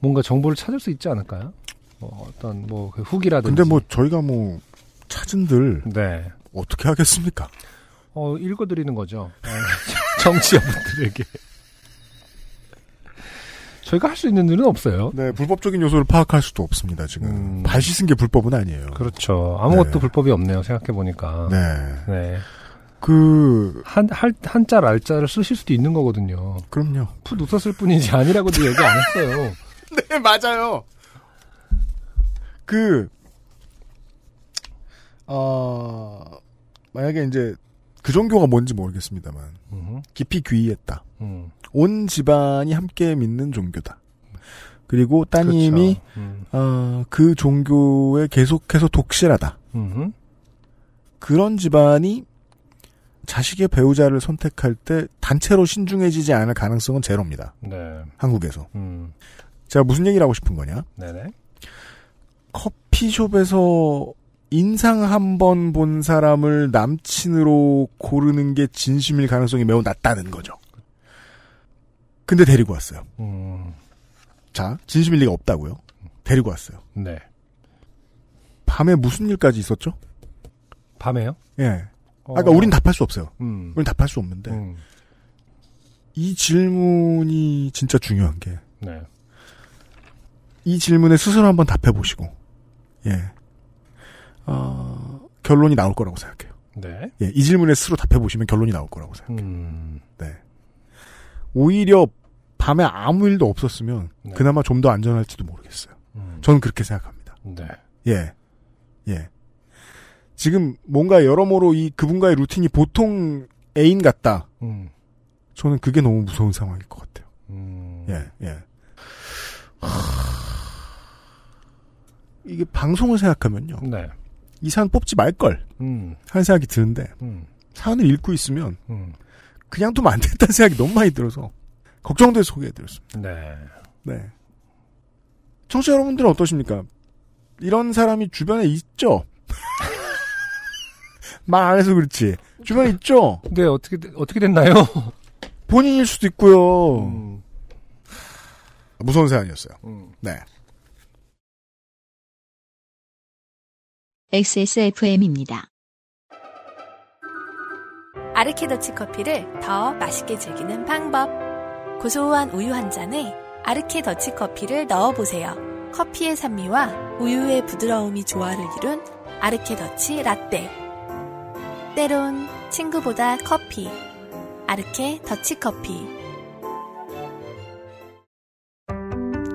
뭔가 정보를 찾을 수 있지 않을까요? 뭐 어떤 뭐 그 후기라든지. 근데 뭐 저희가 뭐 찾은들 네. 어떻게 하겠습니까? 어, 읽어드리는 거죠. 어, 정치여분들에게. 저희가 할 수 있는 일은 없어요. 네, 불법적인 요소를 파악할 수도 없습니다, 지금. 음. 발 씻은 게 불법은 아니에요. 그렇죠. 아무것도 네. 불법이 없네요. 생각해 보니까. 네. 네. 그, 한, 할, 한자, 알자를 쓰실 수도 있는 거거든요. 그럼요. 풋 웃었을 뿐이지 아니라고도 얘기 안 했어요. 네, 맞아요. 그, 어, 만약에 이제, 그 종교가 뭔지 모르겠습니다만, 음, 깊이 귀의했다. 음, 온 집안이 함께 믿는 종교다. 그리고 따님이, 그렇죠. 음, 어, 그 종교에 계속해서 독실하다. 음, 그런 집안이 자식의 배우자를 선택할 때 단체로 신중해지지 않을 가능성은 제로입니다. 네. 한국에서. 음, 제가 무슨 얘기를 하고 싶은 거냐? 네네. 커피숍에서 인상 한 번 본 사람을 남친으로 고르는 게 진심일 가능성이 매우 낮다는 거죠. 근데 데리고 왔어요. 음, 자, 진심일 리가 없다고요. 데리고 왔어요. 네. 밤에 무슨 일까지 있었죠? 밤에요? 예. 어, 아까 우린 답할 수 없어요. 음, 우린 답할 수 없는데 음, 이 질문이 진짜 중요한 게 이 네. 질문에 스스로 한번 답해 보시고 예. 어, 결론이 나올 거라고 생각해요. 네. 예, 이 질문에 스스로 답해 보시면 결론이 나올 거라고 생각해요. 음, 네. 오히려 밤에 아무 일도 없었으면 네. 그나마 좀 더 안전할지도 모르겠어요. 음, 저는 그렇게 생각합니다. 네. 예. 예. 지금 뭔가 여러모로 이 그분과의 루틴이 보통 애인 같다. 음, 저는 그게 너무 무서운 상황일 것 같아요. 음, 예, 예. 이게 방송을 생각하면요. 네. 이 사연 뽑지 말걸. 음, 하는 생각이 드는데, 음, 사연을 읽고 있으면, 음, 그냥 두면 안 된다는 생각이 너무 많이 들어서, 걱정돼서 소개해드렸습니다. 네. 네. 청취자 여러분들은 어떠십니까? 이런 사람이 주변에 있죠? 말 안 해서 그렇지. 주변에 있죠? 근데 어떻게, 어떻게 됐나요? 본인일 수도 있고요. 음, 무서운 사연이었어요. 음. 네. XSFM입니다. 아르케더치 커피를 더 맛있게 즐기는 방법. 고소한 우유 한 잔에 아르케더치 커피를 넣어보세요. 커피의 산미와 우유의 부드러움이 조화를 이룬 아르케더치 라떼. 때론 친구보다 커피. 아르케 더치 커피.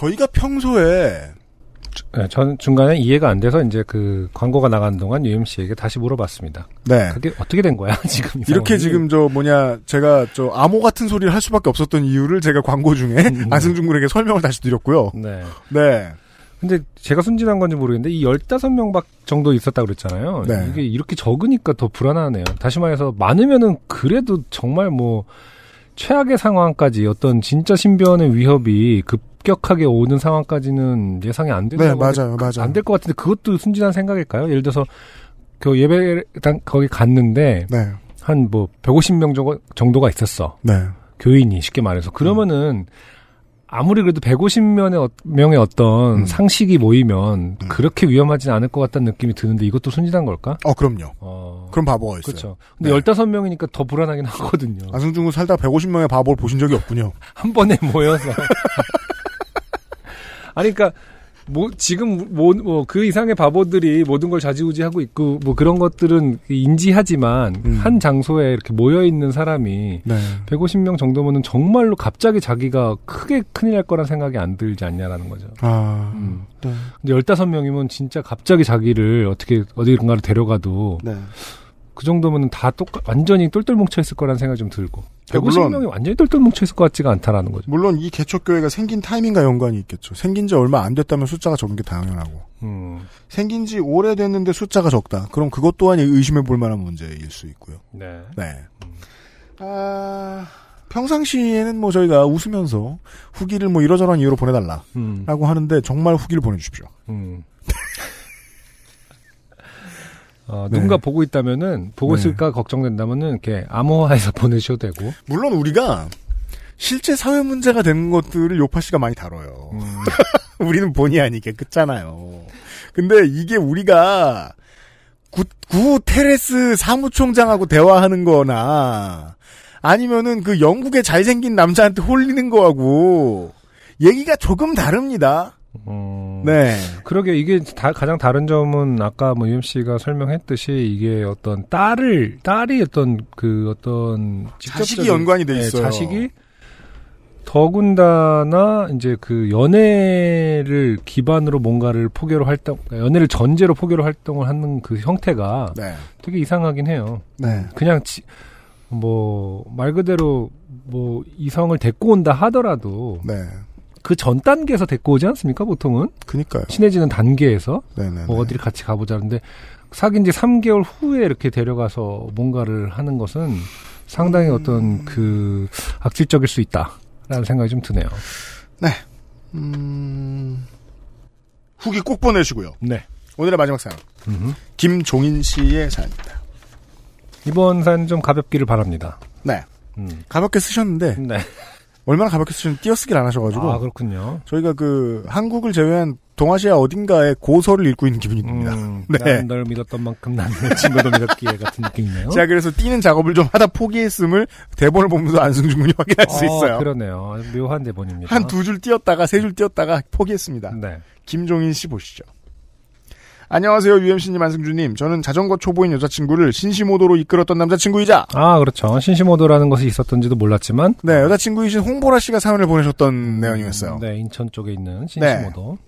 저희가 평소에, 네, 전 중간에 이해가 안 돼서 이제 그 광고가 나가는 동안 UMC에게 다시 물어봤습니다. 네. 그게 어떻게 된 거야, 지금? 이 이렇게? 지금 저 뭐냐, 제가 저 암호 같은 소리를 할 수밖에 없었던 이유를 제가 광고 중에 안승준 군에게 설명을 다시 드렸고요. 네. 네. 근데 제가 순진한 건지 모르겠는데 이 15명 박 정도 있었다 그랬잖아요. 네. 이게 이렇게 적으니까 더 불안하네요. 다시 말해서 많으면은 그래도 정말 뭐 최악의 상황까지 어떤 진짜 신변의 위협이 급 격하게 오는 상황까지는 예상이 안 네, 된다고 맞아요, 맞아요. 안 될 것 같은데 그것도 순진한 생각일까요? 예를 들어서 그 예배당 거기 갔는데 네. 한뭐 150명 정도, 정도가 있었어. 네. 교인이 쉽게 말해서 그러면은 아무리 그래도 150명의, 어, 명의 어떤 음. 상식이 모이면 그렇게 위험하진 않을 것 같다는 느낌이 드는데 이것도 순진한 걸까? 어, 그럼요. 어. 그럼 바보가 있어요. 그렇죠. 근데 네. 15명이니까 더 불안하긴 하거든요. 안승준 군 살다 150명의 바보를 보신 적이 없군요. 한 번에 모여서. 아니, 그러니까, 뭐, 지금, 뭐, 뭐, 그 이상의 바보들이 모든 걸 좌지우지하고 있고, 뭐, 그런 것들은 인지하지만, 음. 한 장소에 이렇게 모여 있는 사람이, 네. 150명 정도면은 정말로 갑자기 자기가 크게 큰일 날 거란 생각이 안 들지 않냐라는 거죠. 아. 음. 네. 근데 15명이면 진짜 갑자기 자기를 어떻게 어디론가로 데려가도 네. 그 정도면 다 똑같, 완전히 똘똘 뭉쳐있을 거란 생각이 좀 들고. 네, 물론- 150명이 완전히 똘똘 뭉쳐있을 것 같지가 않다라는 거죠. 물론 이 개척교회가 생긴 타이밍과 연관이 있겠죠. 생긴 지 얼마 안 됐다면 숫자가 적은 게 당연하고. 음, 생긴 지 오래됐는데 숫자가 적다. 그럼 그것 또한 의심해 볼 만한 문제일 수 있고요. 네. 네. 아, 평상시에는 뭐 저희가 웃으면서 후기를 뭐 이러저런 이유로 보내달라. 음. 라고 하는데 정말 후기를 보내주십시오. 음. 어, 네. 누군가 보고 있다면은 보고 네. 있을까 걱정된다면은 이렇게 암호화해서 보내셔도 되고. 물론 우리가 실제 사회 문제가 되는 것들을 요파 씨가 많이 다뤄요. 음. 우리는 본의 아니게 끝잖아요. 근데 이게 우리가 구, 구 테레스 사무총장하고 대화하는 거나 아니면은 그 영국의 잘생긴 남자한테 홀리는 거하고 얘기가 조금 다릅니다. 음. 네. 그러게 이게 다- 가장 다른 점은 아까 뭐 UMC가 설명했듯이 이게 어떤 딸을 딸이 어떤 그 어떤 자식이 직접적인- 연관이 돼 네, 있어요. 자식이 더군다나 이제 그 연애를 기반으로 뭔가를 포교로 활동 연애를 전제로 포교로 활동을 하는 그 형태가 네. 되게 이상하긴 해요. 네. 그냥 뭐말 그대로 뭐 이성을 데리고 온다 하더라도 네. 그 전 단계에서 데리고 오지 않습니까 보통은 그니까요. 친해지는 단계에서 네네. 뭐 어디를 같이 가보자는데 사귄 지 3개월 후에 이렇게 데려가서 뭔가를 하는 것은 상당히 어떤 그 악질적일 수 있다라는 생각이 좀 드네요. 음... 후기 꼭 보내시고요. 네. 오늘의 마지막 사연. 음흠. 김종인 씨의 사연입니다. 이번 사연 좀 가볍기를 바랍니다. 네. 음. 가볍게 쓰셨는데 네. 얼마나 가볍게 쓰셨는지 띄어쓰기를 안 하셔가지고 아 그렇군요. 저희가 그 한국을 제외한 동아시아 어딘가에 고서를 읽고 있는 기분이 듭니다. 음, 네. 널 믿었던 만큼 나는 내 친구도 믿었기에 같은 느낌이네요. 제가 그래서 띄는 작업을 좀 하다 포기했음을 대본을 보면서 안승준 군이 확인할 수 어, 있어요. 그러네요. 묘한 대본입니다. 한 두 줄 띄었다가 세 줄 띄었다가 포기했습니다. 네. 김종인 씨 보시죠. 안녕하세요, UMC님, 안승준님. 저는 자전거 초보인 여자친구를 신시모도로 이끌었던 남자친구이자, 아 그렇죠. 신시모도라는 것이 있었던지도 몰랐지만 네, 여자친구이신 홍보라 씨가 사연을 보내셨던 내용이었어요. 네 인천 쪽에 있는 신시모도.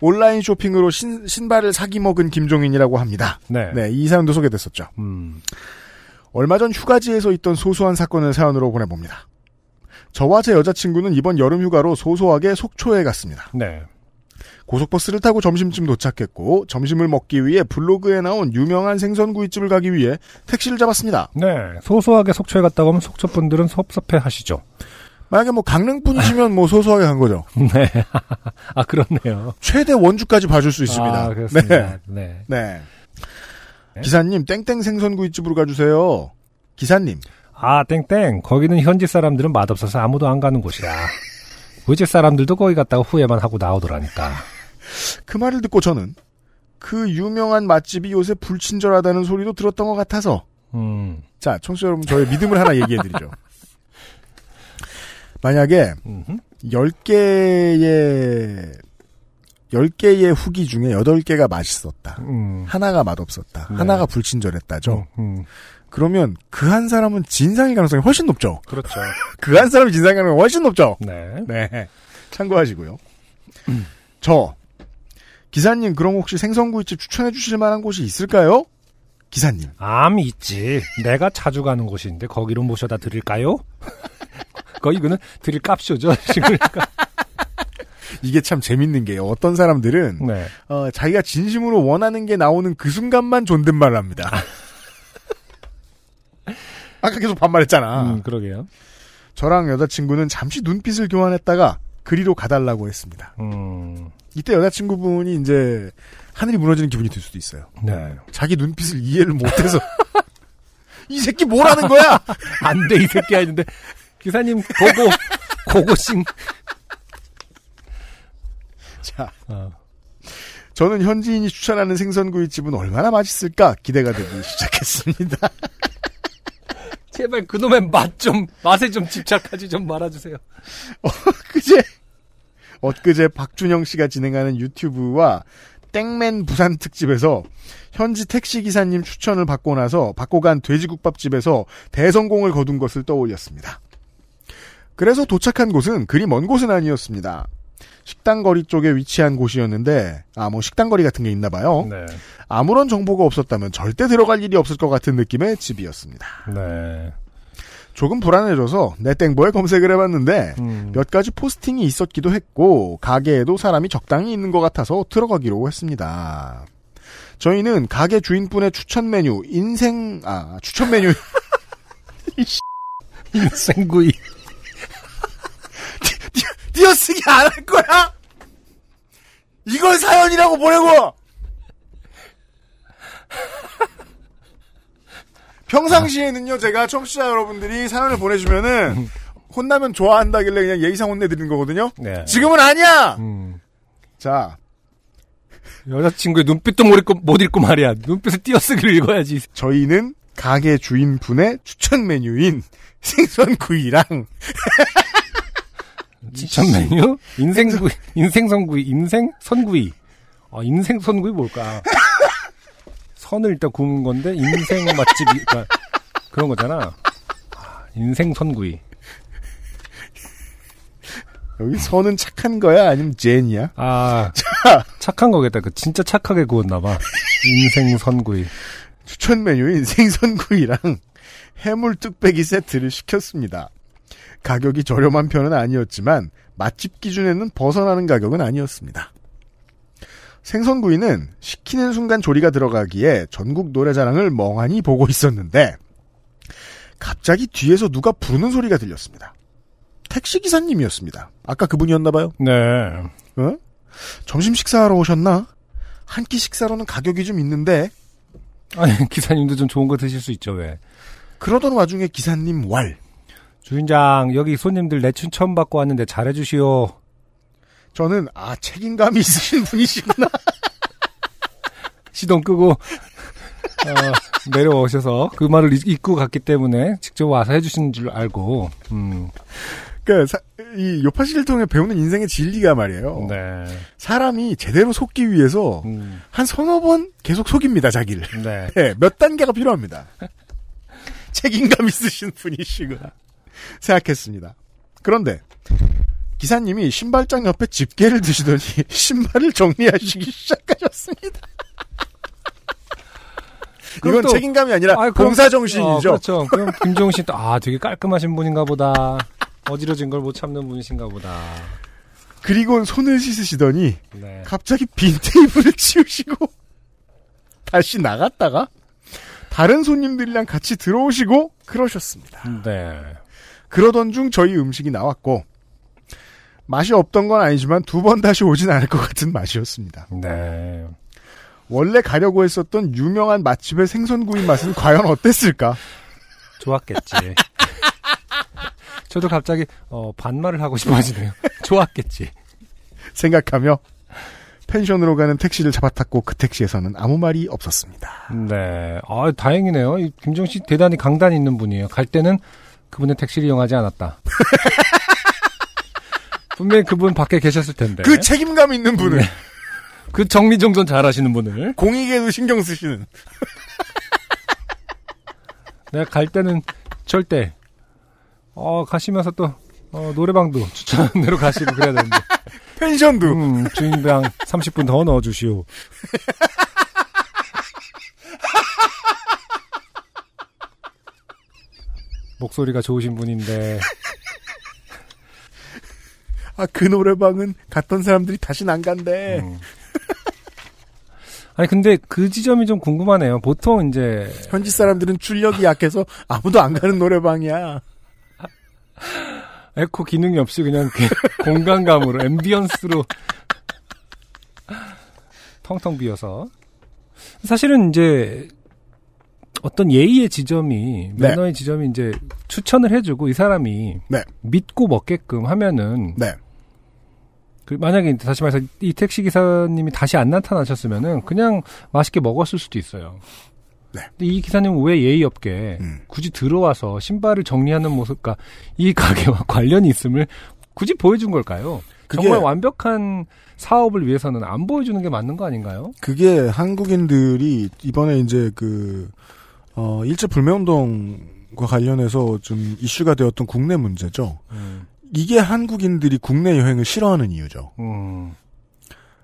온라인 쇼핑으로 신, 신발을 사기 먹은 김종인이라고 합니다. 네. 네, 이 사연도 소개됐었죠. 음. 얼마 전 휴가지에서 있던 소소한 사건을 사연으로 보내봅니다. 저와 제 여자친구는 이번 여름 휴가로 소소하게 속초에 갔습니다. 네. 고속버스를 타고 점심쯤 도착했고 점심을 먹기 위해 블로그에 나온 유명한 생선구이집을 가기 위해 택시를 잡았습니다. 네. 소소하게 속초에 갔다 오면 속초 분들은 섭섭해 하시죠. 만약에 뭐 강릉 분이시면 뭐 소소하게 간 거죠. 네. 아 그렇네요. 최대 원주까지 봐줄 수 있습니다. 아, 그렇습니다. 네. 네. 네. 네. 기사님 땡땡 생선구이집으로 가주세요. 기사님 아 땡땡 거기는 현지 사람들은 맛없어서 아무도 안 가는 곳이야. 우리 집 사람들도 거기 갔다가 후회만 하고 나오더라니까. 그 말을 듣고 저는 그 유명한 맛집이 요새 불친절하다는 소리도 들었던 것 같아서 음. 자 청취자 여러분 저의 믿음을 하나 얘기해드리죠. 만약에 음흠. 10개의 10개의 후기 중에 8개가 맛있었다. 음. 하나가 맛없었다. 네. 하나가 불친절했다죠. 음, 음. 그러면 그 한 사람은 진상일 가능성이 훨씬 높죠. 그렇죠. 그 한 사람이 진상일 가능성이 훨씬 높죠. 네. 네. 참고하시고요. 저 기사님 그럼 혹시 생선구이집 추천해 주실 만한 곳이 있을까요? 기사님. 암 있지. 내가 자주 가는 곳인데 거기로 모셔다 드릴까요? 거기 그는 드릴 값쇼죠. 그러니까. 이게 참 재밌는 게요. 어떤 사람들은 네. 어, 자기가 진심으로 원하는 게 나오는 그 순간만 존댓말을 합니다. 아까 계속 반말했잖아. 음, 그러게요. 저랑 여자친구는 잠시 눈빛을 교환했다가 그리로 가달라고 했습니다. 음. 이때 여자친구분이 이제 하늘이 무너지는 기분이 들 수도 있어요. 네. 자기 눈빛을 이해를 못해서 이 새끼 뭐라는 거야? 안 돼, 이 새끼 아닌데. 기사님, 고고, 고고싱. 자, 어. 저는 현지인이 추천하는 생선구이집은 얼마나 맛있을까 기대가 되기 시작했습니다. 제발 그놈의 맛 좀, 맛에 좀 집착하지 좀 말아주세요. 그제 엊그제 박준영 씨가 진행하는 유튜브와 땡맨 부산 특집에서 현지 택시 기사님 추천을 받고 나서 받고 간 돼지국밥집에서 대성공을 거둔 것을 떠올렸습니다. 그래서 도착한 곳은 그리 먼 곳은 아니었습니다. 식당 거리 쪽에 위치한 곳이었는데 아 뭐 식당 거리 같은 게 있나 봐요. 네. 아무런 정보가 없었다면 절대 들어갈 일이 없을 것 같은 느낌의 집이었습니다. 네. 조금 불안해져서 네땡보에 검색을 해봤는데 음. 몇 가지 포스팅이 있었기도 했고 가게에도 사람이 적당히 있는 것 같아서 들어가기로 했습니다. 저희는 가게 주인분의 추천 메뉴 인생 아 추천 메뉴 인생구이. 띄어쓰기 안 할 거야? 이걸 사연이라고 보내고! 평상시에는요, 제가 청취자 여러분들이 사연을 보내주면은, 혼나면 좋아한다길래 그냥 예의상 혼내드리는 거거든요? 네. 지금은 아니야! 음. 자, 여자친구의 눈빛도 못 읽고, 못 읽고 말이야. 눈빛을 띄어쓰기를 읽어야지. 저희는 가게 주인분의 추천 메뉴인 생선구이랑 추천 메뉴? 인생구이, 인생선구이, 인생선구이. 아, 인생선구이 뭘까? 선을 일단 구운 건데, 인생 맛집이, 그러니까 그런 거잖아. 아, 인생선구이. 여기 선은 착한 거야? 아니면 젠이야? 아, 착한 거겠다. 그 진짜 착하게 구웠나봐. 인생선구이. 추천 메뉴인 생선구이랑 해물 뚝배기 세트를 시켰습니다. 가격이 저렴한 편은 아니었지만 맛집 기준에는 벗어나는 가격은 아니었습니다. 생선구이는 시키는 순간 조리가 들어가기에 전국 노래자랑을 멍하니 보고 있었는데 갑자기 뒤에서 누가 부르는 소리가 들렸습니다. 택시 기사님이었습니다. 아까 그분이었나 봐요. 네. 어? 점심 식사하러 오셨나? 한 끼 식사로는 가격이 좀 있는데 아니, 기사님도 좀 좋은 거 드실 수 있죠, 왜. 그러던 와중에 기사님 왈 주인장, 여기 손님들 내춘 처음 받고 왔는데 잘해주시오. 저는 아 책임감이 있으신 분이시구나. 시동 끄고, 어, 내려오셔서 그 말을 잊- 잊고 갔기 때문에 직접 와서 해주신 줄 알고, 음, 그러니까 사- 이 요파시를 통해 배우는 인생의 진리가 말이에요. 네. 사람이 제대로 속기 위해서 음, 한 서너 번 계속 속입니다 자기를. 네. 네, 몇 단계가 필요합니다. 책임감 있으신 분이시구나 생각했습니다. 그런데 기사님이 신발장 옆에 집게를 드시더니 신발을 정리하시기 시작하셨습니다. 이건 또- 책임감이 아니라 그럼- 봉사 정신이죠. 어, 그렇죠. 그럼 김종신 씨 또, 아, 되게 깔끔하신 분인가 보다. 어지러진 걸 못 참는 분이신가 보다. 그리고 손을 씻으시더니 네. 갑자기 빈 테이블을 치우시고 다시 나갔다가 다른 손님들이랑 같이 들어오시고 그러셨습니다. 네. 그러던 중 저희 음식이 나왔고 맛이 없던 건 아니지만 두 번 다시 오진 않을 것 같은 맛이었습니다. 네. 원래 가려고 했었던 유명한 맛집의 생선구이 맛은 과연 어땠을까? 좋았겠지. 저도 갑자기, 어, 반말을 하고 싶어지네요. 좋았겠지. 생각하며 펜션으로 가는 택시를 잡아탔고 그 택시에서는 아무 말이 없었습니다. 네. 아, 다행이네요. 이 김종 씨 대단히 강단 있는 분이에요. 갈 때는 그분의 택시를 이용하지 않았다. 분명히 그분 밖에 계셨을 텐데. 그 책임감 있는 분을 네. 그 정리정돈 잘 하시는 분을. 공익에도 신경 쓰시는 내가 갈 때는 절대, 어, 가시면서 또, 어, 노래방도 추천하는 대로 가시고 그래야 되는데. 펜션도 음, 주인장 30분 더 넣어주시오. 목소리가 좋으신 분인데, 아 그 노래방은 갔던 사람들이 다시는 안 간대. 음. 아니, 근데 그 지점이 좀 궁금하네요. 보통 이제, 현지 사람들은 출력이 약해서 아무도 안 가는 노래방이야. 에코 기능이 없이 그냥 그 공간감으로, ambience로 텅텅 비어서. 사실은 이제 어떤 예의의 지점이, 네. 매너의 지점이 이제 추천을 해주고 이 사람이 네. 믿고 먹게끔 하면은, 네. 그 만약에 다시 말해서 이 택시 기사님이 다시 안 나타나셨으면은 그냥 맛있게 먹었을 수도 있어요. 네. 근데 이 기사님은 왜 예의 없게 음. 굳이 들어와서 신발을 정리하는 모습과 이 가게와 관련이 있음을 굳이 보여준 걸까요? 정말 완벽한 사업을 위해서는 안 보여주는 게 맞는 거 아닌가요? 그게 한국인들이 이번에 이제 그, 어, 일제 불매운동과 관련해서 좀 이슈가 되었던 국내 문제죠. 이게 한국인들이 국내 여행을 싫어하는 이유죠. 음,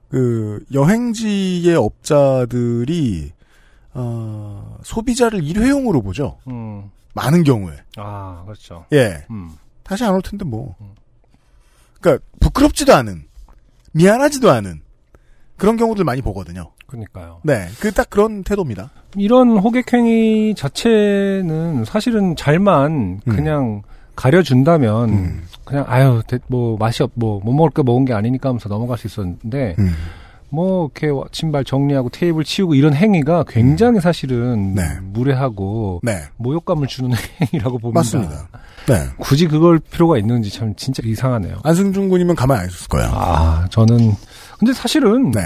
그, 여행지의 업자들이, 어, 소비자를 일회용으로 보죠. 음, 많은 경우에. 아, 그렇죠. 예. 음, 다시 안 올 텐데 뭐. 그러니까 부끄럽지도 않은, 미안하지도 않은 그런 경우들 많이 보거든요. 그러니까요. 네, 그 딱 그런 태도입니다. 이런 호객행위 자체는 사실은 잘만 음. 그냥 가려준다면 음. 그냥 아유 대- 뭐 맛이 없뭐 못 먹을 거 먹은 게 아니니까 하면서 넘어갈 수 있었는데 음. 뭐 이렇게 신발 정리하고 테이블 치우고 이런 행위가 굉장히 사실은 네. 무례하고 네. 모욕감을 주는 행위라고 봅니다. 맞습니다. 네. 굳이 그걸 필요가 있는지 참 진짜 이상하네요. 안승준 군이면 가만히 안 있었을 거예요. 아 저는 근데 사실은 네.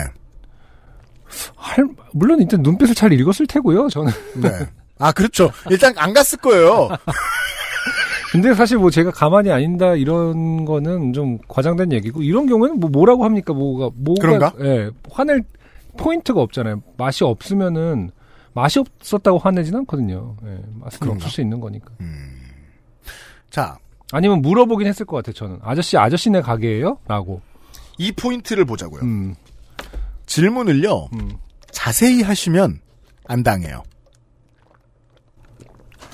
할 물론 일단 눈빛을 잘 읽었을 테고요. 저는 네. 아, 그렇죠. 일단 안 갔을 거예요. 근데 사실 뭐 제가 가만히 안 있다 이런 거는 좀 과장된 얘기고 이런 경우에는 뭐 뭐라고 합니까? 뭐가 뭐가 그런가? 예. 화낼 포인트가 없잖아요. 맛이 없으면은 맛이 없었다고 화내진 않거든요. 예. 맛은 그런가? 없을 수 있는 거니까. 자, 아니면 물어보긴 했을 것 같아요. 저는 아저씨 아저씨네 가게예요?라고. 이 포인트를 보자고요. 음. 질문을요, 음. 자세히 하시면 안 당해요.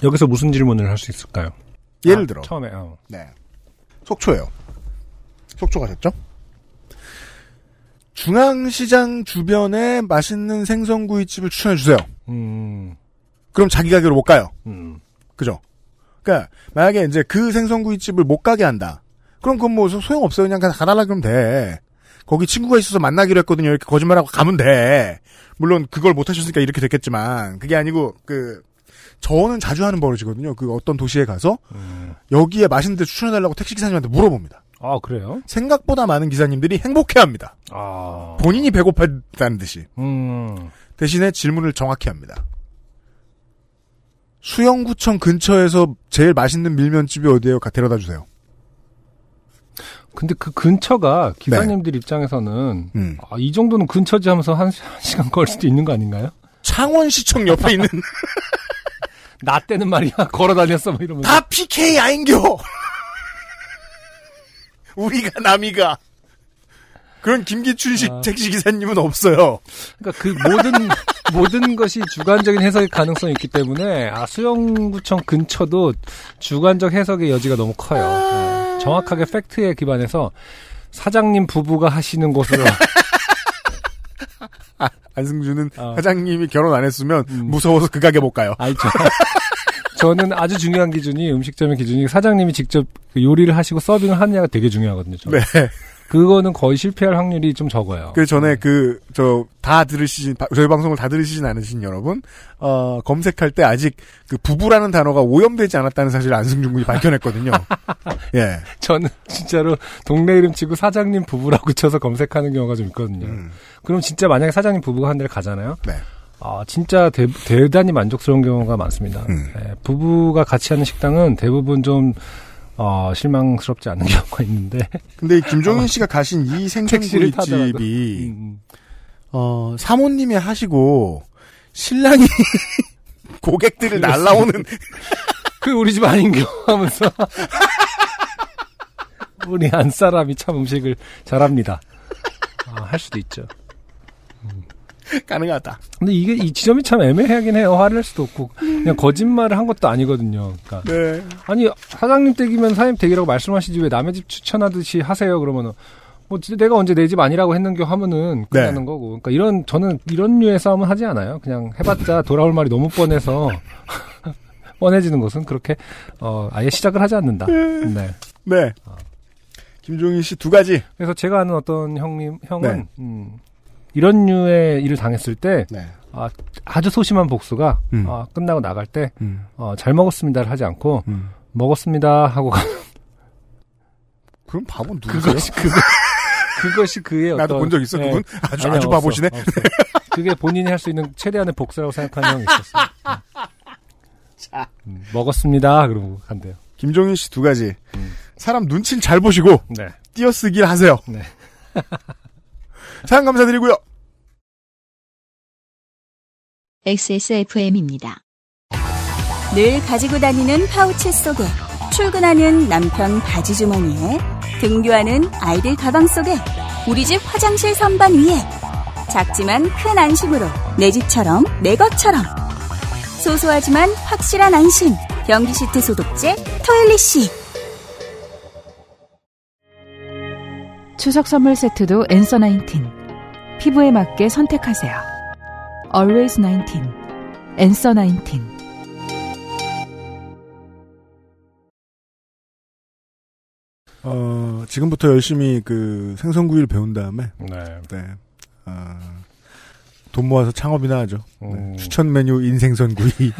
여기서 무슨 질문을 할 수 있을까요? 예를 아, 들어. 처음에 어. 네. 속초예요. 속초 가셨죠? 중앙시장 주변에 맛있는 생선구이집을 추천해 주세요. 음. 그럼 자기 가게로 못 가요. 음. 그죠? 그러니까 만약에 이제 그 생선구이집을 못 가게 한다. 그럼 그건 뭐 소용없어요. 그냥 가달라 그러면 돼. 거기 친구가 있어서 만나기로 했거든요. 이렇게 거짓말하고 가면 돼. 물론 그걸 못 하셨으니까 이렇게 됐겠지만 그게 아니고 그 저는 자주 하는 버릇이거든요. 그 어떤 도시에 가서 여기에 맛있는 데 추천해달라고 택시 기사님한테 물어봅니다. 아 그래요? 생각보다 많은 기사님들이 행복해합니다. 아. 본인이 배고팠다는 듯이 음. 대신에 질문을 정확히 합니다. 수영구청 근처에서 제일 맛있는 밀면집이 어디예요? 가 데려다 주세요. 근데 그 근처가 기사님들 입장에서는 음. 아, 이 정도는 근처지 하면서 한, 시- 한 시간 걸 수도 있는 거 아닌가요? 창원시청 옆에 있는 나 때는 말이야 걸어 다녔어 뭐 이러면서 다 PK 아인겨. 우리가 남이가 그런 김기춘식 아. 택시 기사님은 없어요. 그러니까 그 모든 모든 것이 주관적인 해석의 가능성이 있기 때문에 아 수영구청 근처도 주관적 해석의 여지가 너무 커요. 네. 정확하게 팩트에 기반해서 사장님 부부가 하시는 곳으로 안승준은 어. 사장님이 결혼 안 했으면 음. 무서워서 그 가게 못 가요. 알죠. 저는 아주 중요한 기준이 음식점의 기준이 사장님이 직접 그 요리를 하시고 서빙을 하느냐가 되게 중요하거든요. 저는. 네. 그거는 거의 실패할 확률이 좀 적어요. 그 전에 그 저 다 들으시진 바- 저희 방송을 다 들으시진 않으신 여러분 어 검색할 때 아직 그 부부라는 단어가 오염되지 않았다는 사실을 안승준 군이 밝혀냈거든요. 예. 저는 진짜로 동네 이름 치고 사장님 부부라고 쳐서 검색하는 경우가 좀 있거든요. 음. 그럼 진짜 만약에 사장님 부부가 한 데를 가잖아요. 네. 아, 진짜 대, 대단히 만족스러운 경우가 많습니다. 음. 예, 부부가 같이 하는 식당은 대부분 좀 어, 실망스럽지 않은 경우가 있는데 근데 이 김종인 씨가 가신 이 어. 택시를 타더라도. 생선구이 집이 음, 어 사모님이 하시고 신랑이 고객들을 날라오는 그 우리 집 아닌겨 하면서 우리 안 사람이 참 음식을 잘합니다. 아, 할 수도 있죠. 가능하다. 근데 이게 이 지점이 참 애매하긴 해요. 화낼 수도 없고 그냥 거짓말을 한 것도 아니거든요. 그러니까 네. 아니 사장님 댁이면 사장님 댁이라고 말씀하시지 왜 남의 집 추천하듯이 하세요 그러면은 뭐 진짜 내가 언제 내 집 아니라고 했는겨 하면은 끝나는 네. 거고 그러니까 이런 저는 이런 류의 싸움은 하지 않아요 그냥 해봤자 돌아올 말이 너무 뻔해서 뻔해지는 것은 그렇게 어 아예 시작을 하지 않는다 네 네. 김종인 씨 두 가지. 그래서 제가 아는 어떤 형님 형은 네. 음, 이런 류의 일을 당했을 때 네. 아, 아주 소심한 복수가 음. 어, 끝나고 나갈 때 음. 어, 잘 먹었습니다를 하지 않고 음. 먹었습니다 하고 가 그럼 바보 누구세요? 그것이 그거 그것이 그의 어떤 나도 본 적 있어 예. 그분 아주 아니요, 아주 없어, 바보시네. 없어. 그게 본인이 할 수 있는 최대한의 복수라고 생각하는 형이 있었어요. 음, 먹었습니다. 그러고 간대요. 김종인 씨 두 가지. 음. 사람 눈치를 잘 보시고 네. 띄어쓰기를 하세요. 네. 사연 감사드리고요. XSFM입니다. 늘 가지고 다니는 파우치 속에 출근하는 남편 바지 주머니에 등교하는 아이들 가방 속에 우리 집 화장실 선반 위에 작지만 큰 안심으로 내 집처럼 내 것처럼 소소하지만 확실한 안심 변기 시트 소독제 토일리시 추석 선물 세트도 엔서 나인틴. 피부에 맞게 선택하세요. Always 19. 엔서 나인틴. 어, 지금부터 열심히 그 생선구이를 배운 다음에 네. 네. 어, 돈 모아서 창업이나 하죠. 네. 음. 추천 메뉴 인생선구이.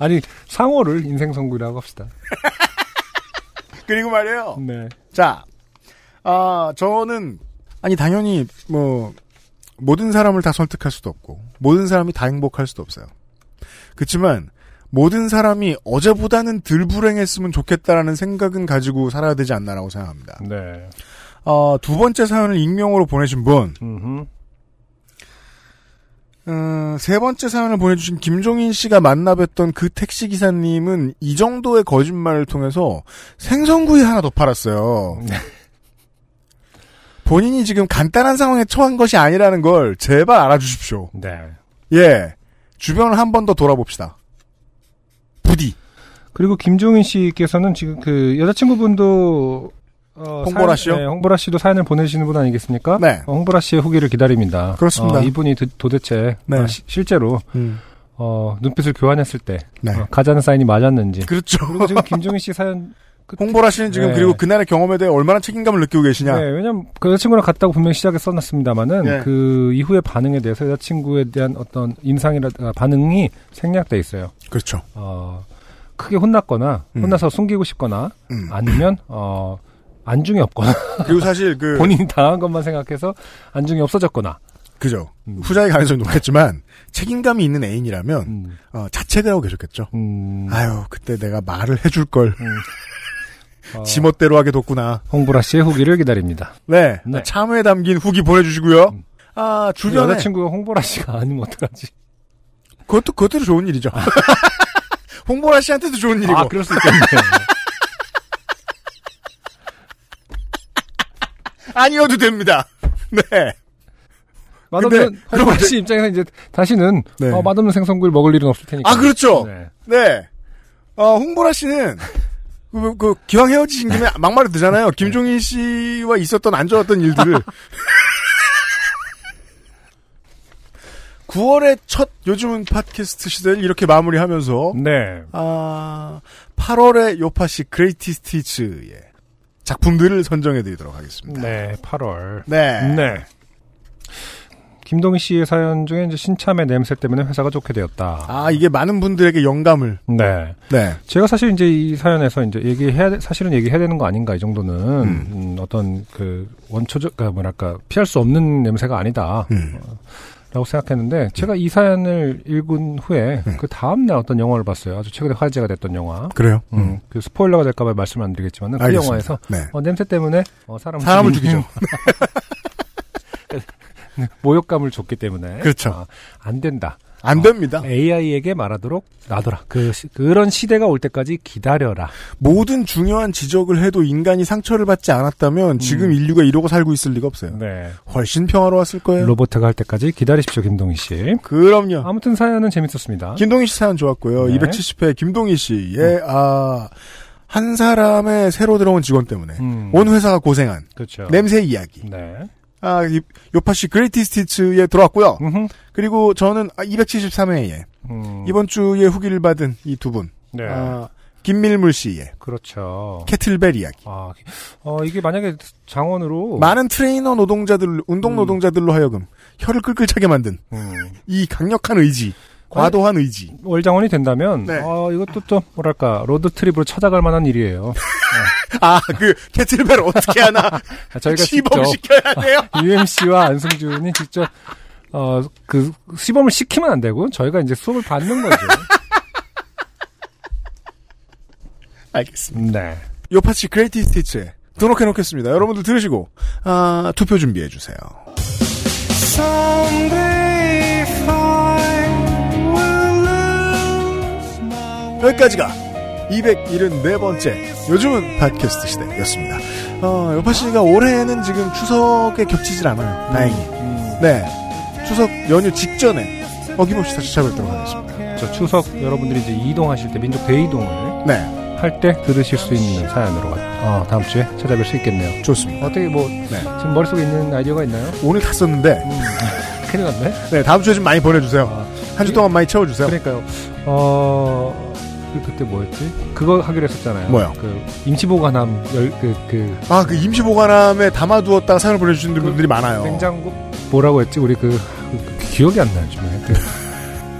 아니 상호를 인생선구이라고 합시다. 그리고 말이에요. 네. 자, 아, 저는, 아니, 당연히, 뭐, 모든 사람을 다 설득할 수도 없고, 모든 사람이 다 행복할 수도 없어요. 그렇지만, 모든 사람이 어제보다는 덜 불행했으면 좋겠다라는 생각은 가지고 살아야 되지 않나라고 생각합니다. 네. 어, 두 번째 사연을 익명으로 보내신 분, 음흠. 어, 세 번째 사연을 보내주신 김종인 씨가 만나뵀던 그 택시 기사님은 이 정도의 거짓말을 통해서 생선구이 하나 더 팔았어요. 본인이 지금 간단한 상황에 처한 것이 아니라는 걸 제발 알아주십시오. 네. 예. 주변을 한 번 더 돌아봅시다. 부디. 그리고 김종인 씨께서는 지금 그 여자친구분도 어, 홍보라 씨요? 네, 홍보라 씨도 사연을 보내시는 분 아니겠습니까? 네. 어, 홍보라 씨의 후기를 기다립니다. 그렇습니다. 어, 이분이 도, 도대체 네. 어, 시- 실제로 음. 어, 눈빛을 교환했을 때 네. 어, 가자는 사인이 맞았는지. 그렇죠. 그리고 지금 김종인 씨 사연 끝- 홍보라 씨는 지금 네. 그리고 그날의 경험에 대해 얼마나 책임감을 느끼고 계시냐. 네, 왜냐면 그 여자친구랑 갔다고 분명히 시작에 써놨습니다만은 네. 그 이후의 반응에 대해서 여자친구에 대한 어떤 인상이라 아, 반응이 생략돼 있어요. 그렇죠. 어, 크게 혼났거나 음. 혼나서 숨기고 싶거나 음. 아니면 어, 안중이 없거나 그리고 사실 그 본인이 당한 것만 생각해서 안중이 없어졌거나 그죠. 음. 후자의 가능성이 높겠지만 책임감이 있는 애인이라면 음, 어, 자책하고 계셨겠죠. 음, 아유 그때 내가 말을 해줄 걸 어, 지멋대로 하게 뒀구나. 홍보라 씨의 후기를 기다립니다. 네, 네. 참회에 담긴 후기 보내주시고요. 음. 아 주변에 여자친구가 홍보라 씨가 아니면 어떡하지? 그것도 그것도 좋은 일이죠. 홍보라 씨한테도 좋은 일이고. 아, 그럴 수 있겠네요. 아니어도 됩니다. 네. 맛없는 근데 홍보라 씨 입장에서 이제 다시는 네. 어, 맛없는 생선구이를 먹을 일은 없을 테니까. 아 그렇죠. 네. 네. 어, 홍보라 씨는 그, 그 기왕 헤어지신 김에 막말을 듣잖아요. 김종인 씨와 있었던 안 좋았던 일들을 9월의 첫 요즘은 팟캐스트 시대를 이렇게 마무리하면서 네. 아 8월의 요파시 greatest hits의 작품들을 선정해 드리도록 하겠습니다. 네, 8월. 네. 네. 김동희 씨의 사연 중에 이제 신참의 냄새 때문에 회사가 좋게 되었다. 아 이게 많은 분들에게 영감을 네. 네. 제가 사실 이제 이 사연에서 이제 얘기해야, 돼- 사실은 얘기해야 되는 거 아닌가, 이 정도는. 음. 음, 어떤 그 원초적, 그 뭐랄까, 피할 수 없는 냄새가 아니다. 음. 어, 라고 생각했는데, 제가 이 사연을 읽은 후에, 음. 그 다음 날 어떤 영화를 봤어요. 아주 최근에 화제가 됐던 영화. 그래요. 음, 그 스포일러가 될까봐 말씀을 안 드리겠지만, 그 알겠습니다. 영화에서 네. 어, 냄새 때문에 어, 사람을, 사람을 죽이죠. 모욕감을 줬기 때문에 그렇죠. 아, 안 된다. 안 됩니다. AI에게 말하도록 놔둬라. 그 시- 그런 시대가 올 때까지 기다려라. 모든 중요한 지적을 해도 인간이 상처를 받지 않았다면 지금 인류가 이러고 살고 있을 리가 없어요. 네. 훨씬 평화로웠을 거예요. 로보트가 할 때까지 기다리십시오, 김동희 씨. 그럼요. 아무튼 사연은 재밌었습니다. 김동희 씨 사연 좋았고요. 네. 270회 김동희 씨의 아, 한 사람의 새로 들어온 직원 때문에 음, 온 회사가 고생한 그렇죠. 냄새 이야기. 네. 아, 이- 요파 씨 greatest hits에 들어왔고요. 음흠. 그리고 저는 273회에 음, 이번 주에 후기를 받은 이 두 분. 네. 아, 김밀물 씨의 그렇죠. 캐틀벨 이야기. 아, 어, 이게 만약에 장원으로 많은 트레이너 노동자들, 운동 음. 노동자들로 하여금 혀를 끌끌차게 만든 음, 이 강력한 의지, 과도한 의지. 월장원이 된다면 네. 어, 이것도 또 뭐랄까 road trip으로 찾아갈 만한 일이에요. 아, 그 캐틀벨 어떻게 하나 아, 저희가 시범 직접 시켜야 돼요. UMC와 안승준이 직접 어 그 시범을 시키면 안 되고 저희가 이제 수업을 받는 거죠. 알겠습니다. 네. 요파 씨 크레이티 스티치에 등록해 놓겠습니다. 여러분들 들으시고 아, 투표 준비해 주세요. 여기까지가 274번째 요즘은 팟캐스트 시대였습니다. 어, 요파 씨가 올해는 지금 추석에 겹치질 않아요. 다행히. 음, 네. 추석 연휴 직전에 어김없이 다시 찾아뵙도록 하겠습니다. 저 추석 여러분들이 이제 이동하실 때 민족 대이동을 네. 할 때 들으실 수 있는 사연으로 어, 다음 주에 찾아뵐 수 있겠네요. 좋습니다. 어떻게 뭐 네. 지금 머릿속에 있는 아이디어가 있나요? 오늘 다 썼는데, 음, 큰일 났네. 네, 다음 주에 좀 많이 보내주세요. 아, 한 주 동안 많이 채워주세요. 그러니까요. 어, 그 그때 뭐였지? 그거 하기로 했었잖아요. 뭐요? 그 임시보관함 열 그 그 아, 그 임시보관함에 담아두었다가 사연을 보내주신 분들이 많아요. 냉장고 뭐라고 했지? 우리 그, 그- 그 기억이 안 나요, 요즘에. 그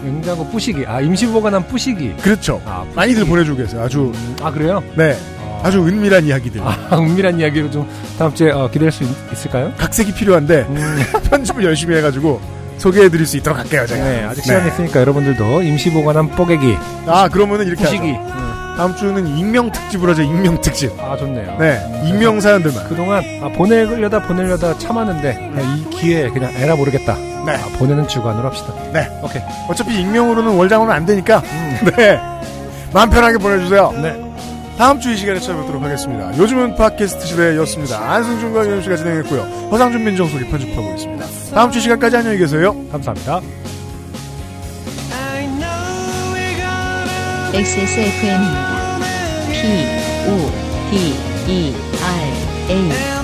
냉장고 부시기. 아, 임시보관함 부시기. 그렇죠. 아, 부시기. 많이들 보내주고 계세요. 아주, 아, 그래요? 네. 아주 은밀한 이야기들. 아, 은밀한 이야기로 좀 다음 주에 어, 기대할 수 있, 을까요 각색이 필요한데, 편집을 열심히 해가지고 소개해드릴 수 있도록 할게요, 제가. 네, 아직 시간이 있으니까 여러분들도 임시 보관함 뽀개기. 아, 그러면은 이렇게. 하죠. 다음 주는 익명 특집으로 하죠, 익명 특집. 아, 좋네요. 네, 익명 사연들만. 그동안 아, 보내려다 보내려다 참았는데 아, 이 기회에 그냥 에라 모르겠다. 네. 아, 보내는 주관으로 합시다. 네. 오케이. 어차피 익명으로는 월장으로는 안 되니까, 네. 마음 편하게 보내주세요. 네. 다음 주 이 시간에 찾아뵙도록 하겠습니다. 요즘은 팟캐스트 시대였습니다. 안승준과 유현씨가 진행했고요. 허상준 민정수기 편집하고 있습니다. 다음 주이 시간까지 안녕히 계세요. 감사합니다. XSFM입니다. P, O, D, E, R, A.